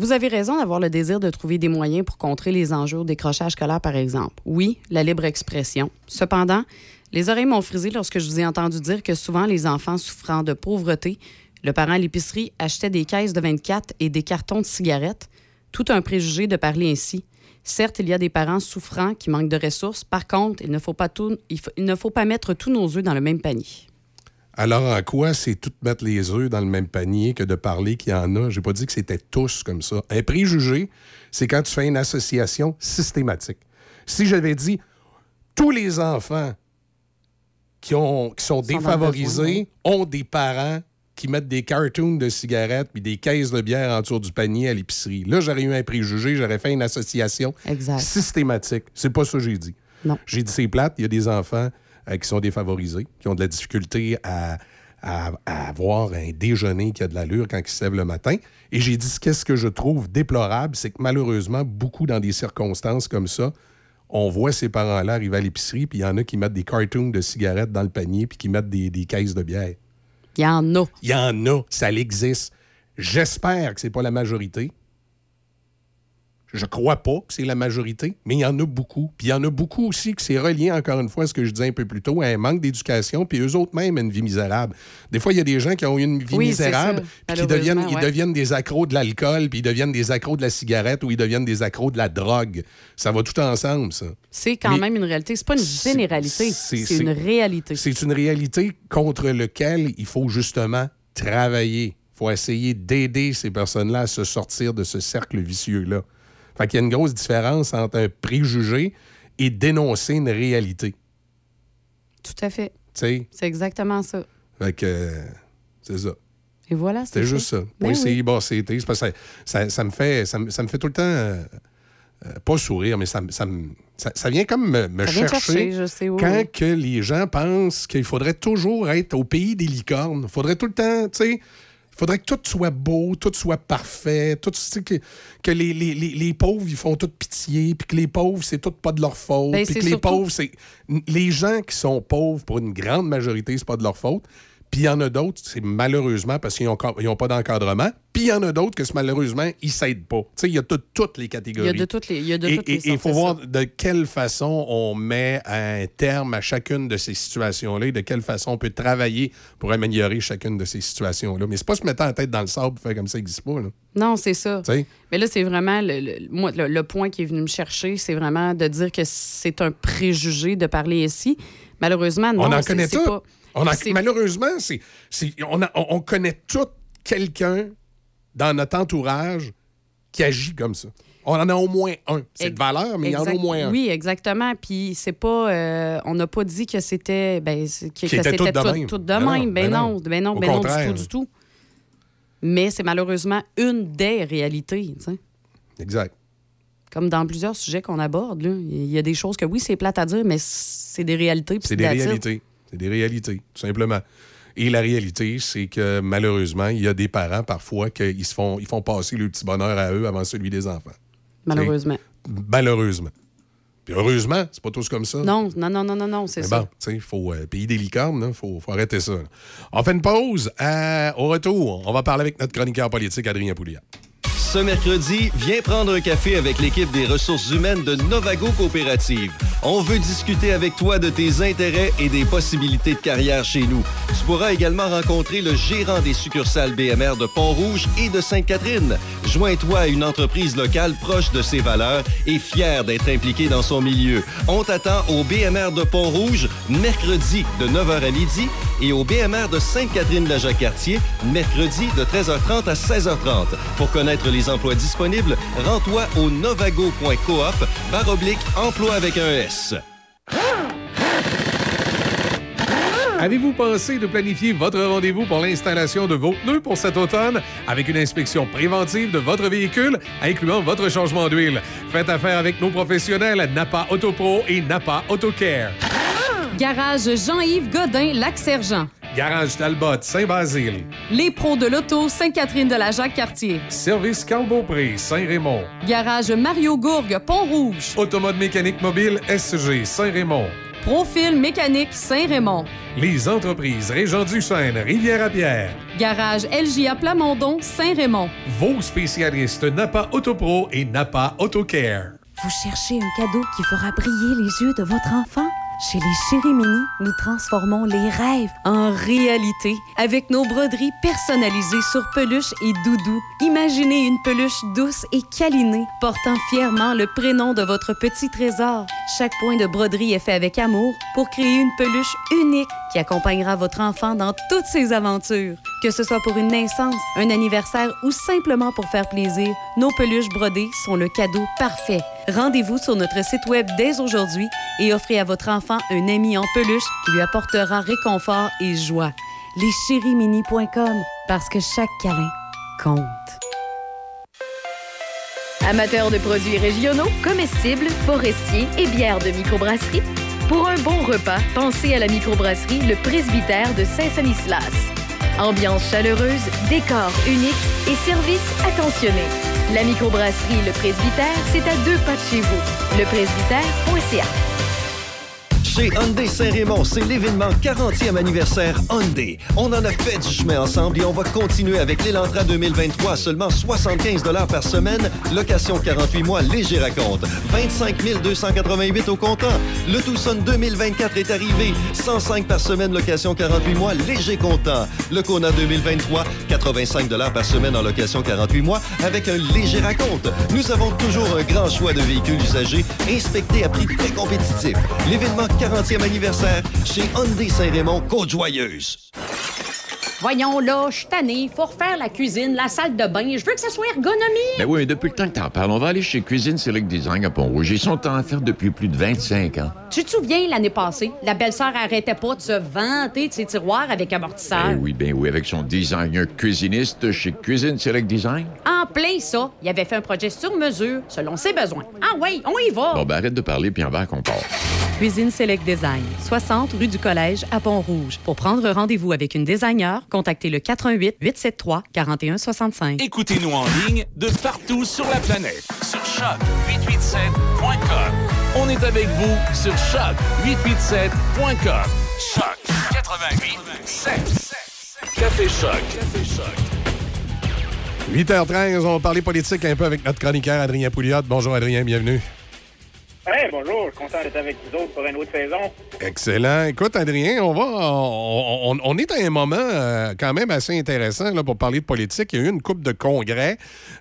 Vous avez raison d'avoir le désir de trouver des moyens pour contrer les enjeux au décrochage scolaire, par exemple. Oui, la libre expression. Cependant, les oreilles m'ont frisé lorsque je vous ai entendu dire que souvent les enfants souffrant de pauvreté, le parent à l'épicerie achetait des caisses de 24 et des cartons de cigarettes. Tout un préjugé de parler ainsi. Certes, il y a des parents souffrants qui manquent de ressources. Par contre, il ne faut pas, il ne faut pas mettre tous nos œufs dans le même panier. Alors, en quoi c'est tout mettre les œufs dans le même panier que de parler qu'il y en a? J'ai pas dit que c'était tous comme ça. Un préjugé, c'est quand tu fais une association systématique. Si j'avais dit tous les enfants qui, ont, qui sont défavorisés ont des parents qui mettent des cartoons de cigarettes puis des caisses de bière en dessous du panier à l'épicerie. Là, j'aurais eu un préjugé, j'aurais fait une association Exact. systématique. C'est pas ça que j'ai dit. Non. J'ai dit c'est plate, il y a des enfants qui sont défavorisés, qui ont de la difficulté à, à- à avoir un déjeuner qui a de l'allure quand ils se lèvent le matin. Et j'ai dit qu'est-ce que je trouve déplorable, c'est que malheureusement, beaucoup dans des circonstances comme ça, on voit ces parents-là arriver à l'épicerie, puis il y en a qui mettent des cartoons de cigarettes dans le panier, puis qui mettent des, des caisses de bière. Il y en a. Il y en a, ça existe. J'espère que c'est pas la majorité. Je crois pas que c'est la majorité, mais il y en a beaucoup. Puis il y en a beaucoup aussi que c'est relié, encore une fois, à ce que je disais un peu plus tôt, à un manque d'éducation, puis eux autres même à une vie misérable. Des fois, il y a des gens qui ont eu une vie Oui, misérable, puis qui deviennent, ils deviennent des accros de l'alcool, puis ils deviennent des accros de la cigarette, ou ils deviennent des accros de la drogue. Ça va tout ensemble, ça. C'est quand Mais même une réalité. C'est pas une généralité. c'est- une réalité. C'est une réalité contre laquelle il faut justement travailler. Il faut essayer d'aider ces personnes-là à se sortir de ce cercle vicieux-là. Fait qu'il y a une grosse différence entre un préjugé et dénoncer une réalité. Tout à fait. C'est exactement ça. Fait que euh, c'est ça. Et voilà. C'était c'est juste ça. Ben oui. c'est parce que ça, ça- ça me fait, ça, me- ça me fait tout le temps, euh, euh, pas sourire, mais ça, ça, ça- ça vient comme me, me chercher, chercher, je sais, oui, quand que les gens pensent qu'il faudrait toujours être au pays des licornes. Il faudrait tout le temps, tu sais, faudrait que tout soit beau, tout soit parfait, tout, tu sais, que, que les, les- les- les pauvres, ils font toute pitié, puis que les pauvres, c'est tout pas de leur faute, Ben, puis que les surtout- pauvres, c'est... Les gens qui sont pauvres, pour une grande majorité, c'est pas de leur faute. Puis il y en a d'autres, c'est malheureusement parce qu'ils n'ont pas d'encadrement. Puis il y en a d'autres que c'est malheureusement, ils s'aident pas. Tu sais, il y a tout- toutes les Il y catégories. a de toutes les, il y a de toutes les et- il faut voir de quelle façon on met un terme à chacune de ces situations-là et de quelle façon on peut travailler pour améliorer chacune de ces situations-là. Mais c'est pas se mettre la tête dans le sable et faire comme ça n'existe pas. Là. Non, c'est ça. Mais là, c'est vraiment le, le- moi, le, le point qui est venu me chercher, c'est vraiment de dire que c'est un préjugé de parler ici. Malheureusement, non. on en connaît tout. pas- On malheureusement, c'est, on, a- on- on connaît tout quelqu'un dans notre entourage qui agit comme ça. On en a au moins un. C'est de valeur, mais il y en a au moins un. Oui, exactement. Puis c'est pas, euh, on n'a pas dit que c'était, ben, que, c'était tout de tout, même. tout de Ben non, même. Ben ben non, ben non, Au ben non, du tout, du tout. Mais c'est malheureusement une des réalités. tu sais. Exact. Comme dans plusieurs sujets qu'on aborde, là. il y a des choses que oui, c'est plate à dire, mais c'est des réalités. C'est des réalités. C'est des réalités, tout simplement. Et la réalité, c'est que malheureusement, il y a des parents parfois qui se font, ils font passer le petit bonheur à eux avant celui des enfants. Malheureusement. Malheureusement. Puis heureusement, c'est pas tous comme ça. Non, non, non, non, non, non, c'est ça. bon, tu sais, il faut euh, payer des licornes, il faut, faut arrêter ça. là. On fait une pause. Euh, au retour, on va parler avec notre chroniqueur politique, Adrien Pouliat. Ce mercredi, viens prendre un café avec l'équipe des ressources humaines de Novago Coopérative. On veut discuter avec toi de tes intérêts et des possibilités de carrière chez nous. Tu pourras également rencontrer le gérant des succursales BMR de Pont-Rouge et de Sainte-Catherine. Joins-toi à une entreprise locale proche de ses valeurs et fière d'être impliquée dans son milieu. On t'attend au BMR de Pont-Rouge, mercredi de 9h à midi et au BMR de Sainte-Catherine-la-Jacques-Cartier, mercredi de 13h30 à 16h30. Pour connaître les emplois disponibles, rends-toi au novago.coop emploi avec un S. Avez-vous pensé de planifier votre rendez-vous pour l'installation de vos pneus pour cet automne? Avec une inspection préventive de votre véhicule, incluant votre changement d'huile? Faites affaire avec nos professionnels Napa Autopro et Napa Autocare. Garage Jean-Yves Godin, Lac-Sergent. Garage Talbot, Saint-Basile. Les pros de l'auto, Sainte-Catherine de la Jacques-Cartier. Service Carl Beaupré, Saint-Raymond. Garage Mario Gourgue, Pont-Rouge. Automode mécanique mobile SG, Saint-Raymond. Profil mécanique Saint-Raymond. Les entreprises Régent du Chêne, Rivière-à-Pierre. Garage LJA Plamondon, Saint-Raymond. Vos spécialistes Napa Autopro et Napa Autocare. Vous cherchez un cadeau qui fera briller les yeux de votre enfant? Chez les Chérimini, nous transformons les rêves En réalité, avec nos broderies personnalisées sur peluche et doudou, imaginez une peluche douce et câlinée, portant fièrement le prénom de votre petit trésor. Chaque point de broderie est fait avec amour pour créer une peluche unique qui accompagnera votre enfant dans toutes ses aventures. Que ce soit pour une naissance, un anniversaire ou simplement pour faire plaisir, nos peluches brodées sont le cadeau parfait. Rendez-vous sur notre site web dès aujourd'hui et offrez à votre enfant un ami en peluche qui lui apportera réconfort et joie. Leschérimini.com, parce que chaque câlin compte. Amateurs de produits régionaux, comestibles, forestiers et bières de microbrasserie, pour un bon repas, pensez à la microbrasserie Le Presbytère de Saint-Sanislas. Ambiance chaleureuse, décor unique et service attentionné. La microbrasserie Le Presbytère, c'est à deux pas de chez vous. Lepresbytère.ca. Chez Hyundai Saint-Raymond, c'est l'événement 40e anniversaire Hyundai. On en a fait du chemin ensemble et on va continuer avec l'Elantra 2023 à seulement 75 par semaine, location 48 mois, léger raconte. 25 288 au comptant. Le Tucson 2024 est arrivé. 105 par semaine, location 48 mois, léger comptant. Le Kona 2023, 85 par semaine en location 48 mois avec un léger raconte. Nous avons toujours un grand choix de véhicules usagés inspectés à prix très. L'événement 40e anniversaire chez Hyundai Saint-Raymond, Côte-Joyeuse. Voyons là, je suis tanné. Faut refaire la cuisine, la salle de bain. Je veux que ça soit ergonomique. Ben oui, mais depuis le temps que t'en parles, on va aller chez Cuisine Select Design à Pont-Rouge. Ils sont en faire depuis plus de 25 ans. Tu te souviens, l'année passée, la belle-sœur arrêtait pas de se vanter de ses tiroirs avec amortisseur? Ben oui, ben oui, avec son designer cuisiniste chez Cuisine Select Design. En plein ça, il avait fait un projet sur mesure, selon ses besoins. Ah oui, on y va. Bon, ben arrête de parler, puis en va qu'on part. Cuisine Select Design, 60 rue du Collège à Pont-Rouge. Pour prendre rendez-vous avec une designer, contactez le 88 873 4165. Écoutez-nous en ligne de partout sur la planète. Sur choc887.com. On est avec vous sur choc887.com. Choc 88 Café Choc. Café Choc. 8h13, on va parler politique un peu avec notre chroniqueur Adrien Pouliot. Bonjour Adrien, bienvenue. Hey, bonjour, content d'être avec vous autres pour une autre saison. Excellent. Écoute, Adrien, on va, on, est à un moment euh, quand même assez intéressant là, pour parler de politique. Il y a eu une coupe de congrès.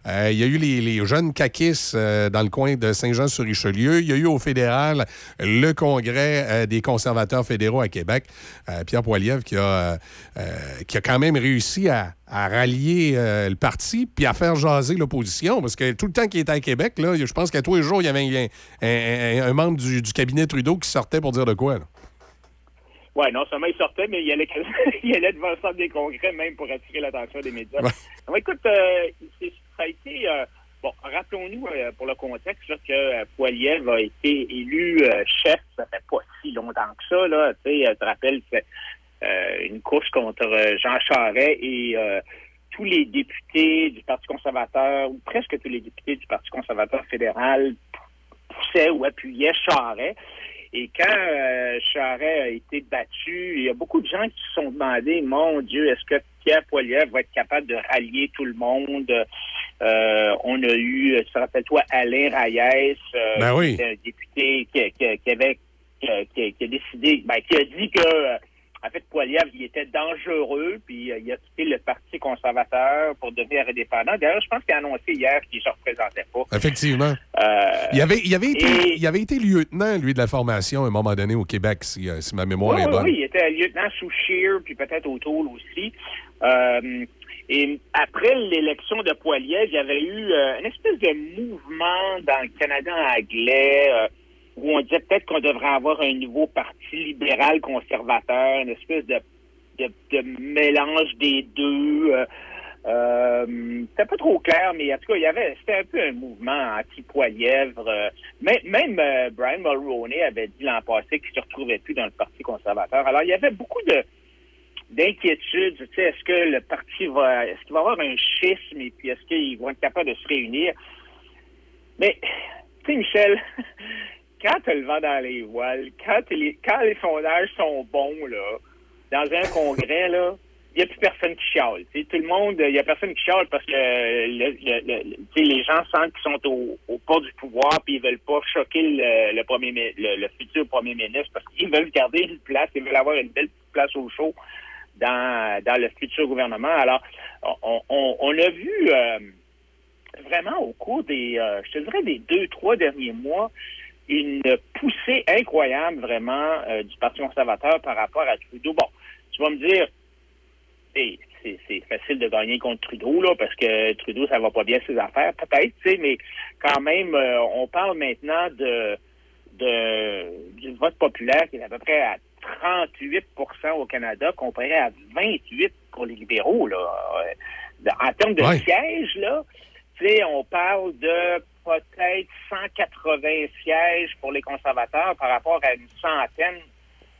Euh, il y a eu les, jeunes caquistes euh, dans le coin de Saint-Jean-sur-Richelieu. Il y a eu au fédéral le congrès des conservateurs fédéraux à Québec. Pierre Poilievre qui a, qui a quand même réussi à, à rallier euh, le parti puis à faire jaser l'opposition. Parce que tout le temps qu'il était à Québec, là, je pense qu'à tous les jours, il y avait un, un- un- un membre du, du cabinet Trudeau qui sortait pour dire de quoi. là. Ouais, non seulement il sortait, mais il allait, il allait devant le centre des congrès même pour attirer l'attention des médias. Ouais. Écoute, euh, ça a été... euh, bon, rappelons-nous, pour le contexte, là, que Poiliev a été élu chef, ça fait pas si longtemps que ça, là. Tu te rappelles, une course contre euh, Jean Charest et... euh, tous les députés du Parti conservateur, ou presque tous les députés du Parti conservateur fédéral poussaient ou appuyaient Charest. Et quand euh, Charest a été battu, il y a beaucoup de gens qui se sont demandé, mon Dieu, est-ce que Pierre Poilievre va être capable de rallier tout le monde? Euh, on a eu, tu te rappelles-toi, Alain euh, Ben oui. un député qui, qui- qui avait qui, a décidé, ben, qui a dit que euh, en fait, Poilievre, il était dangereux, puis euh, il a quitté le Parti conservateur pour devenir indépendant. D'ailleurs, je pense qu'il a annoncé hier qu'il ne se représentait pas. Effectivement. Euh, Il avait, il, avait été, et- il avait été lieutenant, lui, de la formation à un moment donné au Québec, si, euh, si ma mémoire Oui, est bonne. oui, il était lieutenant sous Scheer, puis peut-être O'Toole aussi. Euh, et après l'élection de Poilievre, il y avait eu euh, une espèce de mouvement dans le Canada anglais où on disait peut-être qu'on devrait avoir un nouveau parti libéral conservateur, une espèce de, de, mélange des deux. Euh, euh, c'était pas trop clair, mais en tout cas, il y avait, c'était un peu un mouvement anti-Poilièvre. Euh, même même euh, Brian Mulroney avait dit l'an passé qu'il se retrouvait plus dans le Parti conservateur. Alors, il y avait beaucoup de d'inquiétude. Tu sais, est-ce que le parti va, est-ce qu'il va avoir un schisme et puis est-ce qu'ils vont être capables de se réunir? Mais, tu sais, Michel, quand tu le vent dans les voiles, quand, les, quand sondages sont bons, là, dans un congrès, là, il n'y a plus personne qui chiale. Tu sais, tout le monde, il n'y a personne qui chiale parce que les gens sentent qu'ils sont au, au pas du pouvoir puis ils veulent pas choquer le, premier mi- le, futur premier ministre parce qu'ils veulent garder une place, ils veulent avoir une belle place au show dans, le futur gouvernement. Alors, on a vu euh, vraiment au cours des, euh, je te dirais, des deux, trois derniers mois, une poussée incroyable vraiment euh, du Parti conservateur par rapport à Trudeau. Bon, tu vas me dire, hey, c'est c'est facile de gagner contre Trudeau, là, parce que Trudeau, ça va pas bien ses affaires, peut-être, tu sais, mais quand même, euh, on parle maintenant de, de du vote populaire qui est à peu près à 38% au Canada, comparé à 28 pour les libéraux. Là. Euh, En termes de Ouais. sièges, là, tu sais, on parle de peut-être 180 sièges pour les conservateurs par rapport à une centaine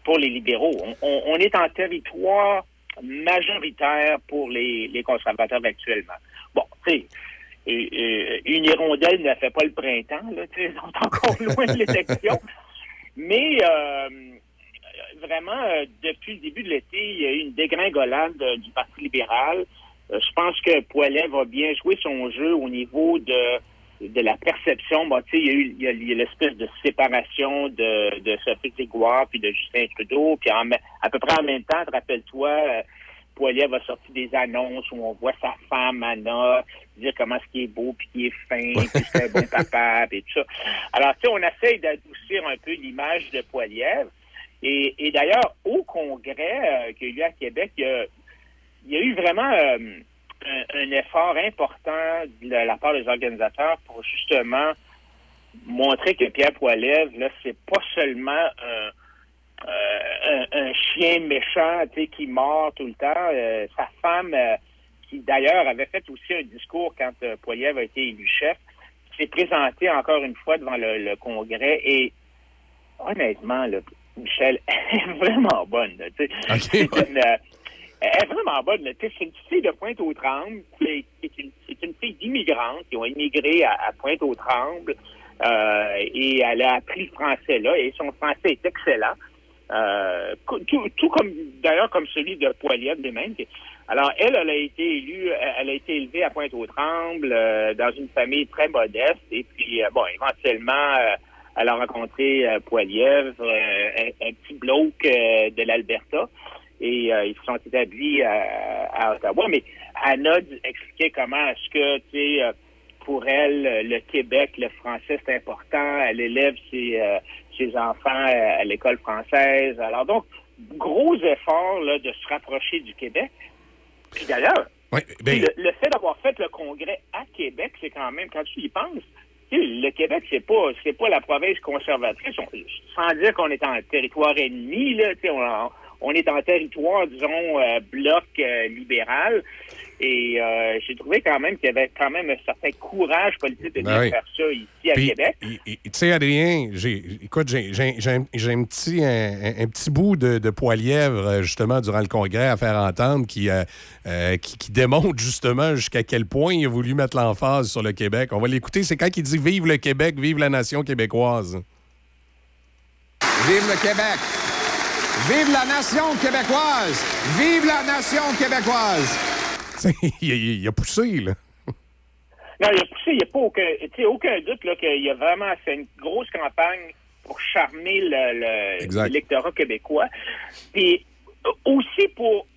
pour les libéraux. On, est en territoire majoritaire pour les, conservateurs actuellement. Bon, tu sais, une hirondelle ne fait pas le printemps, là, tu sais, encore loin de l'élection. Mais euh, vraiment, euh, depuis le début de l'été, il y a eu une dégringolade euh, du Parti libéral. Je pense que Poilet va bien jouer son jeu au niveau de de la perception. Bon, tu sais, il y a eu a- a l'espèce de séparation de, de Sophie Grégoire puis de Justin Trudeau. Puis en à peu près en même temps, te rappelle-toi, euh, Poilier va sortir des annonces où on voit sa femme, Anna, dire comment ce qui est beau, puis qui est fin, puis c'est un bon papa, puis tout ça. Alors, tu sais, on essaye d'adoucir un peu l'image de Poilievre. Et, et d'ailleurs, au congrès euh, qu'il y a eu à Québec, il y a, il y a eu vraiment euh, un, un effort important de la part des organisateurs pour justement montrer que Pierre Poilievre, là, c'est pas seulement un, euh, un, un chien méchant, qui mord tout le temps. Euh, sa femme, euh, qui d'ailleurs avait fait aussi un discours quand euh, Poilievre a été élu chef, s'est présentée encore une fois devant le, le Congrès et honnêtement, là, Michel, elle est vraiment bonne. là, une, elle est vraiment bonne. C'est une fille de Pointe-aux-Trembles. C'est une, une fille d'immigrants qui ont immigré à, Pointe-aux-Trembles. euh, et elle a appris le français là. Et son français est excellent. Euh, tout, comme d'ailleurs comme celui de Poilievre lui-même. Alors elle, elle a été élue, elle a été élevée à Pointe-aux-Trembles euh, dans une famille très modeste. Et puis euh, bon, éventuellement, euh, elle a rencontré euh, Poilievre, un, un petit bloc euh, de l'Alberta, et euh, ils se sont établis à, à Ottawa. Mais Anna expliquait comment est-ce que, tu sais, euh, pour elle, euh, le Québec, le français, c'est important. Elle élève ses, euh, ses enfants euh, à l'école française. Alors donc, gros effort là, de se rapprocher du Québec. Puis d'ailleurs, Ouais, ben, le, le fait d'avoir fait le congrès à Québec, c'est quand même, quand tu y penses, tu sais, le Québec, c'est pas c'est pas la province conservatrice. On- sans dire qu'on est en territoire ennemi, là, tu sais, on, on est en territoire, disons, euh, bloc euh, libéral. Et euh, j'ai trouvé quand même qu'il y avait quand même un certain courage politique de Ben oui. faire ça ici à Puis, Québec. Tu sais, Adrien, j'ai, écoute, j'ai, j'ai- j'ai un, j'ai un petit, un, un- un petit bout de, de poilièvre, justement, durant le congrès à faire entendre qui, qui, qui démontre, justement, jusqu'à quel point il a voulu mettre l'emphase sur le Québec. On va l'écouter. C'est quand il dit Vive le Québec, vive la nation québécoise. Vive le Québec! Vive la nation québécoise! Vive la nation québécoise! il, il- il a poussé, là. Non, il a poussé, il n'y a pas aucun, tu sais, aucun doute là, qu'il y a vraiment fait une grosse campagne pour charmer le- le- l'électorat québécois. Puis aussi pour,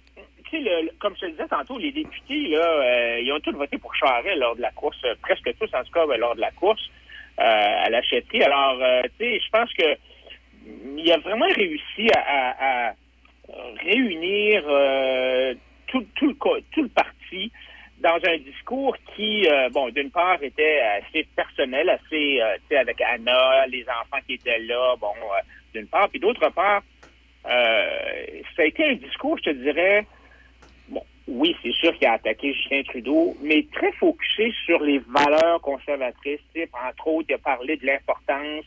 tu sais, le- le- comme je te disais tantôt, les députés, là, euh, ils ont tous voté pour Charest lors de la course, euh, presque tous en tout cas, lors de la course euh, à la chefferie. Alors, euh, tu sais, je pense que il a vraiment réussi à, réunir euh, tout, le, tout le parti dans un discours qui, euh, bon, d'une part, était assez personnel, assez, euh, tu sais, avec Anna, les enfants qui étaient là, bon, d'une part, puis d'autre part, ça a été un discours, je te dirais, bon, oui, c'est sûr qu'il a attaqué Justin Trudeau, mais très focusé sur les valeurs conservatrices, entre autres, il a parlé de l'importance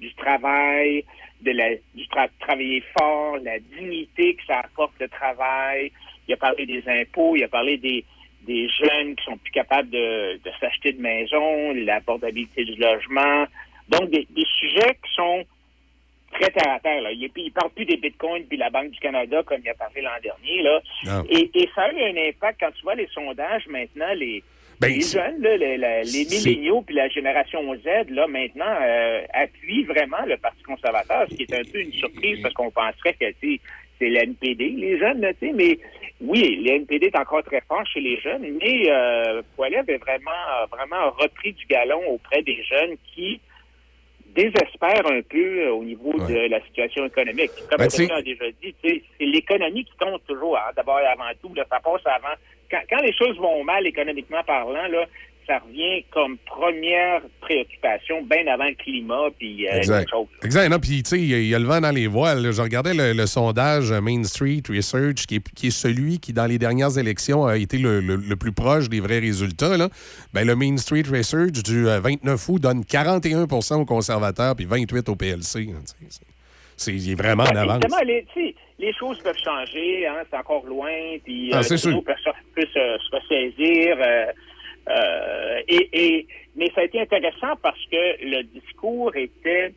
du travail, de la, du tra- travailler fort, la dignité que ça apporte le travail. Il a parlé des impôts, il a parlé des, des jeunes qui sont plus capables de, de s'acheter de maison, l'abordabilité du logement. Donc, des, des sujets qui sont très terre à terre. Là. Il ne parle plus des bitcoins puis la Banque du Canada comme il a parlé l'an dernier. Là. Non. Et, et ça a eu un impact quand tu vois les sondages maintenant, les, Ben, les jeunes, là, les, milléniaux puis la génération Z, là, maintenant, euh, appuient vraiment le Parti conservateur, ce qui est un peu une surprise parce qu'on penserait que c'est l'NPD, les jeunes, là, tu sais, mais oui, l'NPD est encore très fort chez les jeunes, mais euh, est vraiment, vraiment repris du galon auprès des jeunes qui désespèrent un peu euh, au niveau de la situation économique. Comme Ben, sais- a déjà dit, c'est l'économie qui compte toujours, hein, d'abord et avant tout. Là, ça passe avant. Quand, quand les choses vont mal économiquement parlant, là, ça revient comme première préoccupation, bien avant le climat, puis euh, Exact. chose. Exact. Non, puis, tu sais, il y a- il y, a le vent dans les voiles. là. Je regardais le, le sondage Main Street Research, qui est, qui est celui qui, dans les dernières élections, a été le, le- le plus proche des vrais résultats. Là. Ben, le Main Street Research du euh, 29 août donne 41% aux conservateurs puis 28 au PLC. là, il est vraiment en Ouais, avance. les, choses peuvent changer, hein, c'est encore loin, puis Ah, euh, peut, se- peut se, se ressaisir. euh, euh, et, et, mais ça a été intéressant parce que le discours était...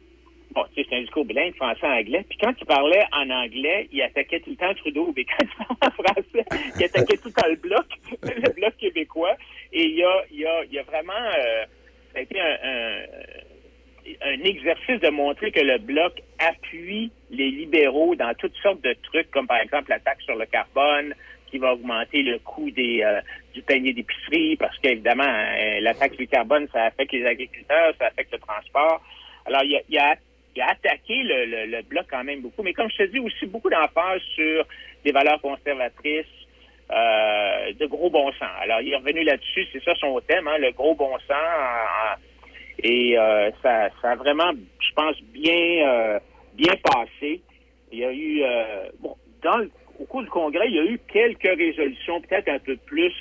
Bon, tu sais, c'est un discours bilingue, français-anglais. Puis quand il parlait en anglais, il attaquait tout le temps Trudeau. Mais quand il parlait en français, il attaquait tout le temps le bloc, le bloc québécois. Et il y a, il y a, il y a vraiment... euh, ça a été un- un un exercice de montrer que le bloc appuie les libéraux dans toutes sortes de trucs, comme par exemple la taxe sur le carbone, qui va augmenter le coût des, euh, du panier d'épicerie, parce qu'évidemment, euh, la taxe du carbone, ça affecte les agriculteurs, ça affecte le transport. Alors, il a, il a, il a attaqué le, le- bloc quand même beaucoup, mais comme je te dis, aussi beaucoup d'emphase sur des valeurs conservatrices, euh, de gros bon sens. Alors, il est revenu là-dessus, c'est ça son thème, hein, le gros bon sens. en- en- et euh, ça, ça a vraiment, je pense, bien, euh, bien passé. Il y a eu, euh, bon, dans le- au cours du congrès, il y a eu quelques résolutions, peut-être un peu plus,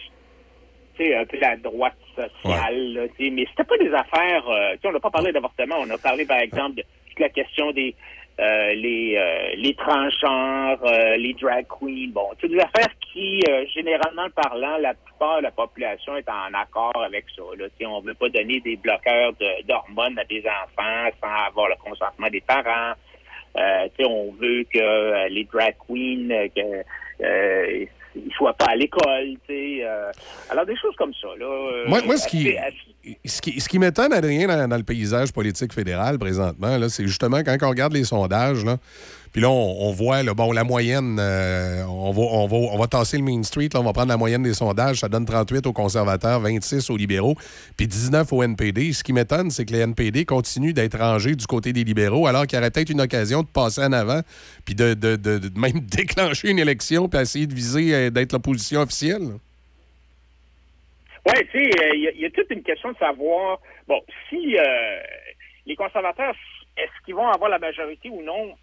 tu sais, un peu la droite sociale, là, tu sais, mais c'était pas des affaires, euh, tu sais, on n'a pas parlé d'avortement, on a parlé, par exemple, de toute la question des, euh, les, euh, les transgenres, euh, les drag queens, bon, toutes des affaires qui, euh, généralement parlant, la plupart de la population est en accord avec ça. Là. On ne veut pas donner des bloqueurs d'hormones à des enfants sans avoir le consentement des parents. Euh, on veut que les drag queens, que, ils soient pas à l'école. tu sais, euh. alors, des choses comme ça. Là, euh, Moi, moi, ce qui, ce qui, ce qui m'étonne, Adrien, dans, dans le paysage politique fédéral présentement, c'est justement quand on regarde les sondages, là, puis là, on, voit bon, la moyenne, euh, on, va, on, va, on va tasser le Main Street, là, on va prendre la moyenne des sondages, ça donne 38 aux conservateurs, 26 aux libéraux, puis 19 au NPD. Ce qui m'étonne, c'est que les NPD continuent d'être rangés du côté des libéraux, alors qu'il y aurait peut-être une occasion de passer en avant, puis de, de, de- même déclencher une élection, puis essayer de viser euh, d'être l'opposition officielle. Oui, tu sais, euh, il y, a- il y a toute une question de savoir, bon, si euh, les conservateurs, est-ce qu'ils vont avoir la majorité ou non?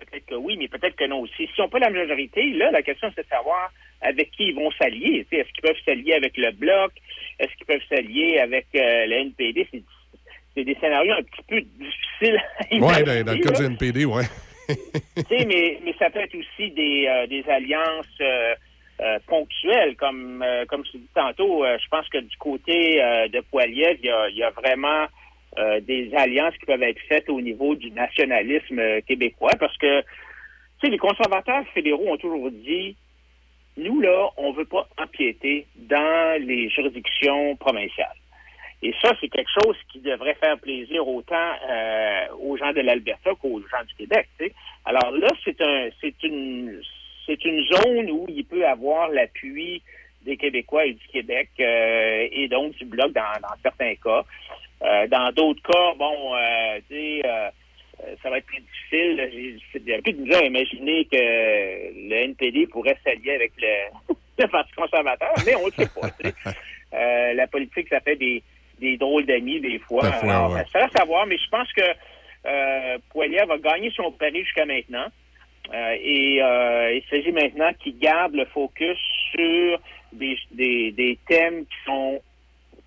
Peut-être que oui, mais peut-être que non aussi. Si on pas la majorité, là, la question, c'est de savoir avec qui ils vont s'allier. Est-ce qu'ils peuvent s'allier avec le Bloc? Est-ce qu'ils peuvent s'allier avec euh, le NPD? C'est des scénarios un petit peu difficiles à Oui, imaginer, dans, dans le cas là. du NPD, oui. Mais, mais ça peut être aussi des, euh, des alliances euh, euh, ponctuelles, comme comme je dit tantôt. je pense que du côté de Poiliev, il y a, il y a vraiment euh, des alliances qui peuvent être faites au niveau du nationalisme euh, québécois, parce que tu sais, les conservateurs fédéraux ont toujours dit nous là, on veut pas empiéter dans les juridictions provinciales. Et ça, c'est quelque chose qui devrait faire plaisir autant euh, aux gens de l'Alberta qu'aux gens du Québec. tu sais. Alors là, c'est un, c'est une, c'est une zone où il peut avoir l'appui des Québécois et du Québec et donc du bloc dans certains cas. Euh, dans d'autres cas, bon, euh, tu sais, euh, ça va être plus difficile. J'ai peu de misère à imaginer que le NPD pourrait s'allier avec le, le Parti conservateur, mais on ne sait pas. tu sais. Euh, la politique, ça fait des, des drôles d'amis des fois. Alors, ouais. Ça reste à voir, mais je pense que euh, Poilier va gagner son pari jusqu'à maintenant. Euh, et euh, il s'agit maintenant qu'il garde le focus sur des, des, des thèmes qui sont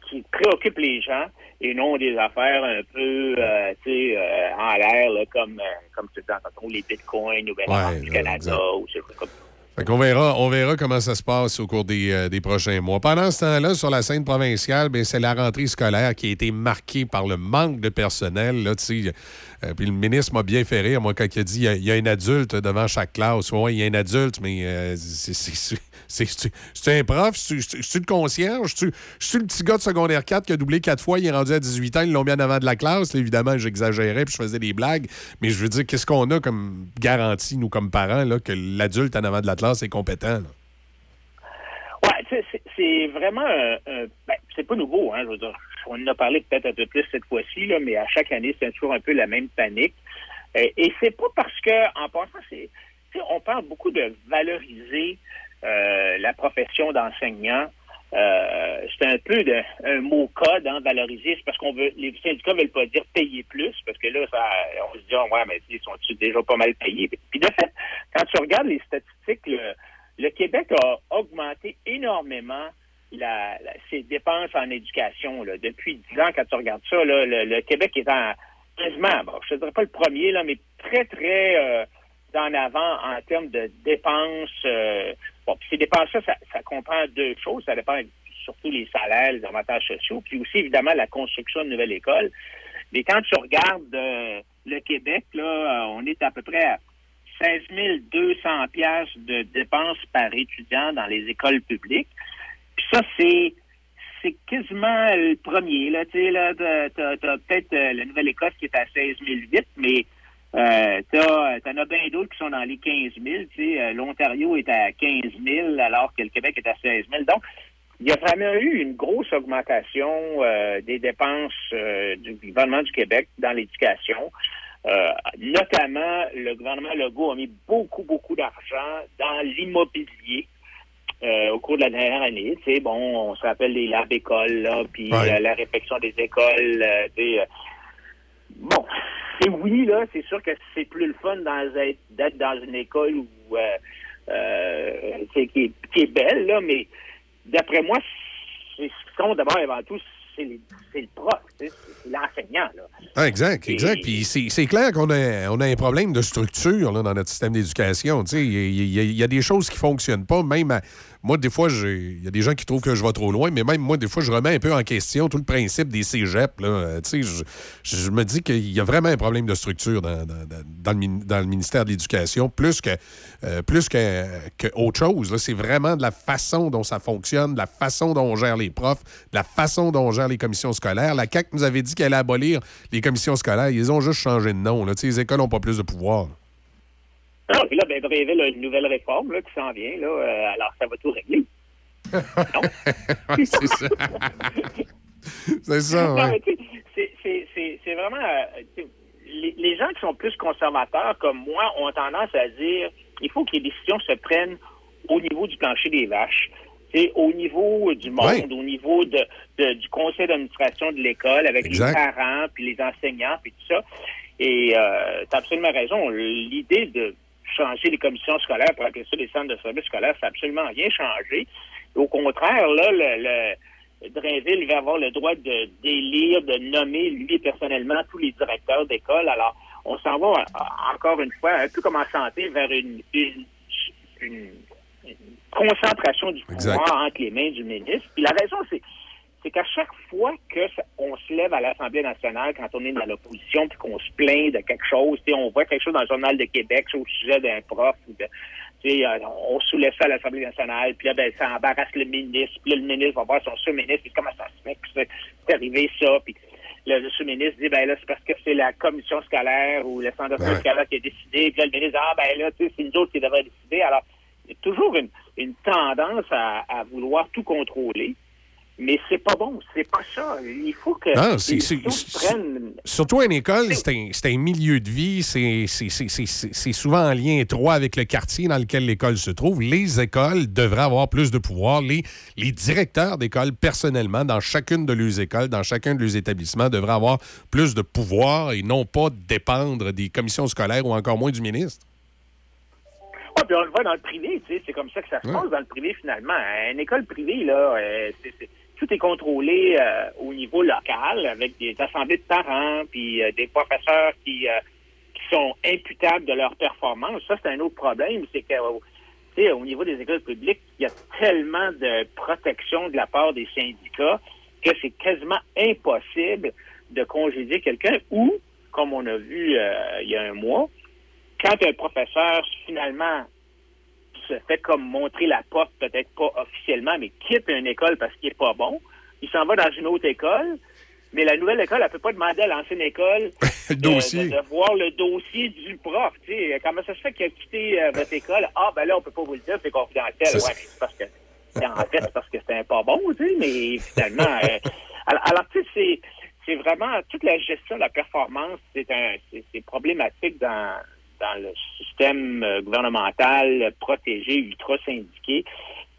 qui préoccupent les gens et non des affaires un peu euh, tu sais, euh, en l'air comme euh, comme tu dis les bitcoins ou bien Ouais, du Canada exact. ou trucs comme ça. Fait qu'on verra, on verra comment ça se passe au cours des, euh, des prochains mois. Pendant ce temps-là, sur la scène provinciale, ben, c'est la rentrée scolaire qui a été marquée par le manque de personnel. Là. Euh, puis le ministre m'a bien fait rire, moi, quand il a dit il y a- un adulte devant chaque classe. Oui, il y a un adulte, mais euh, c'est- un prof, c'est le concierge, c'est le petit gars de secondaire 4 qui a doublé quatre fois, il est rendu à 18 ans, ils l'ont mis en avant de la classe? Évidemment, j'exagérais puis je faisais des blagues, mais je veux dire, qu'est-ce qu'on a comme garantie, nous, comme parents, là, que l'adulte en avant de la classe est compétent? là? Ouais, c'est vraiment un, un- ben, c'est pas nouveau, hein, je veux dire. On en a parlé peut-être un peu plus cette fois-ci, mais à chaque année, c'est toujours un peu la même panique. Euh, et c'est pas parce que, en passant, c'est, on parle beaucoup de valoriser euh, la profession d'enseignant euh, c'est un peu un mot code, hein, valoriser. C'est parce qu'on veut, les syndicats veulent pas dire payer plus, parce que là, ça, on se dit, oh, ouais, mais ils sont déjà pas mal payés? Puis de fait, quand tu regardes les statistiques, le Québec a augmenté énormément la, la- ses dépenses en éducation. Là. Depuis 10 ans, quand tu regardes ça, là, le, Québec est en quasiment, bon, je ne dirais pas le premier, là, mais très, très euh, en avant en termes de dépenses. euh, bon, puis ces dépenses-là, ça, comprend deux choses. Ça dépend surtout les salaires, les avantages sociaux, puis aussi, évidemment, la construction de nouvelles écoles. Mais quand tu regardes euh, le Québec, là, on est à peu près à 16 200 piastres de dépenses par étudiant dans les écoles publiques. Puis ça, c'est c'est quasiment le premier. Là, tu là, t'as, t'as- peut-être euh, la Nouvelle-Écosse qui est à 16 008, mais euh, t'as, t'en as bien d'autres qui sont dans les 15 000. Tu euh, l'Ontario est à 15 000 alors que le Québec est à 16 000. Donc, il y a vraiment eu une grosse augmentation euh, des dépenses euh, du gouvernement du Québec dans l'éducation. Euh, notamment, le gouvernement Legault a mis beaucoup, beaucoup d'argent dans l'immobilier euh, au cours de la dernière année. Tu sais, bon, on se rappelle les labs écoles, là, puis Ouais. euh, la réfection des écoles. euh, euh, bon, c'est oui, là, c'est sûr que c'est plus le fun d'être dans une école où, qui, est, qui est belle, là, mais d'après moi, ce qui compte d'abord et avant tout, c'est le prof, c'est l'enseignant. Ah, exact, exact. Puis c'est clair qu'on a, on a un problème de structure là, dans notre système d'éducation. Il y, y a- il y a des choses qui ne fonctionnent pas. Même à- moi, des fois, il y a des gens qui trouvent que je vais trop loin, mais même moi, des fois, je remets un peu en question tout le principe des cégeps. Là. Euh, je, je me dis qu'il y a vraiment un problème de structure dans, dans- dans- le, min- dans le ministère de l'Éducation, plus que euh, plus que, que autre chose. C'est vraiment de la façon dont ça fonctionne, de la façon dont on gère les profs, de la façon dont on gère les commissions scolaires. La CAQ nous avait dit qu'elle allait abolir les commissions scolaires. Ils ont juste changé de nom. Là. Les écoles n'ont pas plus de pouvoir. Alors, puis là, ben, Bréville a une nouvelle réforme là, qui s'en vient, là, euh, alors ça va tout régler. c'est ça. c'est ça, Non, ouais. c'est- vraiment... euh, les, les gens qui sont plus conservateurs comme moi ont tendance à dire il faut que les décisions se prennent au niveau du plancher des vaches. C'est au niveau du monde, Ouais. au niveau de, de- du conseil d'administration de l'école, avec Exact. les parents, puis les enseignants, puis tout ça. Et euh, tu as absolument raison. L'idée de changer les commissions scolaires pour appeler ça des centres de services scolaires, ça n'a absolument rien changé. Au contraire, là, le, le- Drainville va avoir le droit de d'élire, de nommer, lui, personnellement, tous les directeurs d'école. Alors, on s'en va, euh, encore une fois, un peu comme en santé, vers une, une, une- une concentration du pouvoir Exact. entre les mains du ministre. Puis la raison, c'est c'est qu'à chaque fois que ça- on se lève à l'Assemblée nationale, quand on est dans l'opposition, puis qu'on se plaint de quelque chose, tu sais, on voit quelque chose dans le Journal de Québec au sujet d'un prof, ou de, tu sais, euh, on soulève ça à l'Assemblée nationale, puis là, ben, ça embarrasse le ministre, puis là, le ministre va voir son sous-ministre, puis comment ça se fait que c'est arrivé ça, puis le, le sous-ministre dit, ben là, c'est parce que c'est la commission scolaire ou le centre Ouais. scolaire qui a décidé, puis là, le ministre dit, ah, ben là, tu sais, c'est nous autres qui devraient décider. Alors, toujours une, une tendance à, à vouloir tout contrôler. Mais c'est pas bon, c'est pas ça. Il faut que Non, se prennent. Surtout une école, c'est un, milieu de vie, c'est souvent en lien étroit avec le quartier dans lequel l'école se trouve. Les écoles devraient avoir plus de pouvoir. Les, les directeurs d'école, personnellement, dans chacune de leurs écoles, dans chacun de leurs établissements, devraient avoir plus de pouvoir et non pas dépendre des commissions scolaires ou encore moins du ministre. Puis on le voit dans le privé, tu sais, c'est comme ça que ça se Ouais. passe dans le privé finalement. Une école privée, là, euh, c'est- c'est- tout est contrôlé euh, au niveau local avec des assemblées de parents, puis euh, des professeurs qui, euh, qui sont imputables de leur performance. Ça, c'est un autre problème, c'est que au niveau des écoles publiques, il y a tellement de protection de la part des syndicats que c'est quasiment impossible de congédier quelqu'un ou, comme on a vu il y a un mois, quand un professeur finalement se fait comme montrer la porte, peut-être pas officiellement, mais quitte une école parce qu'il est pas bon, il s'en va dans une autre école, mais la nouvelle école, elle peut pas demander à l'ancienne école Le de- dossier. De, de voir le dossier du prof. Comment ça se fait qu'il a quitté euh, votre école? Ah, ben là, on peut pas vous le dire, c'est confidentiel. Ouais, c'est parce que, c'est en fait, parce que c'était pas bon, tu sais, mais finalement, euh, alors, alors, tu sais, c'est, c'est vraiment, toute la gestion de la performance, c'est un, c'est problématique dans, dans le système euh, gouvernemental protégé, ultra syndiqué.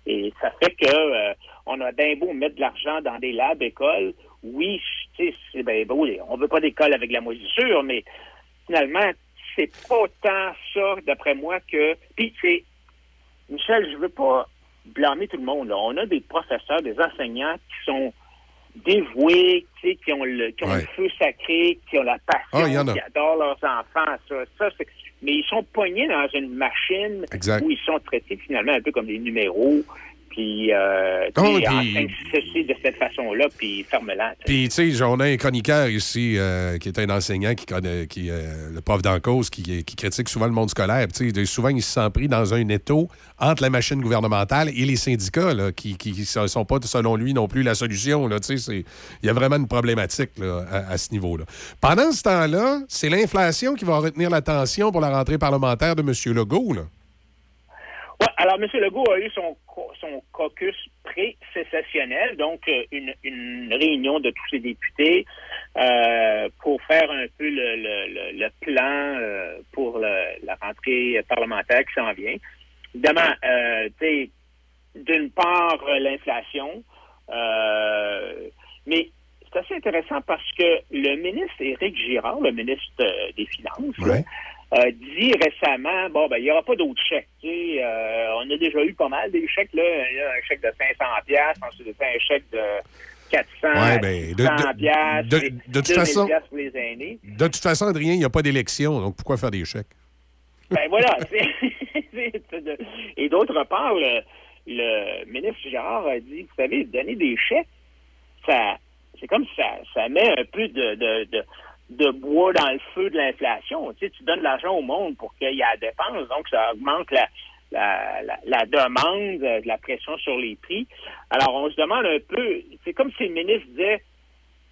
Et ça fait que euh, on a bien beau mettre de l'argent dans des labs écoles. Oui, tu c'est bien beau. On veut pas d'école avec la moisissure, mais finalement, c'est pas tant ça, d'après moi, que. Puis, c'est. Michel, je veux pas blâmer tout le monde. là. On a des professeurs, des enseignants qui sont dévoués, tu qui ont le, qui ont Ouais. le feu sacré, qui ont la passion, Ah, qui adorent leurs enfants. Ça, ça c'est- mais ils sont poignés dans une machine Exact. où ils sont traités finalement un peu comme des numéros. Puis, euh, tu Ah, ceci de cette façon-là, puis ferme-la. Puis, tu sais, on a un chroniqueur ici euh, qui est un enseignant, qui connaît, qui, euh, le prof d'en cause, qui, qui critique souvent le monde scolaire. Tu sais, souvent, il se sent pris dans un étau entre la machine gouvernementale et les syndicats, là, qui ne sont pas, selon lui, non plus la solution. Tu sais, Il y a vraiment une problématique là, à, à ce niveau-là. Pendant ce temps-là, c'est l'inflation qui va retenir l'attention pour la rentrée parlementaire de M. Legault. Là. Ouais, alors, M. Legault a eu son, son caucus pré-sécessionnel, donc euh, une, réunion de tous ses députés euh, pour faire un peu le, plan euh, pour la rentrée parlementaire qui s'en vient. Évidemment, euh, d'une part, l'inflation, mais c'est assez intéressant parce que le ministre Éric Girard, le ministre des Finances, euh, dit récemment, bon, ben, il n'y aura pas d'autres chèques. euh, on a déjà eu pas mal des chèques, là. Il y a un chèque de 500 pièces, ensuite un chèque de 400, Ouais, ben, de- 600 de- piastres, de- et de toute 2000 façon- pour les aînés. De toute façon, Adrien, il n'y a pas d'élection, donc pourquoi faire des chèques? Ben voilà. Et d'autre part, le, le ministre Girard a dit, vous savez, donner des chèques, ça, c'est comme ça, ça met un peu de, de, de, bois dans le feu de l'inflation. Tu sais, tu donnes de l'argent au monde pour qu'il y ait la dépense, donc ça augmente la, la, la, la demande, euh, la pression sur les prix. Alors, on se demande un peu, c'est comme si le ministre disait,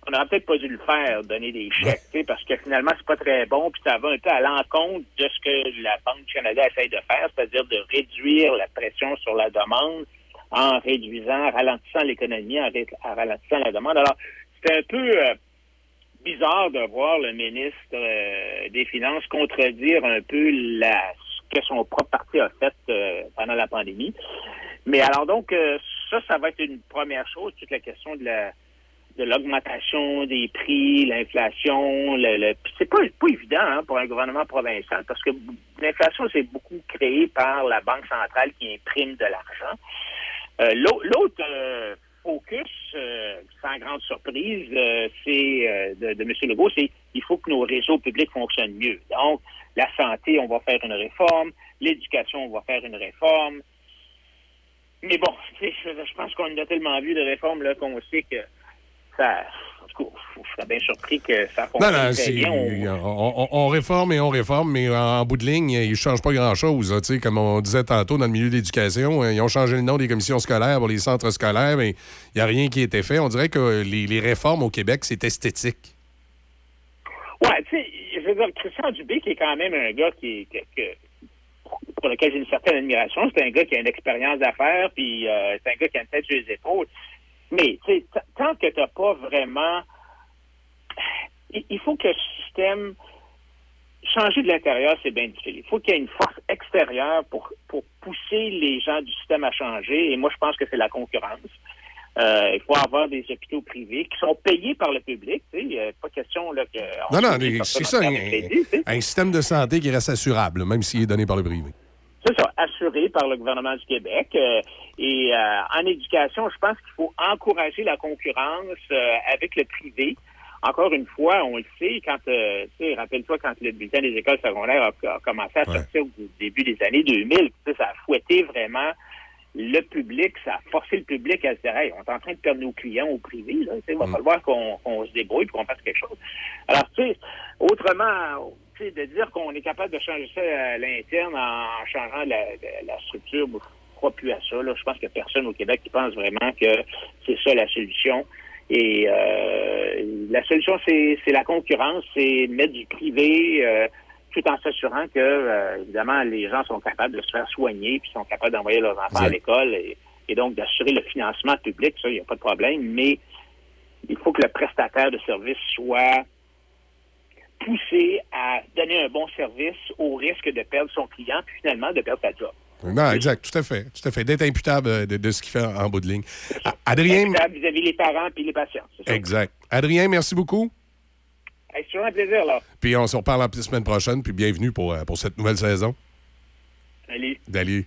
on n'aurait peut-être pas dû le faire, donner des chèques, tu sais, parce que finalement, c'est pas très bon, puis ça va un peu à l'encontre de ce que la Banque du Canada essaye de faire, c'est-à-dire de réduire la pression sur la demande en réduisant, en ralentissant l'économie, en, ré- en ralentissant la demande. Alors, c'est un peu euh, bizarre de voir le ministre euh, des Finances contredire un peu la, ce que son propre parti a fait euh, pendant la pandémie. Mais alors donc, euh, ça, ça va être une première chose, toute la question de la de l'augmentation des prix, l'inflation, le, le- c'est pas, pas évident hein, pour un gouvernement provincial parce que l'inflation c'est beaucoup créé par la banque centrale qui imprime de l'argent. Euh, l'au- L'autre euh, focus, euh, sans grande surprise, euh, c'est euh, de, de M. Legault, c'est il faut que nos réseaux publics fonctionnent mieux. Donc, la santé, on va faire une réforme, l'éducation, on va faire une réforme. Mais bon, je, je pense qu'on a tellement vu de réformes qu'on sait que ça. En tout cas, je serais bien surpris que ça Non, fonctionne non, très bien. On- on, on- on réforme et on réforme, mais en bout de ligne, ils ne changent pas grand-chose. Comme on disait tantôt dans le milieu de l'éducation, euh, ils ont changé le nom des commissions scolaires pour les centres scolaires, mais il n'y a rien qui a été fait. On dirait que les, les réformes au Québec, c'est esthétique. Ouais, tu sais, je veux dire, Christian Dubé, qui est quand même un gars qui, pour lequel j'ai une certaine admiration, c'est un gars qui a une expérience d'affaires, puis euh, c'est un gars qui a une tête sur les épaules. Mais, tu sais, t- tant que tu n'as pas vraiment... Il faut que le système... Changer de l'intérieur, c'est bien difficile. Il faut qu'il y ait une force extérieure pour, pour pousser les gens du système à changer. Et moi, je pense que c'est la concurrence. Euh, il faut avoir des hôpitaux privés qui sont payés par le public. A pas question là, que... on Non, non, c'est ça, un, crédit, un système de santé qui reste assurable, même s'il est donné par le privé. C'est ça, assuré par le gouvernement du Québec. Euh, et euh, en éducation, je pense qu'il faut encourager la concurrence euh, avec le privé. Encore une fois, on le sait, quand, euh, tu sais, rappelle-toi, quand le bulletin des écoles secondaires a, a commencé à sortir au début des années 2000, tu sais, ça a fouetté vraiment le public, ça a forcé le public à se dire, hey, on est en train de perdre nos clients au privé, là, il va falloir qu'on se débrouille et qu'on fasse quelque chose. Alors, tu sais, autrement, tu sais, de dire qu'on est capable de changer ça à l'interne en changeant la, la- la structure, crois plus à ça. Là. Je pense qu'il n'y a personne au Québec qui pense vraiment que c'est ça la solution. Et euh, la solution, c'est la concurrence, c'est mettre du privé euh, tout en s'assurant que, euh, évidemment, les gens sont capables de se faire soigner puis sont capables d'envoyer leurs enfants à l'école et, et donc d'assurer le financement public, ça, il n'y a pas de problème, mais il faut que le prestataire de service soit poussé à donner un bon service au risque de perdre son client puis finalement de perdre sa job. Non, exact, tout à fait. Tout à fait. D'être imputable euh, de, de ce qu'il fait en, en bout de ligne. Adrien? Imputable vis-à-vis les parents puis les patients. Exact. Adrien, merci beaucoup. Hey, C'est toujours un plaisir, là. Puis on se reparle la semaine prochaine. Puis bienvenue pour, euh, pour cette nouvelle saison. Salut. Salut.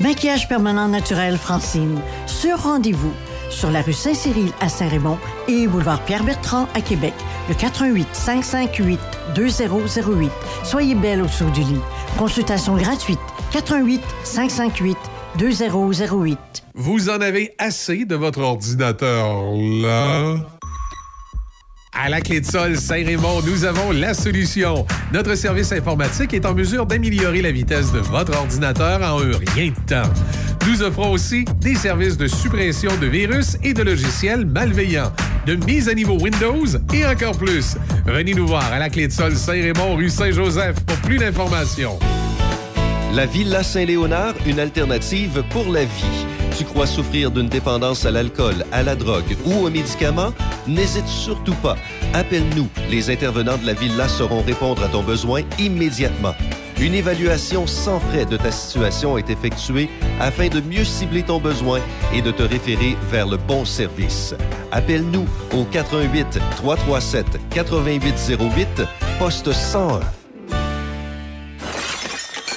Maquillage permanent naturel Francine. Sur rendez-vous. Sur la rue Saint-Cyril à Saint-Raymond et boulevard Pierre-Bertrand à Québec. Le 88 558 2008. Soyez belle au saut du lit. Consultation gratuite. 88 558 2008. Vous en avez assez de votre ordinateur là? À la clé de sol Saint-Raymond, nous avons la solution. Notre service informatique est en mesure d'améliorer la vitesse de votre ordinateur en un rien de temps. Nous offrons aussi des services de suppression de virus et de logiciels malveillants, de mise à niveau Windows et encore plus. Venez nous voir à la clé de sol Saint-Raymond, rue Saint-Joseph pour plus d'informations. La Villa Saint-Léonard, une alternative pour la vie. Tu crois souffrir d'une dépendance à l'alcool, à la drogue ou aux médicaments? N'hésite surtout pas. Appelle-nous. Les intervenants de la Villa sauront répondre à ton besoin immédiatement. Une évaluation sans frais de ta situation est effectuée afin de mieux cibler ton besoin et de te référer vers le bon service. Appelle-nous au 88 337 8808 poste 101.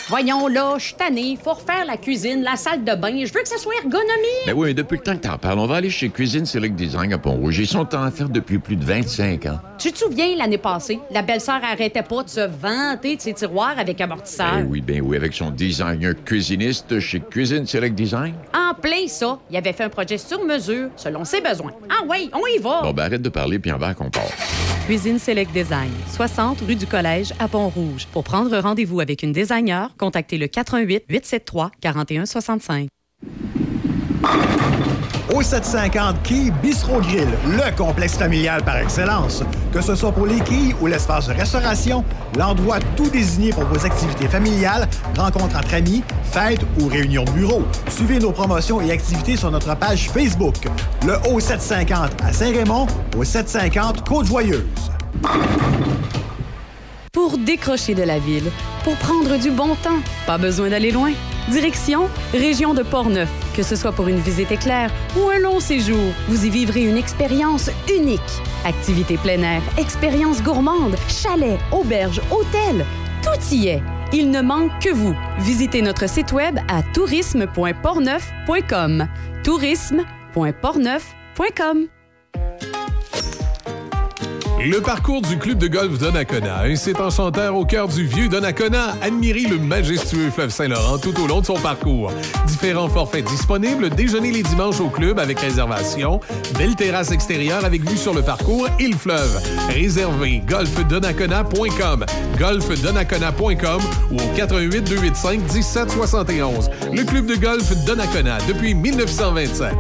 Voyons là, je suis tannée. Faut refaire la cuisine, la salle de bain. Je veux que ça soit ergonomique. Ben oui, mais depuis le temps que t'en parles, on va aller chez Cuisine Select Design à Pont-Rouge. Ils sont en affaires depuis plus de 25 ans. Tu te souviens, l'année passée, la belle-sœur arrêtait pas de se vanter de ses tiroirs avec amortisseur? Ben oui, ben oui, avec son designer cuisiniste chez Cuisine Select Design. En plein ça, il avait fait un projet sur mesure, selon ses besoins. Ah oui, on y va. Bon, ben arrête de parler, puis en va qu'on part. Cuisine Select Design, 60 rue du Collège à Pont-Rouge. Pour prendre rendez-vous avec une designer, contactez le 88 873 4165. Au 750 Quai Bistro Grill, le complexe familial par excellence. Que ce soit pour les quilles ou l'espace de restauration, l'endroit tout désigné pour vos activités familiales, rencontres entre amis, fêtes ou réunions de bureau. Suivez nos promotions et activités sur notre page Facebook. Le Haut 750 à Saint-Raymond, au 750 Côte-Joyeuse. Pour décrocher de la ville, pour prendre du bon temps, pas besoin d'aller loin. Direction Région de Portneuf. Que ce soit pour une visite éclair ou un long séjour, vous y vivrez une expérience unique. Activités plein air, expériences gourmandes, chalets, auberges, hôtels, tout y est. Il ne manque que vous. Visitez notre site web à tourisme.portneuf.com. tourisme.portneuf.com. Le parcours du club de golf Donnacona, un site enchanteur au cœur du vieux Donnacona. Admirez le majestueux fleuve Saint-Laurent tout au long de son parcours. Différents forfaits disponibles, déjeuner les dimanches au club avec réservation, belle terrasse extérieure avec vue sur le parcours et le fleuve. Réservez golfdonnacona.com, golfdonnacona.com ou au 88 285 1771. Le club de golf Donnacona depuis 1927.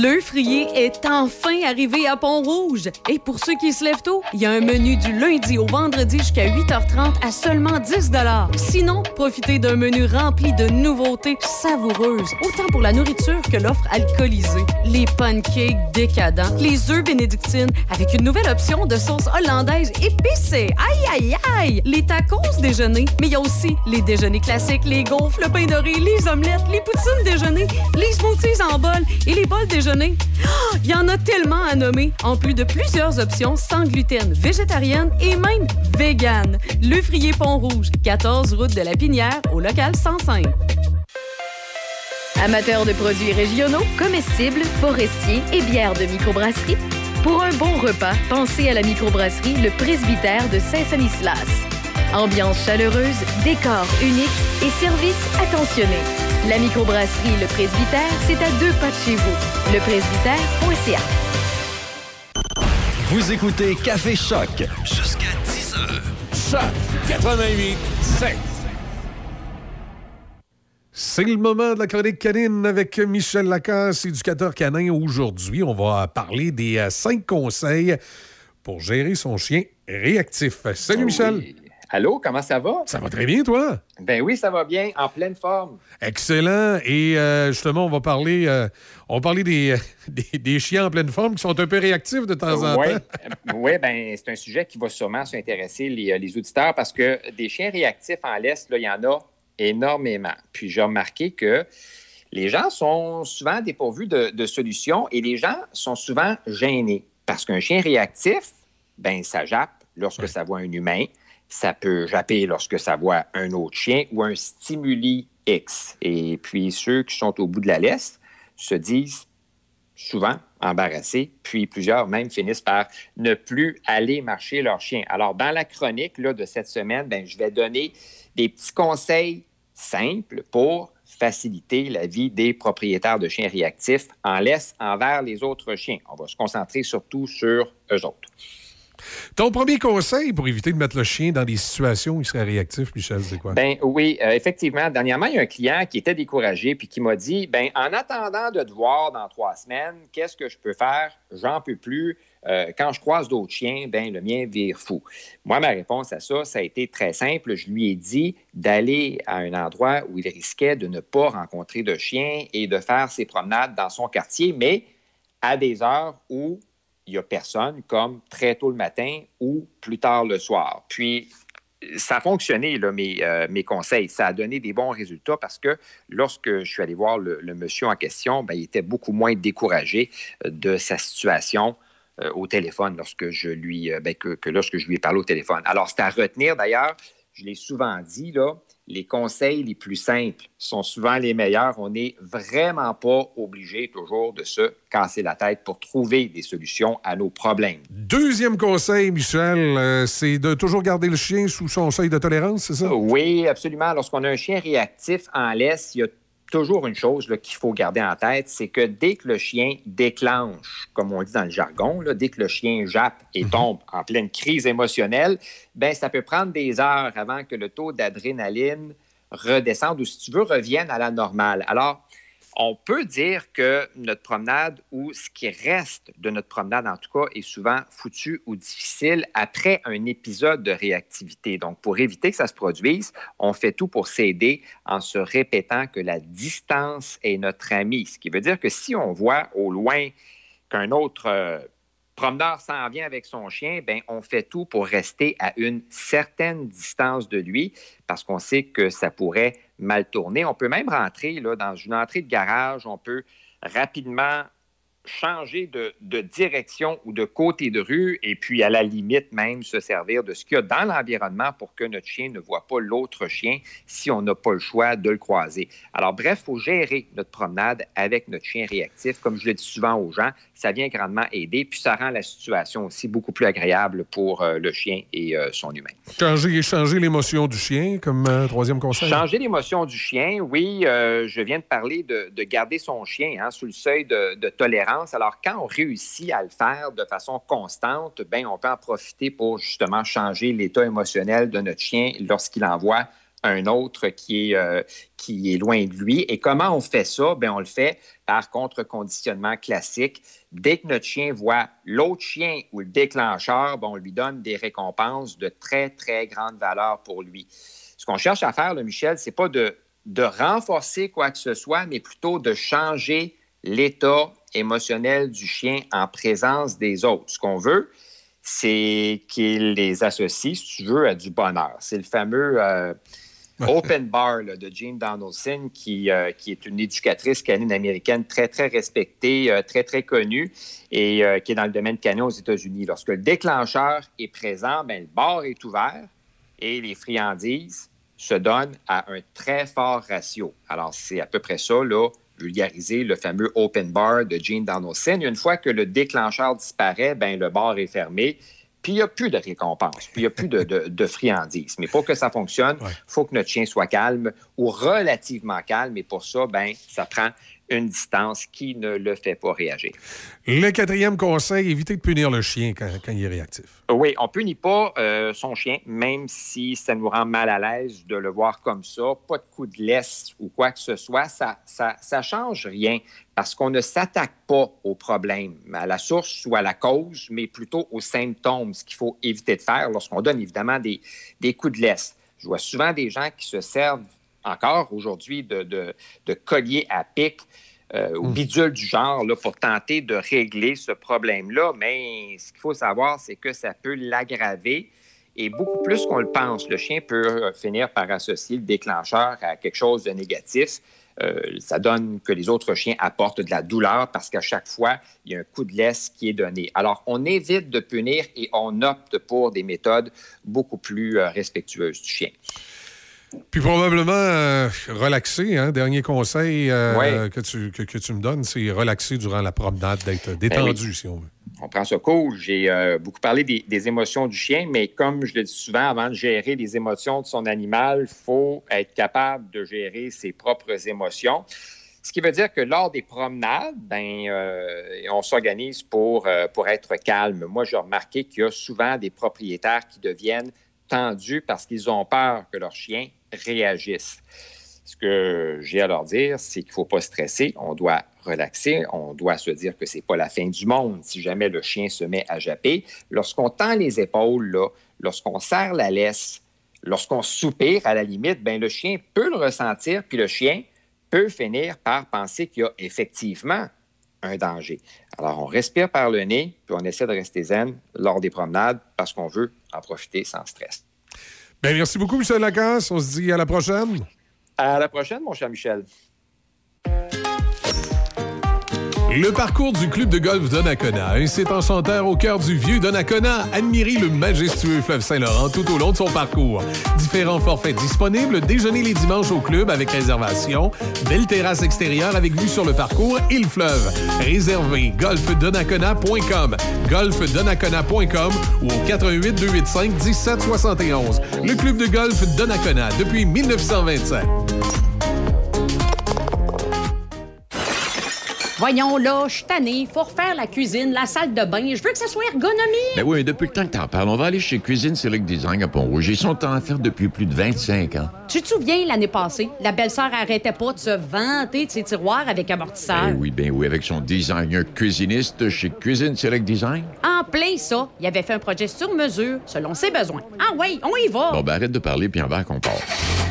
Le frier est enfin arrivé à Pont-Rouge. Et pour ceux qui se lèvent tôt, il y a un menu du lundi au vendredi jusqu'à 8h30 à seulement 10 Sinon, profitez d'un menu rempli de nouveautés savoureuses, autant pour la nourriture que l'offre alcoolisée. Les pancakes décadents, les œufs bénédictines avec une nouvelle option de sauce hollandaise épicée. Aïe, aïe, aïe! Les tacos déjeuner, mais il y a aussi les déjeuners classiques, les gaufres, le pain doré, les omelettes, les poutines déjeuner, les smoothies en bol et les bols déjeuner. Ah, Il y en a tellement à nommer, en plus de plusieurs options sans gluten, végétarienne et même vegan. Le Frier Pont-Rouge, 14 route de la Pinière, au local 105. Amateurs de produits régionaux, comestibles, forestiers et bières de microbrasserie, pour un bon repas, pensez à la microbrasserie Le Presbytère de Saint-Sanislas. Ambiance chaleureuse, décor unique et service attentionné. La microbrasserie Le Presbytère, c'est à deux pas de chez vous. Lepresbytère.ca. Vous écoutez Café Choc jusqu'à 10h. Choc 88 7. C'est le moment de la chronique canine avec Michel Lacasse, éducateur canin. Aujourd'hui, on va parler des euh, cinq conseils pour gérer son chien réactif. Salut, Michel. Allô, comment ça va? Ça va très bien, toi? Ben oui, ça va bien, en pleine forme. Excellent. Et euh, justement, on va parler, euh, on va parler des, des, des chiens en pleine forme qui sont un peu réactifs de temps en temps. oui ben, c'est un sujet qui va sûrement s'intéresser les, euh, les auditeurs parce que des chiens réactifs en là, il y en a énormément. Puis j'ai remarqué que les gens sont souvent dépourvus de, de solutions et les gens sont souvent gênés parce qu'un chien réactif, ben ça jappe lorsque ça voit un humain, ça peut japper lorsque ça voit un autre chien ou un stimuli X. Et puis ceux qui sont au bout de la laisse se disent souvent embarrassés, puis plusieurs même finissent par ne plus aller marcher leur chien. Alors, dans la chronique là, de cette semaine, ben, je vais donner des petits conseils simples pour faciliter la vie des propriétaires de chiens réactifs en laisse envers les autres chiens. On va se concentrer surtout sur eux autres. Ton premier conseil pour éviter de mettre le chien dans des situations où il serait réactif, Michel, c'est quoi? Ben oui, euh, effectivement. Dernièrement, il y a un client qui était découragé puis qui m'a dit ben en attendant de te voir dans trois semaines, qu'est-ce que je peux faire? J'en peux plus. Euh, quand je croise d'autres chiens, ben le mien vire fou. Moi, ma réponse à ça, ça a été très simple. Je lui ai dit d'aller à un endroit où il risquait de ne pas rencontrer de chiens et de faire ses promenades dans son quartier, mais à des heures où il n'y a personne, comme très tôt le matin ou plus tard le soir. Puis, ça a fonctionné, mes, euh, mes conseils. Ça a donné des bons résultats parce que lorsque je suis allé voir le, monsieur en question, ben, il était beaucoup moins découragé euh, de sa situation euh, au téléphone lorsque je lui, ben, que, que lorsque je lui ai parlé au téléphone. Alors, c'est à retenir d'ailleurs, je l'ai souvent dit, là, les conseils les plus simples sont souvent les meilleurs. On n'est vraiment pas obligé toujours de se casser la tête pour trouver des solutions à nos problèmes. Deuxième conseil, Michel, euh, c'est de toujours garder le chien sous son seuil de tolérance, c'est ça? Oui, absolument. Lorsqu'on a un chien réactif en laisse, il y a toujours une chose qu'il faut garder en tête, c'est que dès que le chien déclenche, comme on dit dans le jargon, là, dès que le chien jappe et tombe en pleine crise émotionnelle, ben ça peut prendre des heures avant que le taux d'adrénaline redescende ou, si tu veux, revienne à la normale. Alors, on peut dire que notre promenade ou ce qui reste de notre promenade, en tout cas, est souvent foutu ou difficile après un épisode de réactivité. Donc, pour éviter que ça se produise, on fait tout pour s'aider en se répétant que la distance est notre ami. Ce qui veut dire que si on voit au loin qu'un autre euh, promeneur s'en vient avec son chien, ben on fait tout pour rester à une certaine distance de lui parce qu'on sait que ça pourrait mal tourner. On peut même rentrer là, dans une entrée de garage, on peut rapidement changer de, de direction ou de côté de rue et puis à la limite même se servir de ce qu'il y a dans l'environnement pour que notre chien ne voit pas l'autre chien si on n'a pas le choix de le croiser. Alors bref, il faut gérer notre promenade avec notre chien réactif. Comme je le dis souvent aux gens, ça vient grandement aider puis ça rend la situation aussi beaucoup plus agréable pour euh, le chien et euh, son humain. Changer, changer l'émotion du chien comme euh, troisième conseil? Changer l'émotion du chien, oui. je viens de parler de, de garder son chien hein, sous le seuil de, de tolérance. Alors, quand on réussit à le faire de façon constante, ben, on peut en profiter pour justement changer l'état émotionnel de notre chien lorsqu'il envoie un autre qui est, euh, qui est loin de lui. Et comment on fait ça? Ben, on le fait par contre-conditionnement classique. Dès que notre chien voit l'autre chien ou le déclencheur, ben, on lui donne des récompenses de très, très grande valeur pour lui. Ce qu'on cherche à faire, là, Michel, c'est pas de, de renforcer quoi que ce soit, mais plutôt de changer l'état émotionnel du chien en présence des autres. Ce qu'on veut, c'est qu'il les associe, si tu veux, à du bonheur. C'est le fameux euh, Open Bar là, de Jean Donaldson, qui, euh, qui est une éducatrice canine américaine très, très respectée, euh, très, très connue et qui est dans le domaine canin aux États-Unis. Lorsque le déclencheur est présent, ben, le bar est ouvert et les friandises se donnent à un très fort ratio. Alors, c'est à peu près ça, là, vulgariser le fameux open bar de Gene Donaldson. Une fois que le déclencheur disparaît, ben, le bar est fermé. Puis il n'y a plus de récompense, puis il n'y a plus de, de, de friandises. Mais pour que ça fonctionne, il faut que notre chien soit calme ou relativement calme. Et pour ça, ben, ça prend une distance qui ne le fait pas réagir. Le quatrième conseil, évitez de punir le chien quand, quand il est réactif. Oui, on ne punit pas euh, son chien, même si ça nous rend mal à l'aise de le voir comme ça. Pas de coup de laisse ou quoi que ce soit. Ça ça, ça change rien parce qu'on ne s'attaque pas au problème, à la source ou à la cause, mais plutôt aux symptômes, ce qu'il faut éviter de faire lorsqu'on donne évidemment des, des coups de laisse. Je vois souvent des gens qui se servent encore aujourd'hui de, de, de colliers à pic euh, ou bidules du genre là, pour tenter de régler ce problème-là. Mais ce qu'il faut savoir, c'est que ça peut l'aggraver. Et beaucoup plus qu'on le pense, le chien peut euh, finir par associer le déclencheur à quelque chose de négatif. Euh, ça donne que les autres chiens apportent de la douleur parce qu'à chaque fois, il y a un coup de laisse qui est donné. Alors, on évite de punir et on opte pour des méthodes beaucoup plus respectueuses du chien. Puis probablement euh, relaxer, hein? dernier conseil euh, que, tu, que, que tu me donnes, c'est relaxer durant la promenade, d'être détendu, Ben oui. si on veut. On prend ce cours. J'ai euh, beaucoup parlé des, des émotions du chien, mais comme je le dis souvent, avant de gérer les émotions de son animal, il faut être capable de gérer ses propres émotions. Ce qui veut dire que lors des promenades, ben, euh, on s'organise pour, euh, pour être calme. Moi, j'ai remarqué qu'il y a souvent des propriétaires qui deviennent parce qu'ils ont peur que leur chien réagisse. Ce que j'ai à leur dire, c'est qu'il ne faut pas stresser, on doit relaxer, on doit se dire que ce n'est pas la fin du monde si jamais le chien se met à japper. Lorsqu'on tend les épaules, lorsqu'on serre la laisse, lorsqu'on soupire à la limite, ben, le chien peut le ressentir, puis le chien peut finir par penser qu'il y a effectivement un danger. Alors, on respire par le nez, puis on essaie de rester zen lors des promenades parce qu'on veut en profiter sans stress. Ben, merci beaucoup, Michel Lacasse. On se dit à la prochaine. À la prochaine, mon cher Michel. Le parcours du club de golf Donnacona, un site enchanteur au cœur du vieux Donnacona. Admirez le majestueux fleuve Saint-Laurent tout au long de son parcours. Différents forfaits disponibles, déjeuner les dimanches au club avec réservation, belle terrasse extérieure avec vue sur le parcours et le fleuve. Réservez golfdonnacona.com, golfdonnacona.com ou au 88 285 1771. Le club de golf Donnacona depuis 1927. Voyons là, je suis tannée. Faut refaire la cuisine, la salle de bain. Je veux que ça soit ergonomique. Ben oui, mais depuis le temps que t'en parles, on va aller chez Cuisine Select Design à Pont-Rouge. Ils sont en affaires depuis plus de 25 ans. Tu te souviens, l'année passée, la belle-sœur arrêtait pas de se vanter de ses tiroirs avec amortisseur? Ben oui, ben oui, avec son designer cuisiniste chez Cuisine Select Design. En plein ça, il avait fait un projet sur mesure, selon ses besoins. Ah oui, on y va. Bon, ben arrête de parler, puis on va qu'on part.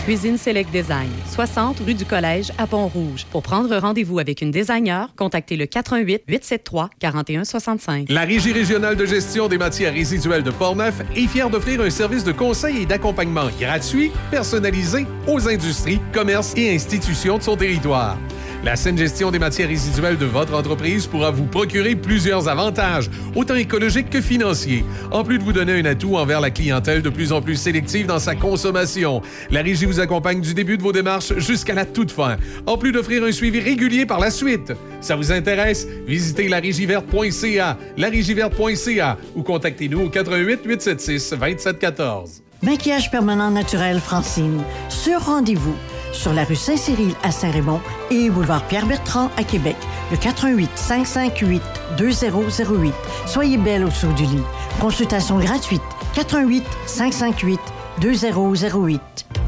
Cuisine Select Design, 60 rue du Collège à Pont-Rouge. Pour prendre rendez-vous avec une designer, contactez le 88 873 4165. La Régie régionale de gestion des matières résiduelles de Portneuf est fière d'offrir un service de conseil et d'accompagnement gratuit, personnalisé aux industries, commerces et institutions de son territoire. La saine gestion des matières résiduelles de votre entreprise pourra vous procurer plusieurs avantages, autant écologiques que financiers, en plus de vous donner un atout envers la clientèle de plus en plus sélective dans sa consommation. La Régie vous accompagne du début de vos démarches jusqu'à la toute fin, en plus d'offrir un suivi régulier par la suite. Ça vous intéresse? Visitez larégiverte.ca, larégiverte.ca ou contactez-nous au 88 876 2714. Maquillage permanent naturel Francine. Sur rendez-vous. Sur la rue Saint-Cyril à Saint-Raymond et boulevard Pierre-Bertrand à Québec. Le 88 558 2008. Soyez belle au-dessous du lit. Consultation gratuite. 88 558 2008.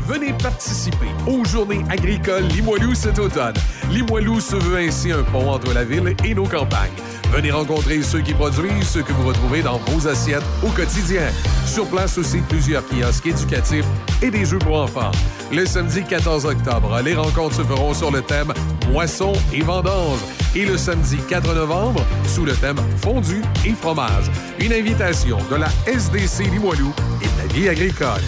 Venez participer aux Journées agricoles Limoilou cet automne. Limoilou se veut ainsi un pont entre la ville et nos campagnes. Venez rencontrer ceux qui produisent ce que vous retrouvez dans vos assiettes au quotidien. Sur place aussi plusieurs kiosques éducatifs et des jeux pour enfants. Le samedi 14 octobre, les rencontres se feront sur le thème Moisson et vendange. Et le samedi 4 novembre, sous le thème Fondu et fromage. Une invitation de la SDC Limoilou et de la vie agricole.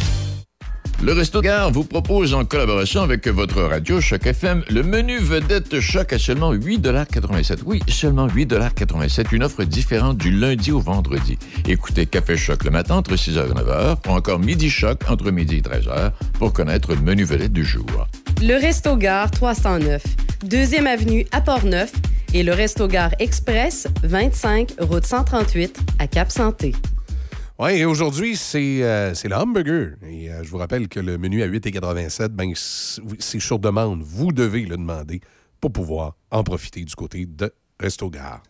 Le Resto Gare vous propose en collaboration avec votre radio Choc FM le menu vedette Choc à seulement 8,87 Oui, seulement 8,87 Une offre différente du lundi au vendredi. Écoutez Café Choc le matin entre 6h et 9h ou encore Midi Choc entre midi et 13h pour connaître le menu vedette du jour. Le Resto Gare 309, deuxième avenue à Port-Neuf et le Resto Gare Express 25 route 138 à Cap-Santé. Oui, et aujourd'hui, c'est euh, c'est le hamburger. Et euh, je vous rappelle que le menu à 8,87, ben, c'est c'est sur demande. Vous devez le demander pour pouvoir en profiter du côté de Resto Gare.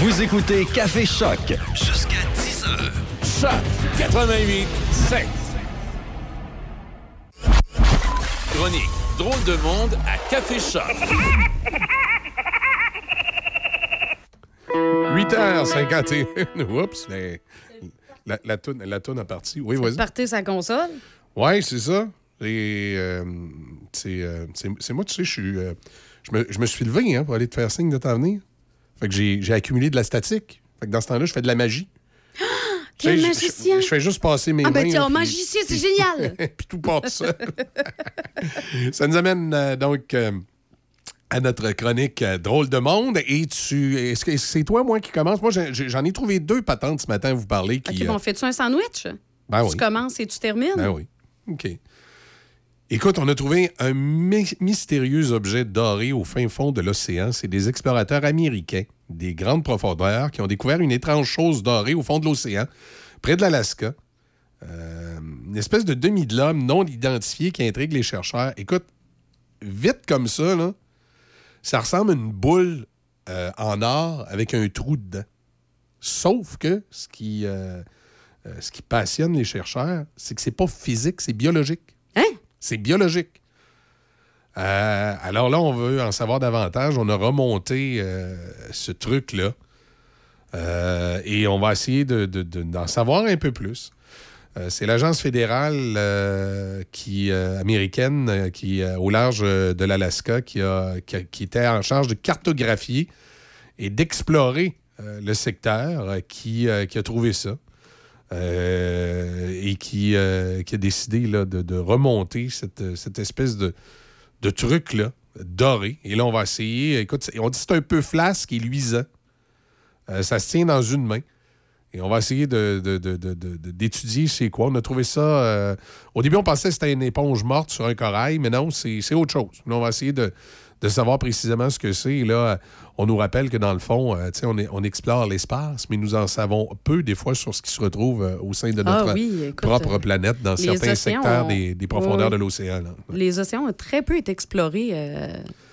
Vous écoutez Café Choc jusqu'à 10h. Choc 88 7. Chronique Drôle de monde à Café Choc. 8h51. Oups, mais la, la, toune, la toune a parti. Oui, vas-y. Partez sa console? Oui, c'est ça. Et, euh, c'est, euh, c'est- moi, tu sais, je suis. euh, je, me, je me suis levé hein, pour aller te faire signe de t'en venir. Fait que j'ai, accumulé de la statique. Fait que dans ce temps-là, je fais de la magie. Sais, je- magicien! Je, je fais juste passer mes Ah, mains. ben, tiens, là, puis- magicien, c'est génial! puis tout part de ça. nous amène donc à notre chronique euh, Drôle de monde. Et tu. Est-ce que c'est toi, moi, qui commence? Moi, j'en ai trouvé deux patentes ce matin à vous parler. Qui, OK, bon, fais-tu un sandwich? Ben tu oui. commences et tu termines? Ben oui. OK. Écoute, on a trouvé un my- mystérieux objet doré au fin fond de l'océan. C'est des explorateurs américains des grandes profondeurs qui ont découvert une étrange chose dorée au fond de l'océan, près de l'Alaska. Euh, une espèce de demi de l'homme non identifié qui intrigue les chercheurs. Écoute, vite comme ça, là, ça ressemble à une boule euh, en or avec un trou dedans. Sauf que ce qui, euh, euh, ce qui passionne les chercheurs, c'est que c'est pas physique, c'est biologique. Hein? C'est biologique. Euh, alors là, on veut en savoir davantage. On a remonté ce truc-là. Et on va essayer de- de- de- d'en savoir un peu plus. Euh, c'est l'agence fédérale euh, qui, euh, américaine qui, au large de l'Alaska qui, qui était en charge de cartographier et d'explorer le secteur qui, a trouvé ça. Et qui, a décidé là, de, remonter cette, cette espèce de, de truc-là, doré. Et là, on va essayer. Écoute, on dit que c'est un peu flasque et luisant. Ça se tient dans une main. Et on va essayer de- de- de- de- de- de- d'étudier c'est quoi. On a trouvé ça. euh, au début, on pensait que c'était une éponge morte sur un corail, mais non, c'est autre chose. Là, on va essayer de, de savoir précisément ce que c'est. Et là, on nous rappelle que dans le fond, euh, on, est- on explore l'espace, mais nous en savons peu des fois sur ce qui se retrouve euh, au sein de Ah notre oui, écoute, propre planète dans certains secteurs ont- des, des profondeurs Oui, de l'océan. Les océans ont très peu été explorés,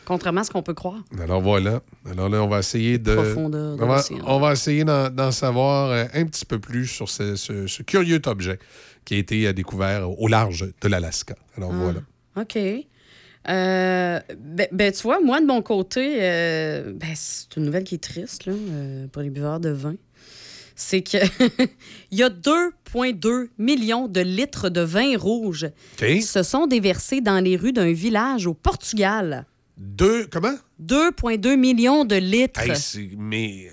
contrairement à ce qu'on peut croire. Alors voilà. Alors là, on va essayer de. on, va, l'océan. on va essayer d'en savoir euh, un petit peu plus sur ce, ce- ce curieux objet qui a été euh, découvert au large de l'Alaska. Alors Ah, voilà. OK. Euh, ben, ben, tu vois, moi, de mon côté, euh, ben, c'est une nouvelle qui est triste là, euh, pour les buveurs de vin. C'est que il y a 2,2 millions de litres de vin rouge qui se sont déversés dans les rues d'un village au Portugal. Deux, comment? 2,2 millions de litres. Hey, mais.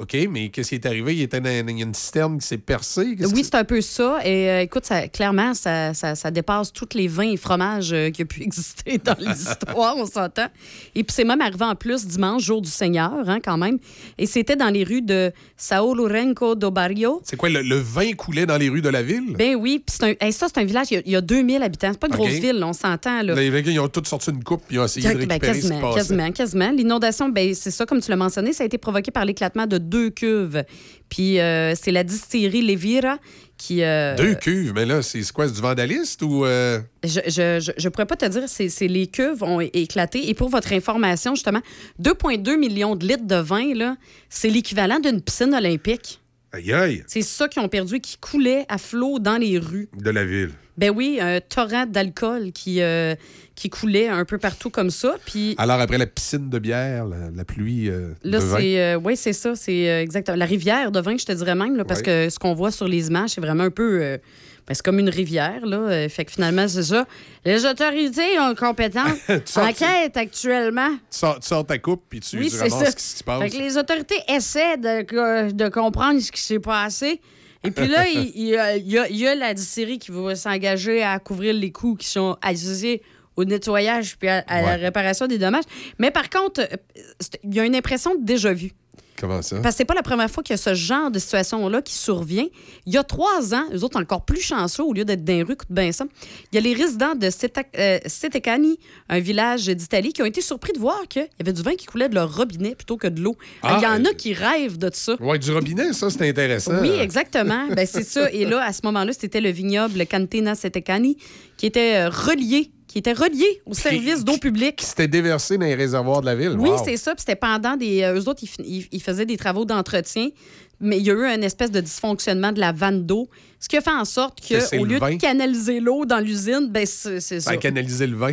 OK, mais qu'est-ce qui est arrivé? Il était dans il y a une cisterne qui s'est percée. Oui, c'est un peu ça. Et euh, écoute, ça, clairement, ça, ça, ça dépasse tous les vins et fromages euh, qui ont pu exister dans l'histoire, on s'entend. Et puis c'est même arrivé en plus dimanche, jour du Seigneur, hein, quand même. Et c'était dans les rues de Sao Lourenço do Barrio. C'est quoi, le, le vin coulait dans les rues de la ville? Ben oui, puis c'est un, hey, ça, c'est un village, il y y a 2000 habitants. C'est pas une grosse ville, on s'entend. Là. Les ils ont tous sorti une coupe puis ils ont essayé de Ben, récupérer ce qui quasiment, quasiment, quasiment. L'inondation, ben, c'est ça, comme tu l'as mentionné, ça a été provoqué par l'éclatement de deux cuves. Puis euh, c'est la distillerie Levira qui. euh, Deux cuves, mais là, c'est quoi? C'est du vandaliste ou. euh, Je, je, je, je pourrais pas te dire, c'est les cuves ont éclaté. Et pour votre information, justement, 2,2 millions de litres de vin, là, c'est l'équivalent d'une piscine olympique. Aïe, aïe, C'est ça qu'ils ont perdu qui coulait à flot dans les rues. de la ville. Ben oui, un torrent d'alcool qui, euh, qui coulait un peu partout comme ça. Puis Alors, après la piscine de bière, la, la pluie euh, Là, c'est. euh, oui, c'est ça. C'est exactement. La rivière de vin, je te dirais même, là, parce que ce qu'on voit sur les images, c'est vraiment un peu. ben, c'est comme une rivière, là. Fait que finalement, c'est ça. Les autorités ont compétentes sors- enquêtent actuellement. Tu sors, tu sors ta coupe puis tu, Oui, tu c'est ramasses ça. ce qui se passe. Fait que les autorités essaient de, de comprendre ce qui s'est passé. Et puis là, il, il y a, il y a- il y a la distillerie qui va s'engager à couvrir les coûts qui sont associés au nettoyage puis à, à la réparation des dommages. Mais par contre, euh, il y a une impression de déjà-vu. Comment ça? Parce que c'est pas la première fois qu'il y a ce genre de situation-là qui survient. Il y a trois ans, eux autres encore plus chanceux, au lieu d'être dans les rues, écoute bien ça, il y a les résidents de euh, Setecani, un village d'Italie, qui ont été surpris de voir qu'il y avait du vin qui coulait de leur robinet plutôt que de l'eau. Ah, il y en euh, a qui rêvent de ça. Ouais, du robinet, ça, c'est intéressant. Oui, exactement. Ben, c'est ça. Et là, à ce moment-là, c'était le vignoble Cantina Setecani qui était euh, relié qui était relié au service d'eau publique. C'était déversé dans les réservoirs de la ville. Oui, Wow. c'est ça. Puis c'était pendant des. euh, eux autres, ils, fin- ils- ils faisaient des travaux d'entretien, mais il y a eu une espèce de dysfonctionnement de la vanne d'eau, ce qui a fait en sorte Que le lieu vin? de canaliser l'eau dans l'usine, ben c'est c'est Ça a canalisé le vin.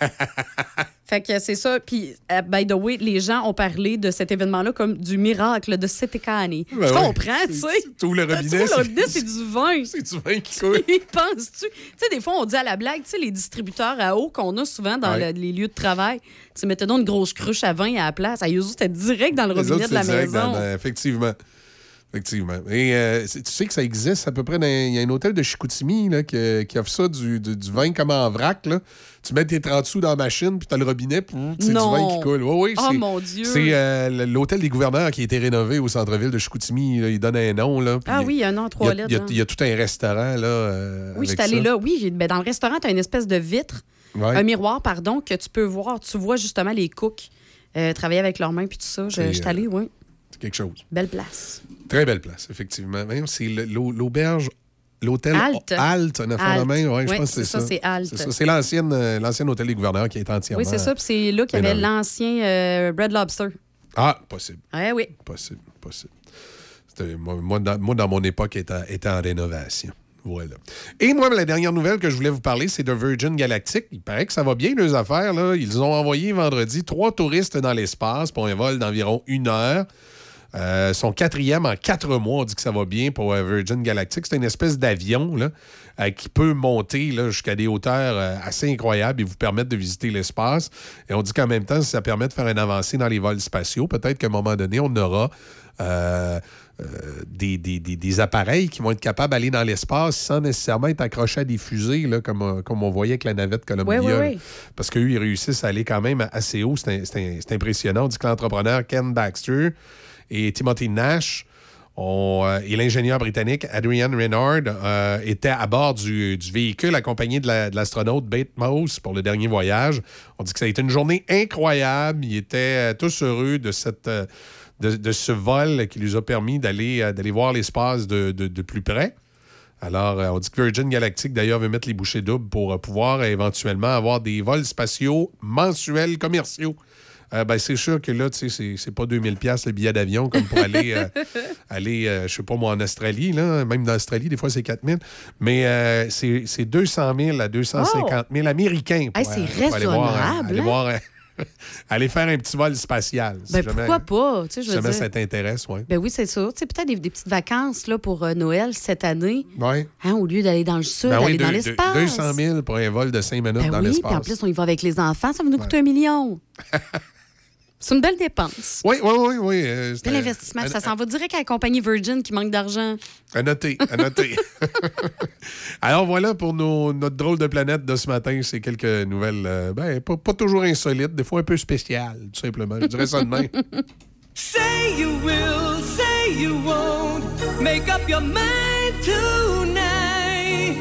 Fait que c'est ça. Puis, euh, by the way, les gens ont parlé de cet événement-là comme du miracle de Setekani. Ben Je oui. comprends, tu sais. Ouvres le robinet. vois, le c'est- robinet, c'est du vin. C'est du vin qui coule. Penses-tu? Tu sais, des fois, on dit à la blague, tu sais, les distributeurs à eau qu'on a souvent dans Ouais. le- les lieux de travail, tu mettais donc une grosse cruche à vin à la place. À autres, c'était direct dans le Les robinet autres, de la maison. dans- effectivement. Effectivement. Et euh, tu sais que ça existe à peu près. dans- Il y a un hôtel de Chicoutimi là, qui, qui offre ça, du, du- du vin comme en vrac. Là. Tu mets tes 30 sous dans la machine, puis tu as le robinet, puis c'est du vin qui coule. Oui, oui, Oh, mon Dieu. C'est euh, l'hôtel des gouverneurs qui a été rénové au centre-ville de Chicoutimi. là. Il donne un nom. Là, Ah il- oui, il y a un nom trois lettres, Il y a, hein. il y a tout un restaurant. Là, euh, Oui, je suis allée là. Oui, ben, dans le restaurant, tu as une espèce de vitre, Ouais. un miroir, pardon, que tu peux voir. Tu vois justement les cooks travailler avec leurs mains puis tout ça. Je suis allée, oui. C'est quelque chose. Belle place. Très belle place, effectivement. Même, C'est l'auberge, l'hôtel Halte. Halte, un affaire même. Ouais, je Oui, pense que c'est ça, ça. c'est Halte. C'est euh, l'ancien hôtel des gouverneurs qui est entièrement. Oui, c'est ça. Puis c'est là qu'il y avait l'ancien euh, Red Lobster. Ah, possible. Oui, oui. Possible, possible. C'était- Moi, moi, dans, moi, dans mon époque, était, était en rénovation. Voilà. Et moi, la dernière nouvelle que je voulais vous parler, c'est de Virgin Galactic. Il paraît que ça va bien, leurs affaires. Là. Ils ont envoyé vendredi trois touristes dans l'espace pour un vol d'environ une heure. Euh, son quatrième en quatre mois, on dit que ça va bien pour euh, Virgin Galactic. C'est une espèce d'avion là, euh, qui peut monter là, jusqu'à des hauteurs euh, assez incroyables et vous permettre de visiter l'espace. Et on dit qu'en même temps, ça permet de faire une avancée dans les vols spatiaux. Peut-être qu'à un moment donné, on aura des, des- des- des appareils qui vont être capables d'aller dans l'espace sans nécessairement être accrochés à des fusées, là, comme, comme on voyait avec la navette Columbia. Oui, oui, oui. Parce qu'eux, ils réussissent à aller quand même assez haut. C'est un- c'est un- c'est impressionnant. On dit que l'entrepreneur Ken Baxter et Timothy Nash euh, et l'ingénieur britannique Adrian Renard euh, étaient à bord du, véhicule accompagné de la- l'astronaute Bate Moss pour le dernier voyage. On dit que ça a été une journée incroyable. Ils étaient euh, tous heureux de cette... euh, de, ce vol qui lui a permis d'aller voir l'espace de, de- de plus près. Alors, on dit que Virgin Galactic, d'ailleurs, veut mettre les bouchées doubles pour pouvoir éventuellement avoir des vols spatiaux mensuels commerciaux. Euh, ben, c'est sûr que là, tu sais, c'est- pas 2000 pièces le billet d'avion comme pour aller, euh, aller euh, je sais pas moi, en Australie. Là. Même dans l'Australie, des fois, c'est 4000. Mais euh, c'est c'est 200 000 à 250 000 américains Hey, c'est pour aller voir, raisonnable, aller, voir, aller faire un petit vol spatial. si Ben, jamais- pourquoi pas? Tu sais, je Si veux jamais dire. ça t'intéresse, oui. Ben oui, c'est ça. Tu sais, peut-être des, des petites vacances là, pour euh, Noël cette année. Ouais. Hein, au lieu d'aller dans le sud, Ben oui, aller dans l'espace. deux- 200 000 pour un vol de 5 minutes Ben dans oui, l'espace. puis en plus, on y va avec les enfants, ça va nous coûter un million. c'est une belle dépense. Oui, oui, oui. oui euh, c'est un- investissement. un- Ça s'en va direct à la compagnie Virgin qui manque d'argent. À noter, à noter. Alors voilà pour nos- notre drôle de planète de ce matin. C'est quelques nouvelles, euh, ben, pas, pas toujours insolites, des fois un peu spéciales, tout simplement. Je dirais ça de même. Say you will, say you won't. Make up your mind tonight.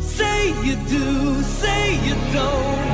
Say you do, say you don't.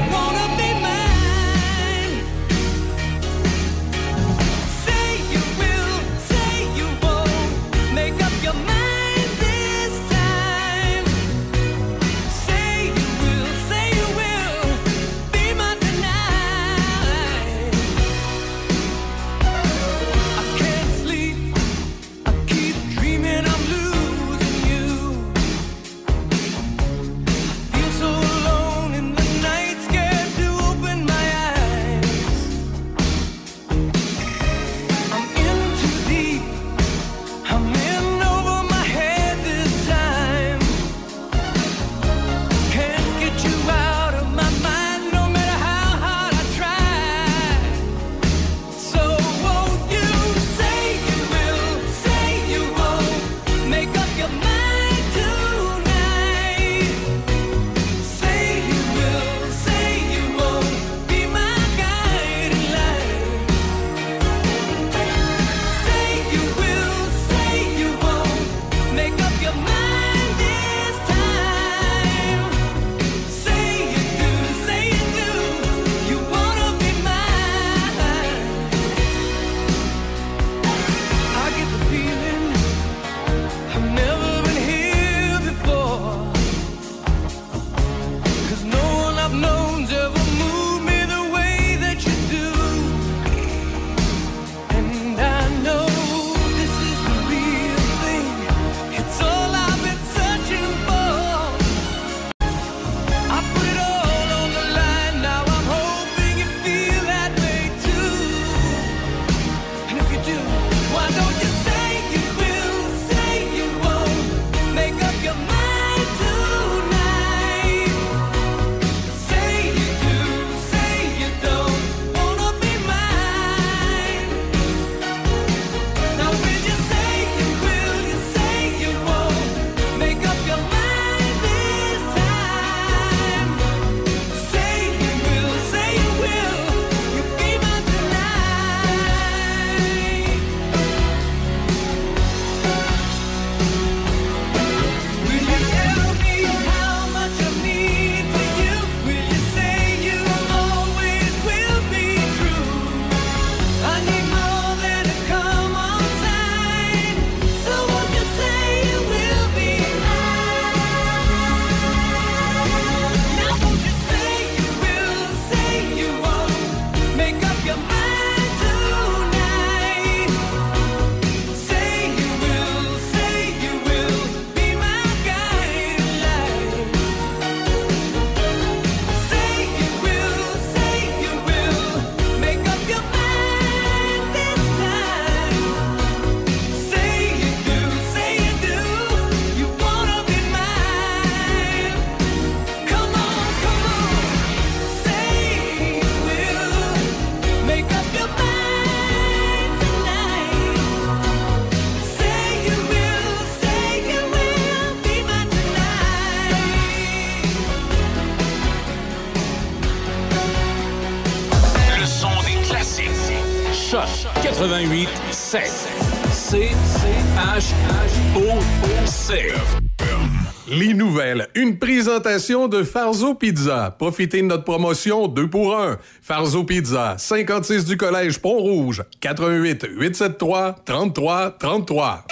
Présentation de Farzo Pizza. Profitez de notre promotion 2 pour 1. Farzo Pizza, 56 du Collège Pont-Rouge, 88 873 33 33.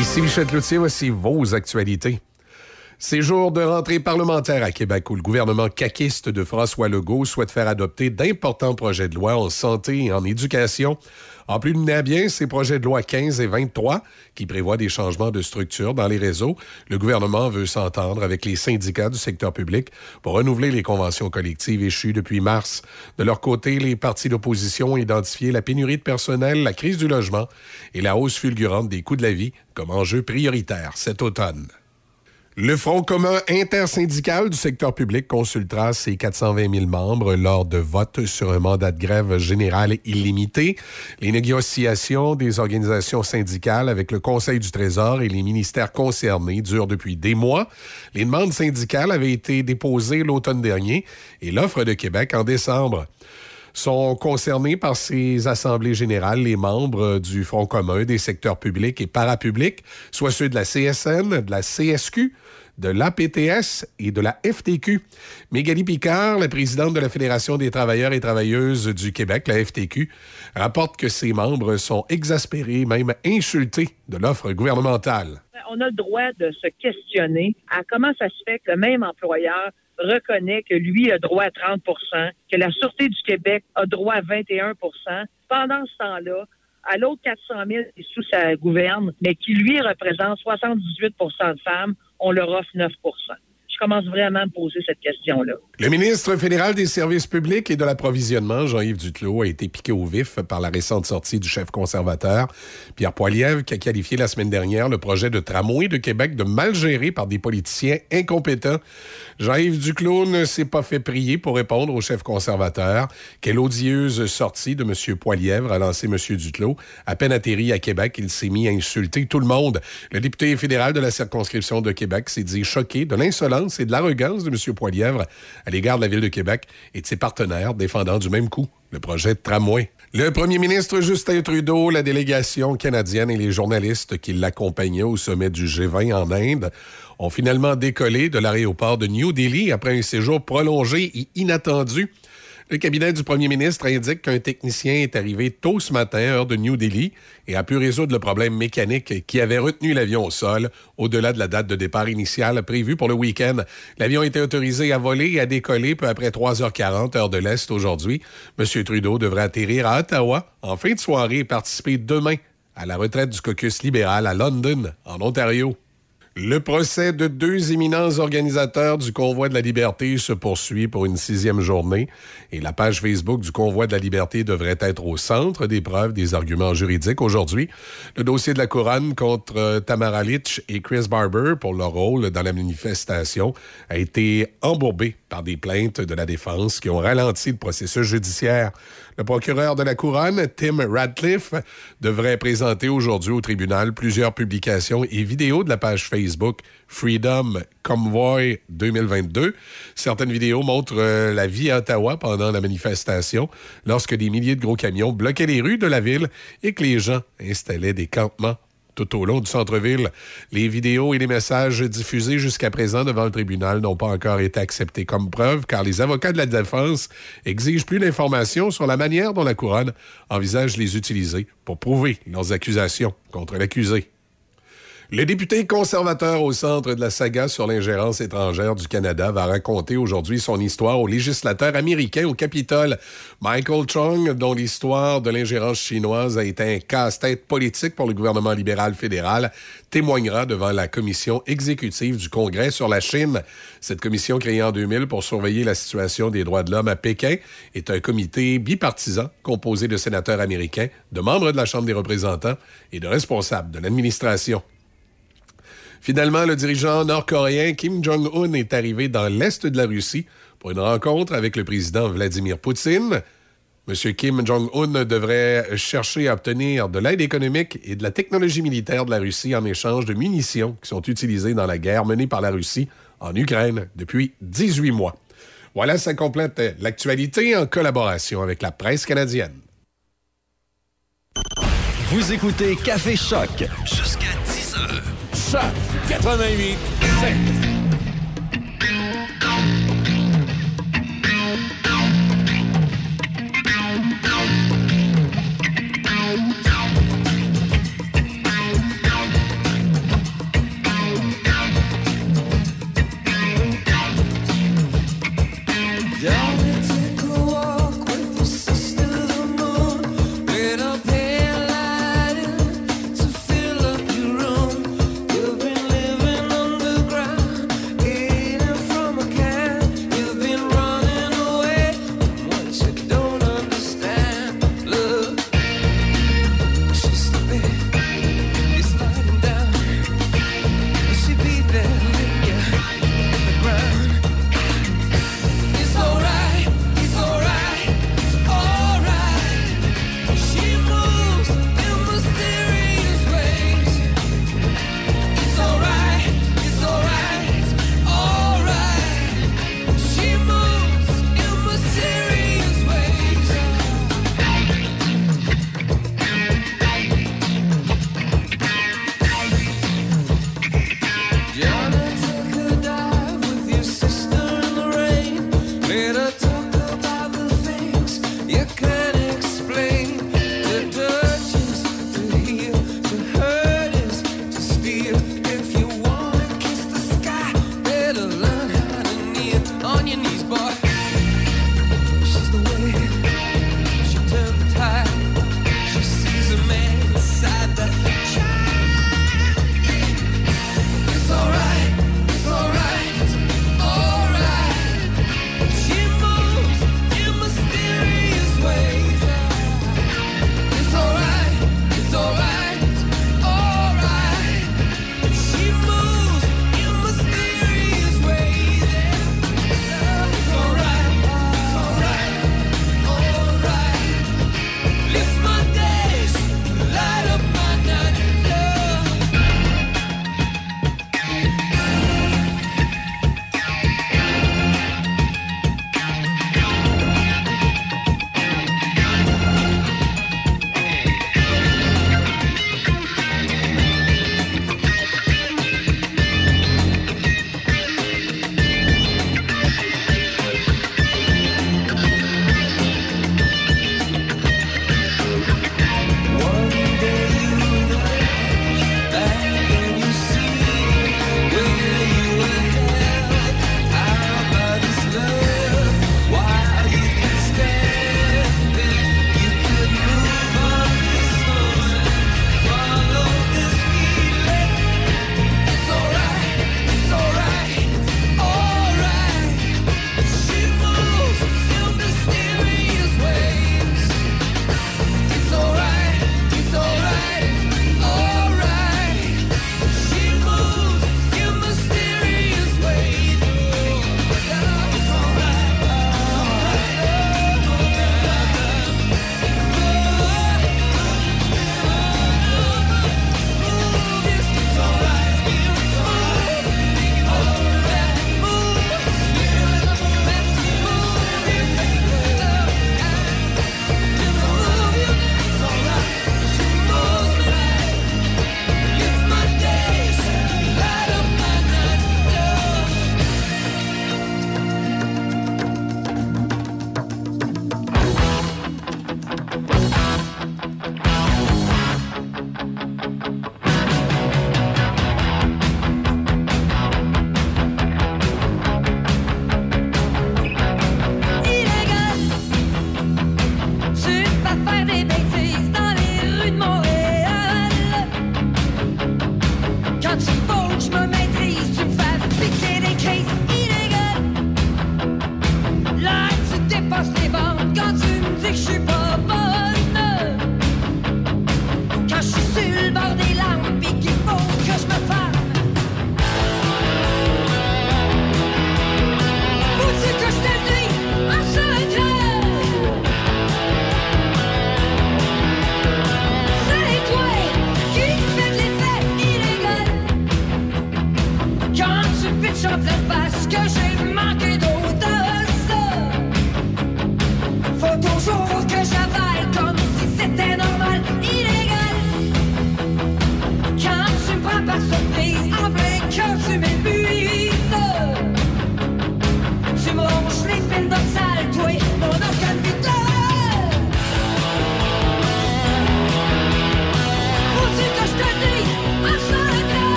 Ici Michel Cloutier, voici vos actualités. C'est jour de rentrée parlementaire à Québec où le gouvernement caquiste de François Legault souhaite faire adopter d'importants projets de loi en santé et en éducation. En plus à bien ces projets de loi 15 et 23 qui prévoient des changements de structure dans les réseaux, le gouvernement veut s'entendre avec les syndicats du secteur public pour renouveler les conventions collectives échues depuis mars. De leur côté, les partis d'opposition ont identifié la pénurie de personnel, la crise du logement et la hausse fulgurante des coûts de la vie comme enjeux prioritaires cet automne. Le Front commun intersyndical du secteur public consultera ses 420 000 membres lors de votes sur un mandat de grève général illimité. Les négociations des organisations syndicales avec le Conseil du Trésor et les ministères concernés durent depuis des mois. Les demandes syndicales avaient été déposées l'automne dernier et l'offre de Québec en décembre sont concernés par ces assemblées générales les membres du Front commun des secteurs publics et parapublics, soit ceux de la CSN, de la CSQ, de l'APTS et de la FTQ. Mégali Picard, la présidente de la Fédération des travailleurs et travailleuses du Québec, la FTQ, rapporte que ses membres sont exaspérés, même insultés de l'offre gouvernementale. On a le droit de se questionner à comment ça se fait que le même employeur reconnaît que lui a droit à 30% que la Sûreté du Québec a droit à 21% Pendant ce temps-là, à l'autre 400 000 qui sous sa gouverne, mais qui lui représente 78 de femmes, on leur offre 9 je commence vraiment à me poser cette question-là. Le ministre fédéral des Services publics et de l'approvisionnement, Jean-Yves Duclos, a été piqué au vif par la récente sortie du chef conservateur, Pierre Poilievre, qui a qualifié la semaine dernière le projet de tramway de Québec de mal géré par des politiciens incompétents. Jean-Yves Duclos ne s'est pas fait prier pour répondre au chef conservateur. Quelle odieuse sortie de M. Poilievre a lancé M. Duclos. À peine atterri à Québec, il s'est mis à insulter tout le monde. Le député fédéral de la circonscription de Québec s'est dit choqué de l'insolence et de l'arrogance de M. Poilièvre à l'égard de la Ville de Québec et de ses partenaires défendant du même coup le projet de tramway. Le premier ministre Justin Trudeau, la délégation canadienne et les journalistes qui l'accompagnaient au sommet du G20 en Inde ont finalement décollé de l'aéroport de New Delhi après un séjour prolongé et inattendu le cabinet du premier ministre indique qu'un technicien est arrivé tôt ce matin, heure de New Delhi, et a pu résoudre le problème mécanique qui avait retenu l'avion au sol au-delà de la date de départ initiale prévue pour le week-end. L'avion était autorisé à voler et à décoller peu après 3h40, heure de l'Est aujourd'hui. M. Trudeau devrait atterrir à Ottawa en fin de soirée et participer demain à la retraite du caucus libéral à London, en Ontario. Le procès de deux éminents organisateurs du Convoi de la Liberté se poursuit pour une sixième journée et la page Facebook du Convoi de la Liberté devrait être au centre des preuves des arguments juridiques aujourd'hui. Le dossier de la couronne contre euh, Tamara Litch et Chris Barber pour leur rôle dans la manifestation a été embourbé par des plaintes de la défense qui ont ralenti le processus judiciaire. Le procureur de la Couronne, Tim Radcliffe, devrait présenter aujourd'hui au tribunal plusieurs publications et vidéos de la page Facebook Freedom Convoy 2022. Certaines vidéos montrent euh, la vie à Ottawa pendant la manifestation, lorsque des milliers de gros camions bloquaient les rues de la ville et que les gens installaient des campements tout au long du centre-ville. Les vidéos et les messages diffusés jusqu'à présent devant le tribunal n'ont pas encore été acceptés comme preuve car les avocats de la défense exigent plus d'informations sur la manière dont la couronne envisage les utiliser pour prouver leurs accusations contre l'accusé. Le député conservateur au centre de la saga sur l'ingérence étrangère du Canada va raconter aujourd'hui son histoire aux législateurs américains au Capitole. Michael Chung, dont l'histoire de l'ingérence chinoise a été un casse-tête politique pour le gouvernement libéral fédéral, témoignera devant la commission exécutive du Congrès sur la Chine. Cette commission créée en 2000 pour surveiller la situation des droits de l'homme à Pékin est un comité bipartisan composé de sénateurs américains, de membres de la Chambre des représentants et de responsables de l'administration. Finalement, le dirigeant nord-coréen Kim Jong-un est arrivé dans l'est de la Russie pour une rencontre avec le président Vladimir Poutine. M. Kim Jong-un devrait chercher à obtenir de l'aide économique et de la technologie militaire de la Russie en échange de munitions qui sont utilisées dans la guerre menée par la Russie en Ukraine depuis 18 mois. Voilà, ça complète l'actualité en collaboration avec la presse canadienne. Vous écoutez Café Choc jusqu'à 10 heures. 98 7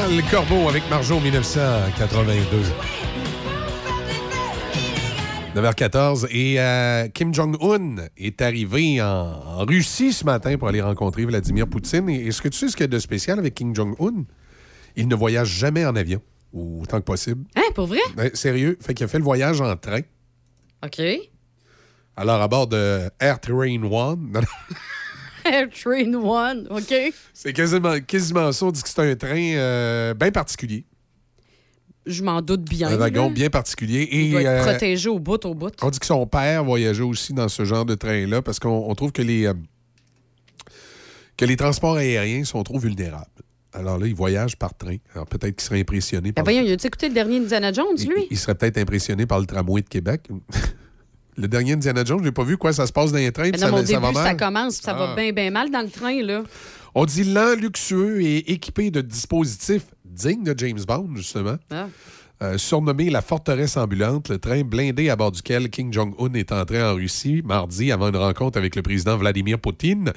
Régal Corbeau avec Marjo 1982. 9h14 et euh, Kim Jong-un est arrivé en, en Russie ce matin pour aller rencontrer Vladimir Poutine. Et est-ce que tu sais ce qu'il y a de spécial avec Kim Jong-un? Il ne voyage jamais en avion, ou autant que possible. Hein, pour vrai? Ouais, sérieux, fait qu'il a fait le voyage en train. OK. Alors, à bord de Air Train One, Air Train One, OK. C'est quasiment, quasiment ça. On dit que c'est un train euh, bien particulier. Je m'en doute bien. un wagon bien particulier. Et, Il doit être euh, protégé au bout, au bout. On dit que son père voyageait aussi dans ce genre de train-là parce qu'on on trouve que les, euh, que les transports aériens sont trop vulnérables. Alors là, il voyage par train. Alors peut-être qu'il serait impressionné Ben par voyons, il a-tu écouté le dernier Indiana Jones, il, lui? il serait peut-être impressionné par le tramway de Québec. le dernier Indiana Jones, je n'ai pas vu quoi ça se passe dans les trains. Puis non, ça, au ça va début, ça mal. commence, puis ça va Ah. bien, bien mal dans le train, là. On dit lent, luxueux et équipé de dispositifs dignes de James Bond, justement. Ah. Euh, surnommé la forteresse ambulante, le train blindé à bord duquel Kim Jong-un est entré en Russie mardi avant une rencontre avec le président Vladimir Poutine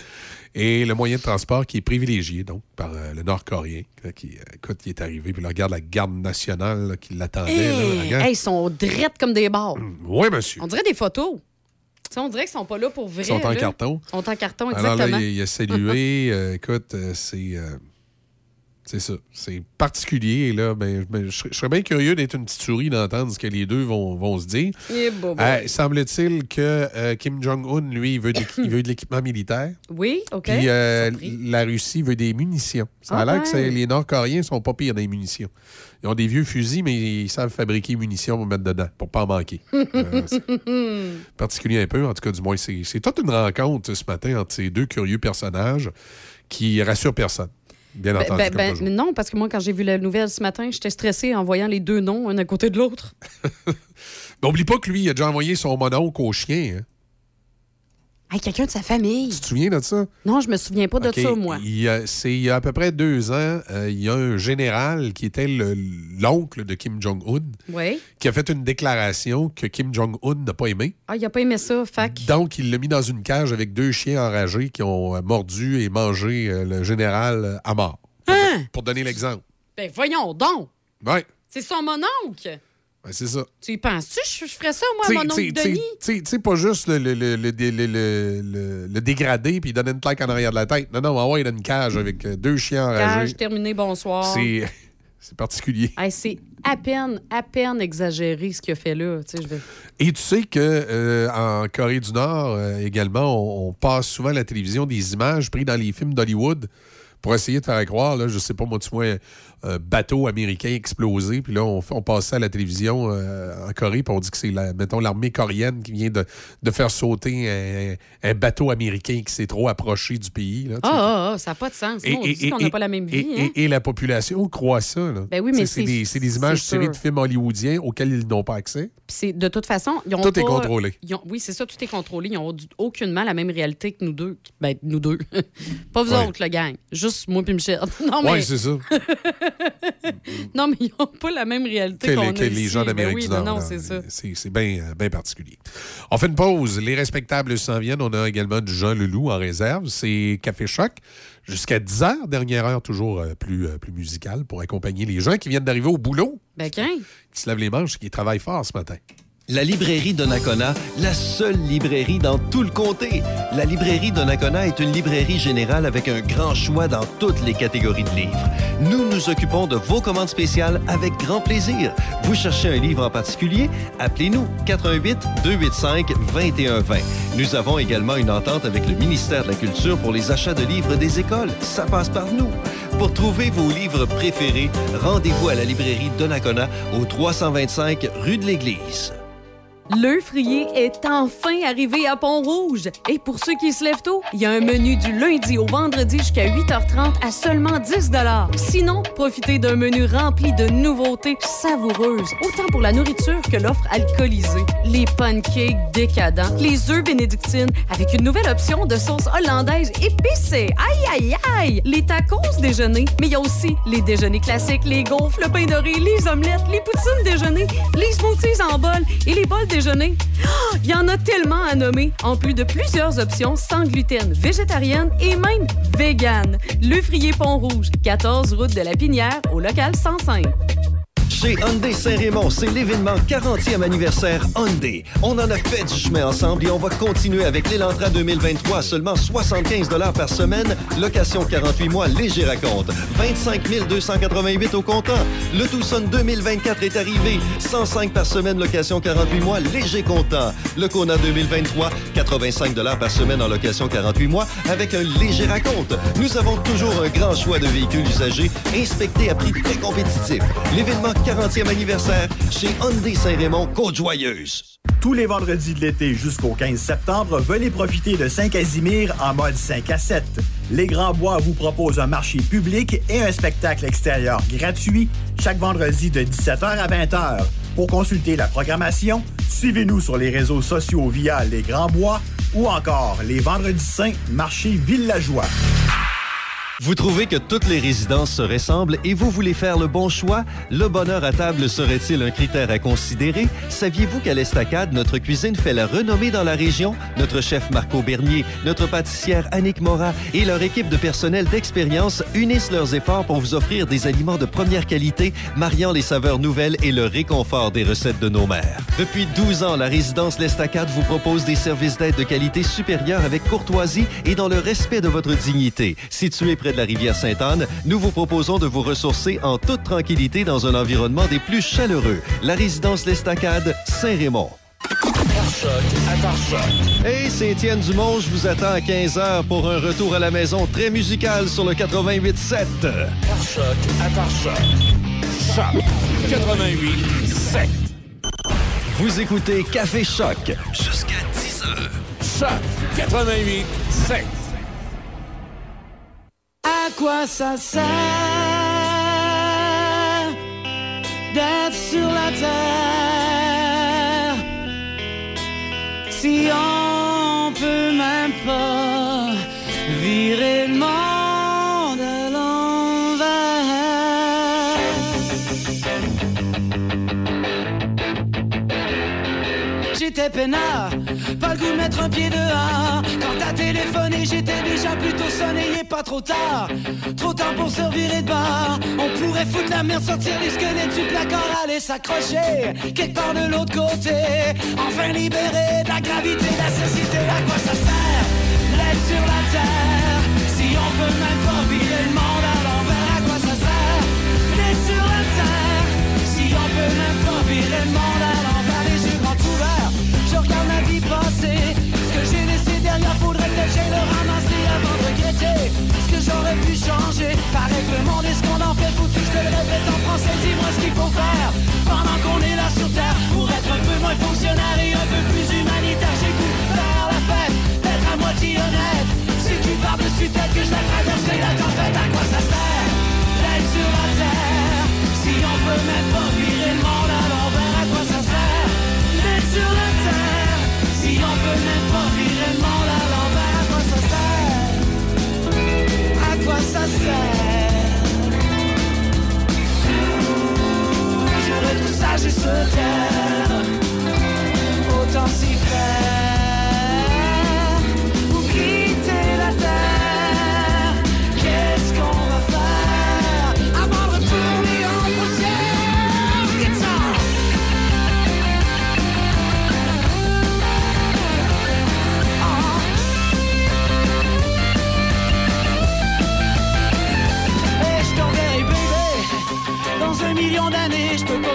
et le moyen de transport qui est privilégié donc par euh, le Nord-Coréen là, qui, euh, écoute, il est arrivé puis là, regarde la garde nationale là, qui l'attendait. Hey, ils sont drettes comme des barres. Oui, monsieur. On dirait des photos. On dirait qu'ils sont pas là pour vrai. Ils sont en là. carton. Ils sont en carton, Alors exactement. là, il, il a salué. euh, écoute, euh, c'est. euh, c'est ça. C'est particulier. Là, ben, ben, je serais- je serais bien curieux d'être une petite souris d'entendre ce que les deux vont, vont se dire. Eh. Euh, Semble-t-il que euh, Kim Jong-un, lui, il veut, de- il veut de l'équipement militaire. Oui, OK. Puis euh, la Russie veut des munitions. Ça a l'air que les Nord-Coréens sont pas pires dans les munitions. Ils ont des vieux fusils, mais ils savent fabriquer munitions pour mettre dedans, pour pas en manquer. Euh, particulier un peu, en tout cas, du moins. C'est c'est toute une rencontre ce matin entre ces deux curieux personnages qui rassurent personne. Bien Ben, entendu. ben, ben, non, parce que moi, quand j'ai vu la nouvelle ce matin, j'étais stressée en voyant les deux noms, un à côté de l'autre. N'oublie pas que lui, il a déjà envoyé son mononcle au chien. hein. Hey, quelqu'un de sa famille. Tu te souviens de ça? Non, je me souviens pas de ça, moi. Il y a, c'est il y a à peu près deux ans, euh, il y a un général qui était le- l'oncle de Kim Jong-un Oui. qui a fait une déclaration que Kim Jong-un n'a pas aimée. Ah, il a pas aimé ça, fac. Donc, il l'a mis dans une cage avec deux chiens enragés qui ont euh, mordu et mangé euh, le général à mort. Pour, Hein? pour donner l'exemple. Ben, voyons donc. Ouais, C'est son mon c'est ça. Tu y penses-tu? Je, je ferais ça, moi, T'sais, mon oncle Denis? t'sais, t'sais, pas juste le, le, le, le, dégrader puis donner une claque en arrière de la tête. Non, non, ah ouais, il a une cage avec euh, deux chiens enragés. Cage, terminé, bonsoir. C'est c'est particulier. Hey, c'est à peine, à peine exagéré ce qu'il a fait là. Tu sais, je vais- Et tu sais que euh, en Corée du Nord euh, également, on, on passe souvent à la télévision des images prises dans les films d'Hollywood pour essayer de faire croire, là, je sais pas, moi, tu vois, un bateau américain explosé, puis là, on, on passe ça à la télévision euh, en Corée, puis on dit que c'est, la, mettons, l'armée coréenne qui vient de, de faire sauter un, un bateau américain qui s'est trop approché du pays. Là, Ah, ah, ah, ça n'a pas de sens. Nous, on dit qu'on n'a pas la même vie. et- hein. et- et la population croit ça. Là. Ben oui, mais c'est des, c'est des images tirées de films hollywoodiens auxquels ils n'ont pas accès. Puis de toute façon, ils ont Tout est contrôlé. ils ont- oui, c'est ça, tout est contrôlé. Ils n'ont aucunement la même réalité que nous deux. Ben, nous deux. pas vous Ouais. autres, le gang. Juste moi puis Michel. Non, mais, Oui, c'est ça. non, mais ils n'ont pas la même réalité que, les, les ici. gens Ben d'Amérique oui, du Nord. non, c'est ça. C'est bien particulier. On fait une pause. Les respectables s'en viennent. On a également du Jean Leloup en réserve. C'est Café Choc. Jusqu'à 10 heures, dernière heure toujours euh, plus, euh, plus musicale pour accompagner les gens qui viennent d'arriver au boulot, Ben, qu'un. qui se lavent les manches, qui travaillent fort ce matin. La librairie Donnacona, la seule librairie dans tout le comté. La librairie Donnacona est une librairie générale avec un grand choix dans toutes les catégories de livres. Nous nous occupons de vos commandes spéciales avec grand plaisir. Vous cherchez un livre en particulier? Appelez-nous 88 285 2120. Nous avons également une entente avec le ministère de la Culture pour les achats de livres des écoles. Ça passe par nous. Pour trouver vos livres préférés, rendez-vous à la librairie Donnacona au 325 rue de l'Église. Le frier est enfin arrivé à Pont-Rouge. Et pour ceux qui se lèvent tôt, il y a un menu du lundi au vendredi jusqu'à 8h30 à seulement 10 Sinon, profitez d'un menu rempli de nouveautés savoureuses, autant pour la nourriture que l'offre alcoolisée. Les pancakes décadents, les œufs bénédictines avec une nouvelle option de sauce hollandaise épicée. Aïe, aïe, aïe! Les tacos déjeuner, mais il y a aussi les déjeuners classiques, les gaufres, le pain doré, les omelettes, les poutines déjeuner, les smoothies en bol et les bols déjeuner Ah, Il y en a tellement à nommer, en plus de plusieurs options sans gluten, végétarienne et même vegan. Le Frier Pont-Rouge, 14 route de la Pinière, au local 105. Chez Hyundai Saint-Raymond, c'est l'événement 40e anniversaire Hyundai. On en a fait du chemin ensemble et on va continuer avec l'Elantra 2023 à seulement 75 par semaine, location 48 mois, léger raconte. 25 288 au comptant. Le Tucson 2024 est arrivé. 105 par semaine, location 48 mois, léger comptant. Le Kona 2023, 85 par semaine en location 48 mois avec un léger raconte. Nous avons toujours un grand choix de véhicules usagés inspectés à prix très. L'événement 40e anniversaire chez Hyundai Saint-Raymond, Côte-Joyeuse. Tous les vendredis de l'été jusqu'au 15 septembre, venez profiter de Saint-Casimir en mode 5 à 7. Les Grands Bois vous proposent un marché public et un spectacle extérieur gratuit chaque vendredi de 17h à 20h. Pour consulter la programmation, suivez-nous sur les réseaux sociaux via Les Grands Bois ou encore les Vendredis Saints Marché Villageois. Vous trouvez que toutes les résidences se ressemblent et vous voulez faire le bon choix? Le bonheur à table serait-il un critère à considérer? Saviez-vous qu'à l'Estacade, notre cuisine fait la renommée dans la région? Notre chef Marco Bernier, notre pâtissière Annick Mora et leur équipe de personnel d'expérience unissent leurs efforts pour vous offrir des aliments de première qualité, mariant les saveurs nouvelles et le réconfort des recettes de nos mères. Depuis 12 ans, la résidence L'Estacade vous propose des services d'aide de qualité supérieure avec courtoisie et dans le respect de votre dignité. Situé près de la rivière Sainte-Anne, nous vous proposons de vous ressourcer en toute tranquillité dans un environnement des plus chaleureux. La résidence L'Estacade, Saint-Raymond. Hey, c'est Étienne Dumont, je vous attends à 15h pour un retour à la maison très musical sur le 88.7. Choc à Choc. Choc 88 7. Vous écoutez Café Choc jusqu'à 10h. Choc 88 7. À quoi ça sert d'être sur la terre si on peut même pas virer le monde à l'envers? J'étais peinard, j'étais déjà plutôt sonné, pas trop tard. Trop tard pour se revirer de bar. On pourrait foutre la merde, sortir les squelettes du placard, aller s'accrocher quelque de l'autre côté. Enfin libéré de la gravité de la société, à quoi ça sert d'être sur la terre si on peut même pas virer le monde à l'envers? À quoi ça sert d'être sur la terre si on peut même pas virer le monde à l'envers? Les yeux grands ouverts, je regarde ma vie passer. J'aille le ramasser avant de regretter. Ce que j'aurais pu changer, paraît que le monde est ce qu'on en fait. Que je te le répète en français? Dis-moi ce qu'il faut faire pendant qu'on est là sur terre pour être un peu moins fonctionnaire et un peu plus humanitaire. J'ai goût faire la fête, d'être à moitié honnête. Si tu pars dessus tête que je la traverserai la tempête, à quoi ça sert d'être sur la terre? Si on peut même pas virer le monde à l'envers? À quoi ça sert d'être sur la terre ça sert J'aurais tout ça juste taire Autant s'y faire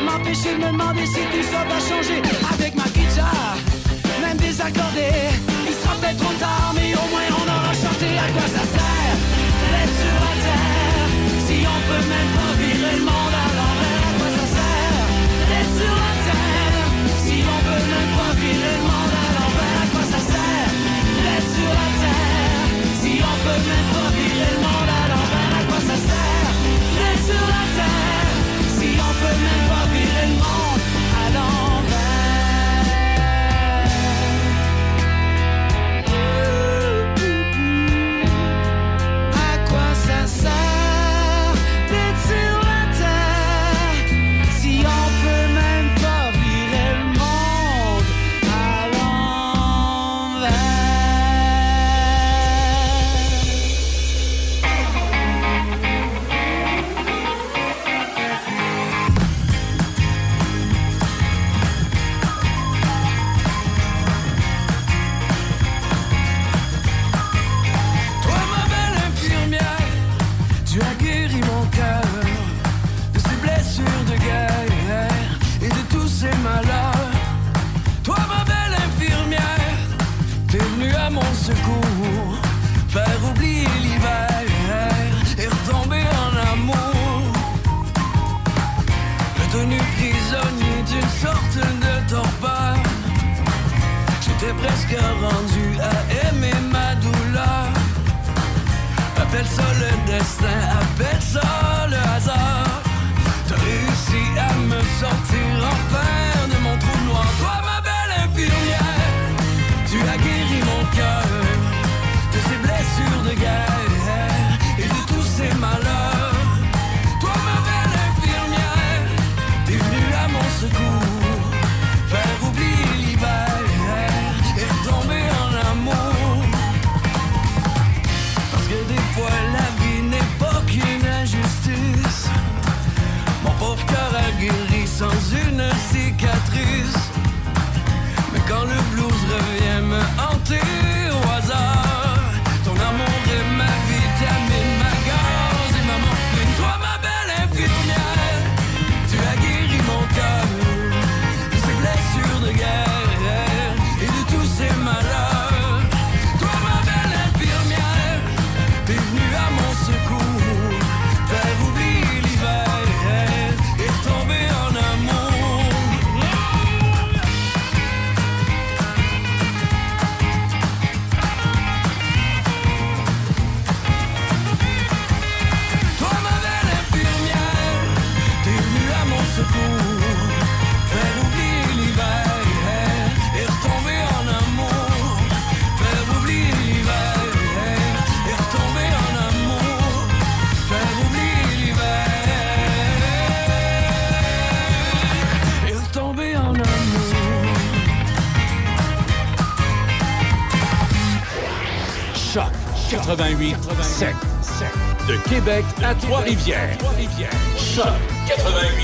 m'empêcher de me demander si tout ça va changer. Avec ma guitare, même désaccordée. Il sera peut-être trop tard, mais au moins on aura chanté. À quoi ça sert d'être sur la terre si on peut même pas virer le monde à l'envers? À quoi ça sert d'être sur la terre? Si on peut même pas virer le monde 88 7. De Québec à Trois-Rivières. Choc 88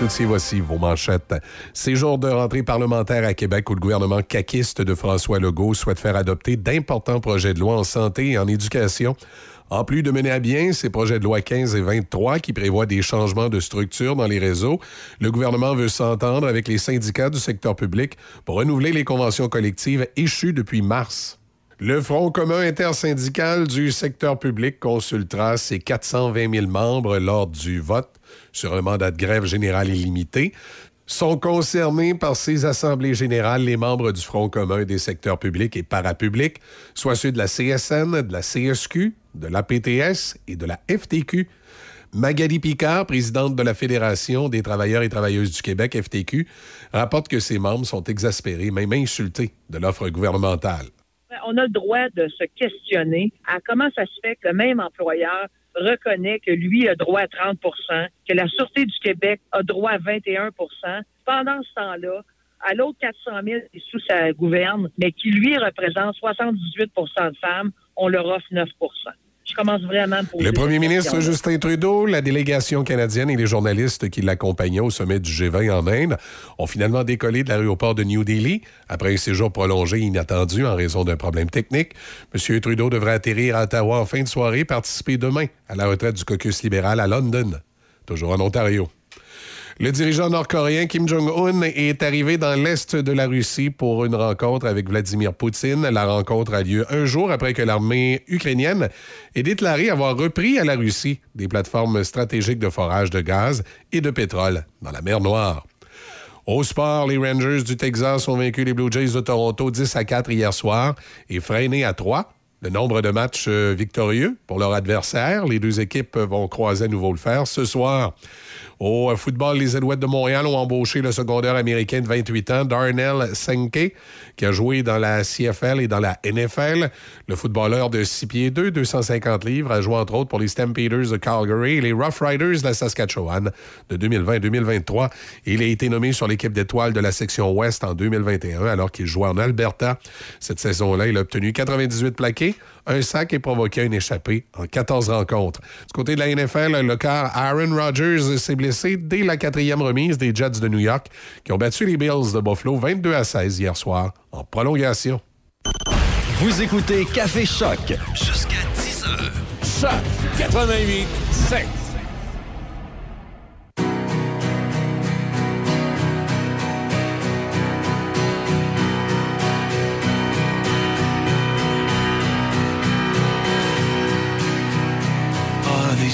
Cloutier, voici vos manchettes. Ces jours de rentrée parlementaire à Québec où le gouvernement caquiste de François Legault souhaite faire adopter d'importants projets de loi en santé et en éducation. En plus de mener à bien ces projets de loi 15 et 23 qui prévoient des changements de structure dans les réseaux, le gouvernement veut s'entendre avec les syndicats du secteur public pour renouveler les conventions collectives échues depuis mars. Le Front commun intersyndical du secteur public consultera ses 420 000 membres lors du vote sur un mandat de grève générale illimité. Sont concernés par ces assemblées générales les membres du Front commun des secteurs publics et parapublics, soit ceux de la CSN, de la CSQ, de la PTS et de la FTQ. Magali Picard, présidente de la Fédération des travailleurs et travailleuses du Québec, FTQ, rapporte que ses membres sont exaspérés, même insultés de l'offre gouvernementale. On a le droit de se questionner à comment ça se fait que le même employeur reconnaît que lui a droit à 30% que la Sûreté du Québec a droit à 21% Pendant ce temps-là, à l'autre 400 000 qui sous sa gouverne, mais qui lui représente 78% de femmes, on leur offre 9 Je commence vraiment à me poser Le premier ministre. Justin Trudeau, la délégation canadienne et les journalistes qui l'accompagnaient au sommet du G20 en Inde ont finalement décollé de l'aéroport de New Delhi après un séjour prolongé et inattendu en raison d'un problème technique. M. Trudeau devrait atterrir à Ottawa en fin de soirée et participer demain à la retraite du caucus libéral à London, toujours en Ontario. Le dirigeant nord-coréen Kim Jong-un est arrivé dans l'est de la Russie pour une rencontre avec Vladimir Poutine. La rencontre a lieu un jour après que l'armée ukrainienne ait déclaré avoir repris à la Russie des plateformes stratégiques de forage de gaz et de pétrole dans la mer Noire. Au sport, les Rangers du Texas ont vaincu les Blue Jays de Toronto 10 à 4 hier soir et freiné à 3 le nombre de matchs euh, victorieux pour leur adversaire. Les deux équipes vont croiser à nouveau le fer ce soir. Au football, les Alouettes de Montréal ont embauché le secondaire américain de 28 ans, Darnell Senke, qui a joué dans la CFL et dans la NFL. Le footballeur de 6 pieds 2, 250 livres, a joué entre autres pour les Stampeders de Calgary et les Rough Riders de la Saskatchewan de 2020 et 2023. Il a été nommé sur l'équipe d'étoiles de la section Ouest en 2021 alors qu'il jouait en Alberta. Cette saison-là, il a obtenu 98 plaqués, un sac et provoqué une échappée en 14 rencontres. Du côté de la NFL, le quart Aaron Rodgers s'est blessé dès la quatrième remise des Jets de New York qui ont battu les Bills de Buffalo 22 à 16 hier soir en prolongation. Vous écoutez Café Choc Jusqu'à 10 heures. Choc 88 7.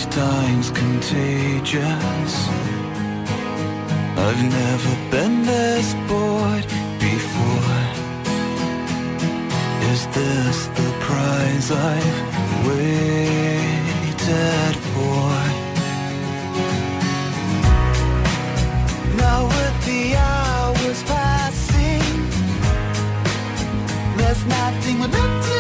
Einstein's contagious I've never been this bored before Is this the prize I've waited for? Now with the hours passing There's nothing left to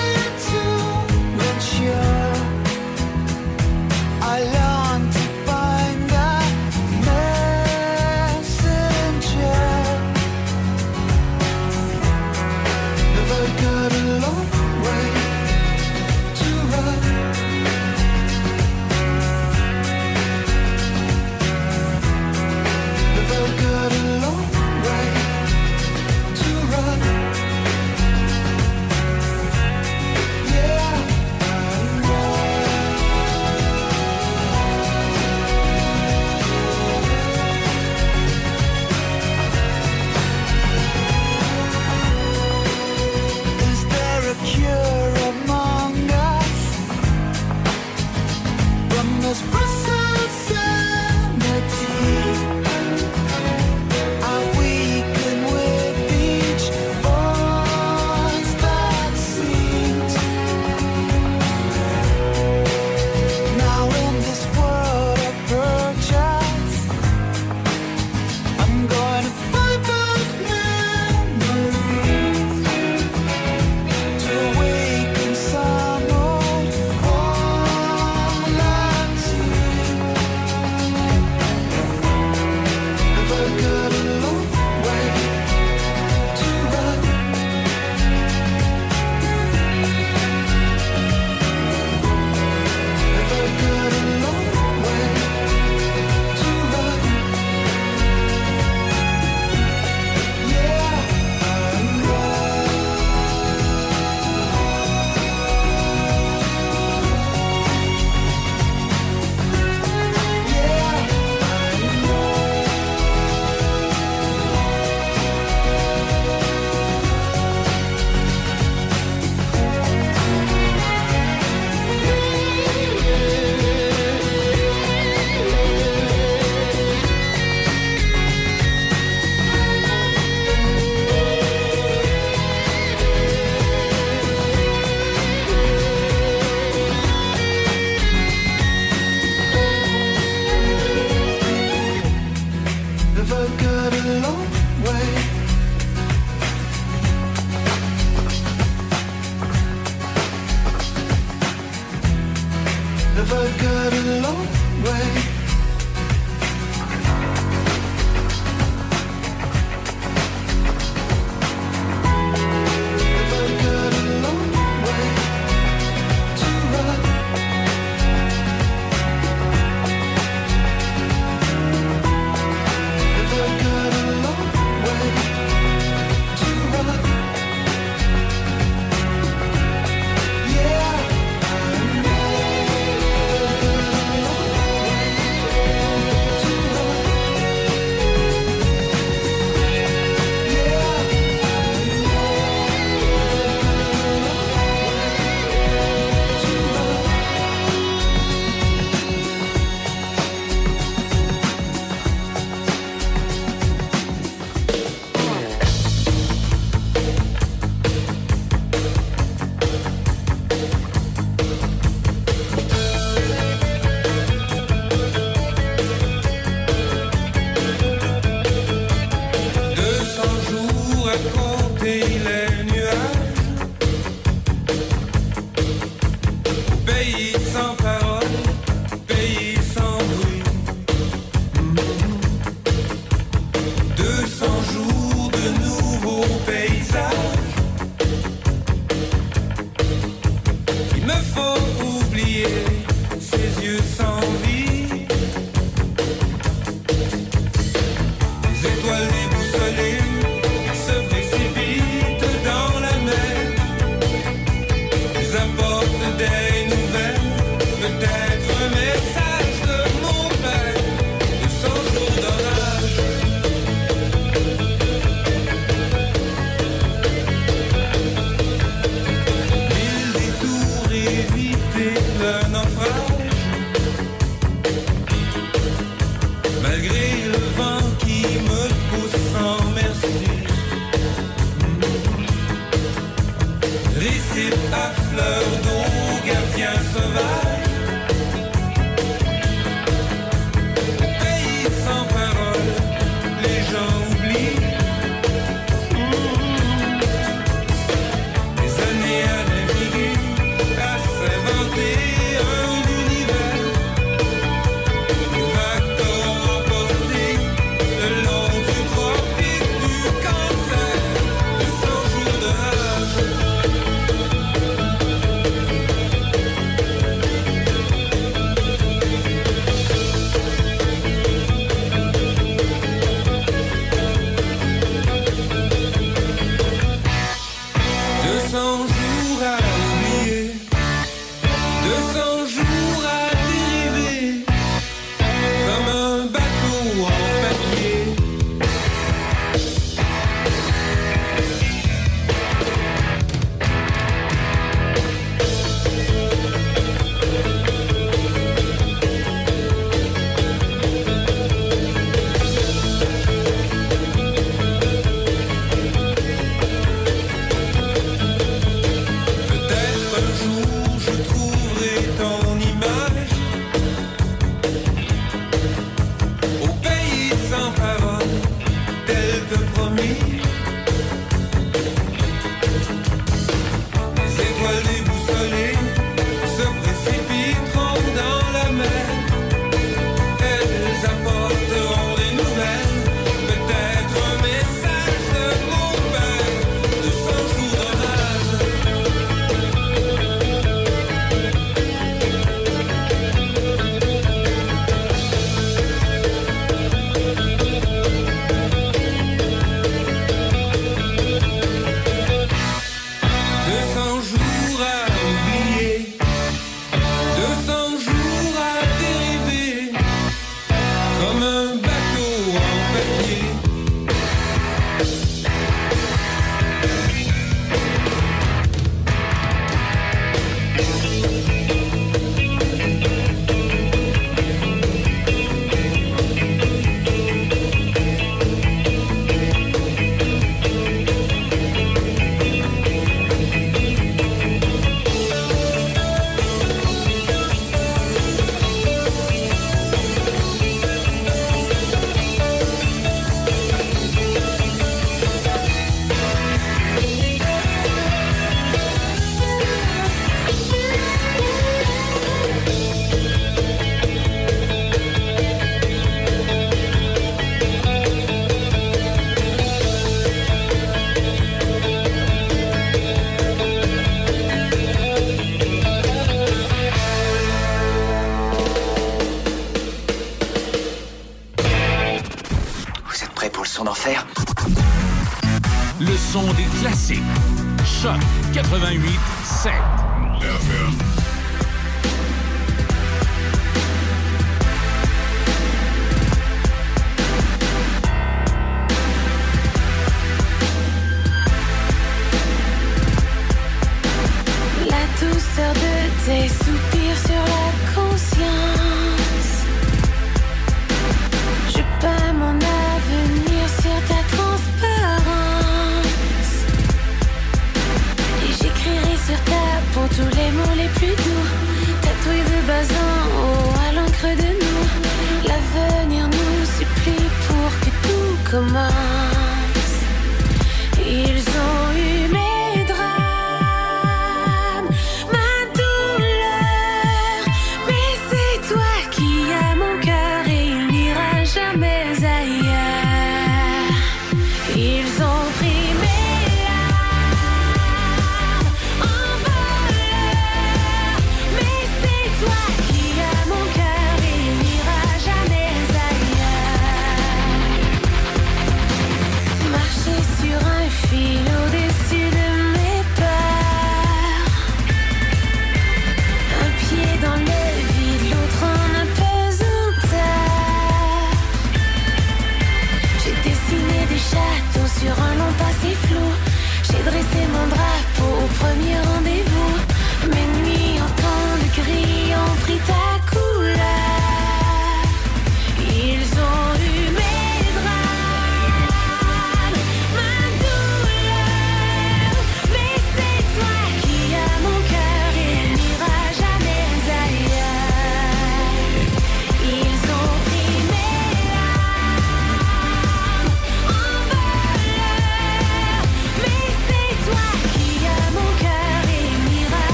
88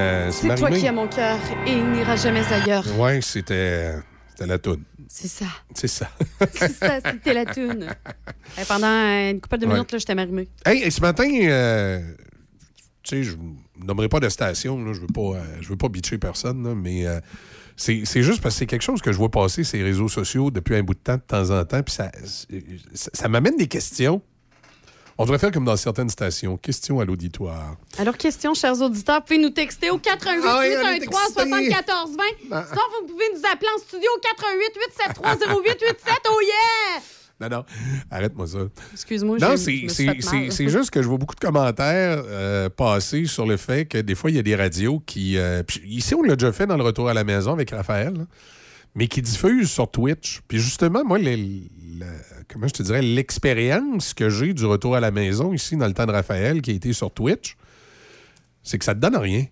euh, C'est toi qui as mon cœur et il n'ira jamais ailleurs. Ouais, c'était. C'était la toune. C'est ça. C'est ça. C'est ça, c'était la toune. Eh, pendant une couple de Ouais. minutes, là, j'étais marimée. Hey, et ce matin, euh, tu sais, je ne nommerai pas de station, là, je veux pas, euh, je veux pas bitcher personne, là, mais euh, c'est juste parce que c'est quelque chose que je vois passer les réseaux sociaux depuis un bout de temps, de temps en temps, puis ça, ça, ça m'amène des questions. On devrait faire comme dans certaines stations, questions à l'auditoire. Alors, question, chers auditeurs, vous pouvez nous texter au 88 Ah oui, on est 813 excités. 74 20. Ah. Sinon, vous pouvez nous appeler en studio au 88 873 0887. Oh yeah! Non, non, arrête-moi ça. Excuse-moi, Non, je c'est- juste que je vois beaucoup de commentaires euh, passer sur le fait que des fois, il y a des radios qui. euh, puis ici, on l'a déjà fait dans le retour à la maison avec Raphaël, là, mais qui diffusent sur Twitch. Puis justement, moi, les- le- comment je te dirais, l'expérience que j'ai du retour à la maison ici dans le temps de Raphaël qui a été sur Twitch, c'est que ça te donne rien.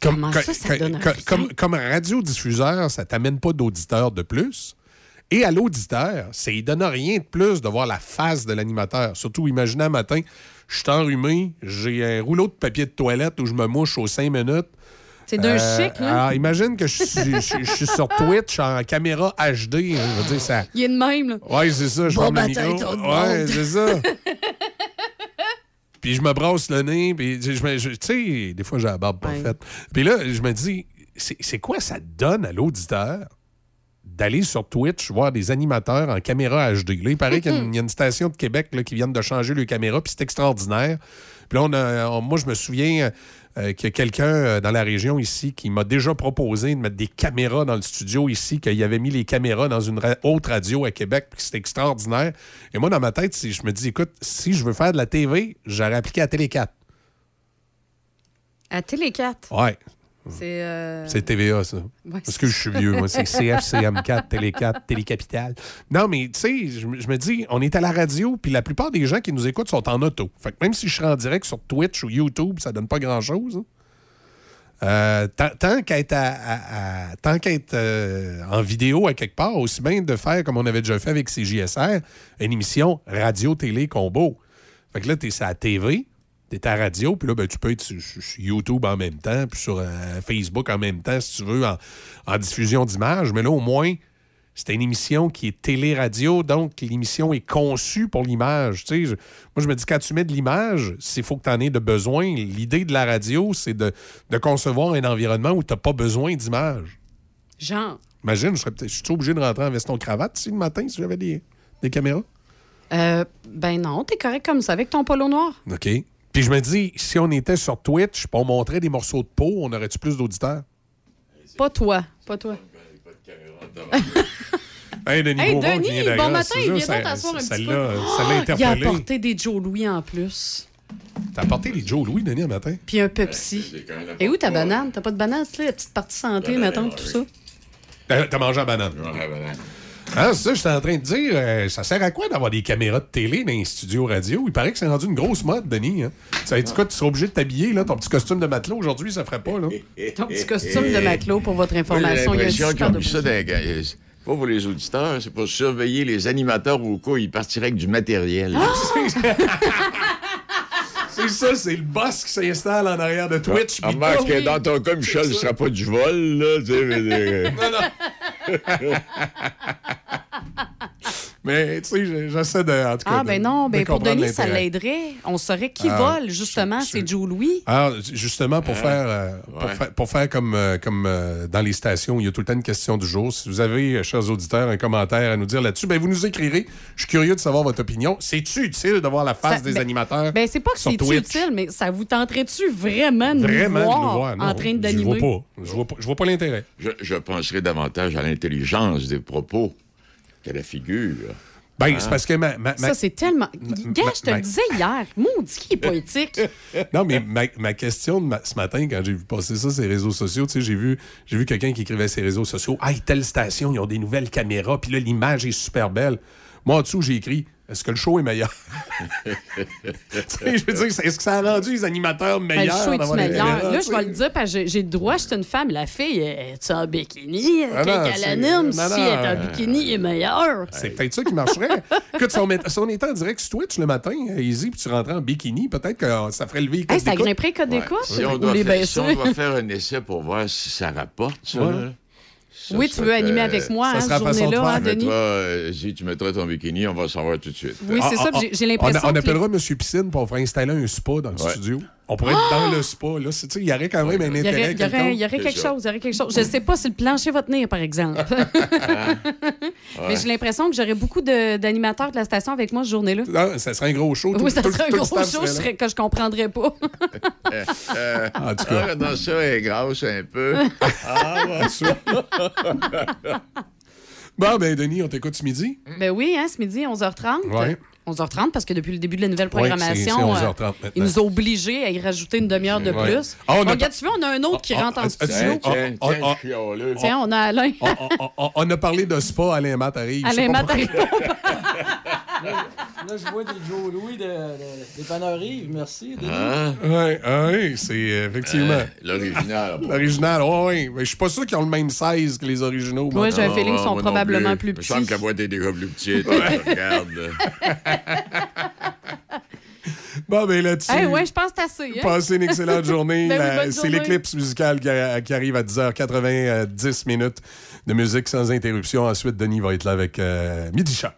Comme, Comment ça, ça donne comme- rien? comme, comme radiodiffuseur, ça t'amène pas d'auditeurs de plus. Et à l'auditeur, ça ne donne rien de plus de voir la face de l'animateur. Surtout, imaginez un matin, je suis enrhumé, j'ai un rouleau de papier de toilette où je me mouche aux cinq minutes. C'est d'un Euh, chic, là. Alors, imagine que je suis, je, suis- je suis sur Twitch en caméra HD. je veux dire, ça. Il est de même, là. Ouais, c'est ça, je Bon le matin, micro. le Ouais, c'est ça. puis je me brosse le nez, puis je me- je- tu sais, des fois j'ai la barbe pas Ouais. faite. Puis là, je me dis, c'est quoi ça donne à l'auditeur d'aller sur Twitch voir des animateurs en caméra HD. Là, il paraît qu'il y a une, il y a une station de Québec là, qui vient de changer le caméra, puis c'est extraordinaire. Puis là, on a- on- moi, je me souviens euh, qu'il y a quelqu'un euh, dans la région ici qui m'a déjà proposé de mettre des caméras dans le studio ici, qu'il avait mis les caméras dans une ra- autre radio à Québec, puis c'était extraordinaire. Et moi, dans ma tête, si je me dis, écoute, si je veux faire de la TV, j'aurais appliqué à Télé 4. À Télé 4. Ouais. C'est. euh, TVA, ça. Ouais, Parce que je suis vieux, moi. C'est CFCM4, Télé 4, Télécapital. Non, mais tu sais, je, me- je me dis, on est à la radio, puis la plupart des gens qui nous écoutent sont en auto. Fait que même si je serais en direct sur Twitch ou YouTube, ça donne pas grand-chose. hein. Euh, tant qu'à être, à- à- à- tant être, euh, en vidéo à quelque part, aussi bien de faire comme on avait déjà fait avec CJSR, une émission radio-télé combo. Fait que là, tu es sur la TV, tu es à radio, puis là, ben, tu peux être sur, YouTube en même temps, puis sur euh, Facebook en même temps, si tu veux, en, en diffusion d'images. Mais là, au moins, c'est une émission qui est télé-radio, donc l'émission est conçue pour l'image. Tu sais, moi, je me dis, quand tu mets de l'image, s'il faut que tu en aies de besoin, l'idée de la radio, c'est de, de concevoir un environnement où tu n'as pas besoin d'image. Genre? Imagine, je serais peut-être obligé de rentrer en veston-cravate si le matin, si j'avais des, des caméras. Euh, ben non, t'es correct comme ça avec ton polo noir. OK. Puis je me dis, si on était sur Twitch, on montrait des morceaux de peau, on aurait-tu plus d'auditeurs? Pas toi. Pas toi. Hey, Denis Hey, Beaumont qui Denis, vient bon matin, ça- donc t'asseoir un petit l'a- peu. Ça l'a Il a apporté des Joe Louis en plus. T'as apporté les Joe Louis, Denis, un matin? Puis un Pepsi. Et où ta banane? T'as pas de banane, c'est là, la petite partie santé, mettons, tout ça? T'as t'as mangé la banane. Ah, c'est ça, j'étais en train de dire, euh, ça sert à quoi d'avoir des caméras de télé dans les studios radio? Il paraît que c'est rendu une grosse mode, Denis. Hein? Ça dit quoi, tu seras obligé de t'habiller, là, ton petit costume de matelot aujourd'hui, ça ferait pas, là. Ton petit costume de matelot pour votre information. Il y a un de ça pas pour les auditeurs, c'est pour surveiller les animateurs au cas où ils partiraient avec du matériel. Ah! C'est ça, c'est le boss qui s'installe en arrière de Twitch. Ah, remarque que dans ton cas, Michel, ce sera pas du vol, là, tu sais, mais, tu sais, je- j'essaie de. En tout cas, Ah, de- ben non, de ben pour Denis, ça l'aiderait. On saurait qui Ah, vole, justement. C'est Joe Louis. Alors, justement, pour, Hein? faire, euh, pour, faire, pour faire comme, euh, comme euh, dans les stations, où il y a tout le temps une question du jour. Si vous avez, chers auditeurs, un commentaire à nous dire là-dessus, ben vous nous écrirez. Je suis curieux de savoir votre opinion. C'est-tu utile de voir la face Ça- des ben- animateurs? Ben, c'est pas que c'est utile, mais ça vous tenterait-tu vraiment de nous Vraiment de voir, nous voir, non. en train Je d'animer? vois pas. Je vois pas, je vois pas l'intérêt. je, je penserais davantage à l'intelligence des propos qu'à la figure. Ben, Hein? c'est parce que ma, ma- ma- Ça, c'est tellement. Gars, je te ma- le disais hier. Maudit qui est poétique. Non, mais ma, ma question de ma- ce matin, quand j'ai vu passer ça sur les réseaux sociaux, tu sais, j'ai vu, j'ai vu quelqu'un qui écrivait sur les réseaux sociaux Hey, telle station, ils ont des nouvelles caméras, puis là, l'image est super belle. Moi, en dessous, j'ai écrit Est-ce que le show est meilleur? Je veux dire, est-ce que ça a rendu les animateurs Ben, meilleurs le show est meilleur. caméras, Là, je vais le dire parce que j'ai- le droit, je suis une femme. La fille, est en bikini? Ah non, Quand c'est- elle anime, non, si elle est euh, en bikini, elle est meilleure. C'est peut-être ça qui marcherait. Écoute, si on, met- si on était en direct sur Twitch le matin, euh, easy, puis tu rentrais en bikini, peut-être que euh, ça ferait lever les Hey, codes ça d'écoute. grimperait code d'écoute? Si on, Ou doit les faire, si baisser? on doit faire un essai pour voir si ça rapporte, ça, Ouais. là, ça Oui, tu veux animer euh, avec moi, ça hein, serait cette la façon de journée-là, hein, Denis? mettras, euh, si tu mettras ton bikini, on va savoir tout de suite. Oui, c'est Ah, ça. ah, J'ai j'ai On, l'impression on que les- appellera M. Piscine pour faire installer un spa dans le Ouais. studio. On pourrait être dans le spa. Là, C'est- tu sais, il y aurait quand même un Il y intérêt. il y aurait- quelconque. il y aurait quelque chose, il y aurait quelque chose. Je ne sais pas si le plancher va tenir, par exemple. Mais j'ai l'impression que j'aurais beaucoup de- d'animateurs de la station avec moi ce journée-là. Non, ça serait un gros show. Tout- Oui, ça tout- serait un tout le gros staff show serait je là. serais- que je comprendrais pas. Euh, En tout cas. ah, dans ça, elle est grasse un peu. ah, bon, Bon, ben, Denis, on t'écoute ce midi. ben oui, hein, ce midi, 11h30. Ouais. 11h30, parce que depuis le début de la nouvelle Ouais, programmation, c'est- c'est euh, 11h30 maintenant. ils nous ont obligés à y rajouter une demi-heure de Ouais. plus. Ah, on a regarde, tu vois, on a un autre qui Ah, rentre en ah, ah, studio. ah, Tiens, ah, ah, on a Alain. on, a parlé de spa, Alain Matt arrive. Alain Matt arrive. Là, je vois des Joe Louis de, de, des panneaux Yves, merci. Hein? Ouais, ah oui, c'est euh, effectivement. Euh, L'original. L'original, oui, oui. Mais je suis pas sûr qu'ils ont le même size que les originaux. moi. Ouais, j'ai un feeling qu'ils sont probablement plus Il me semble petits. que la boîte est déjà plus petite. Regarde. Bon, ben là-dessus. Eh ouais, je pense que assez. Hein? Passez une excellente journée. Ben oui, C'est l'éclipse musicale qui, a- qui arrive à 10h90 minutes de musique sans interruption. Ensuite, Denis va être là avec euh, Midi Chat.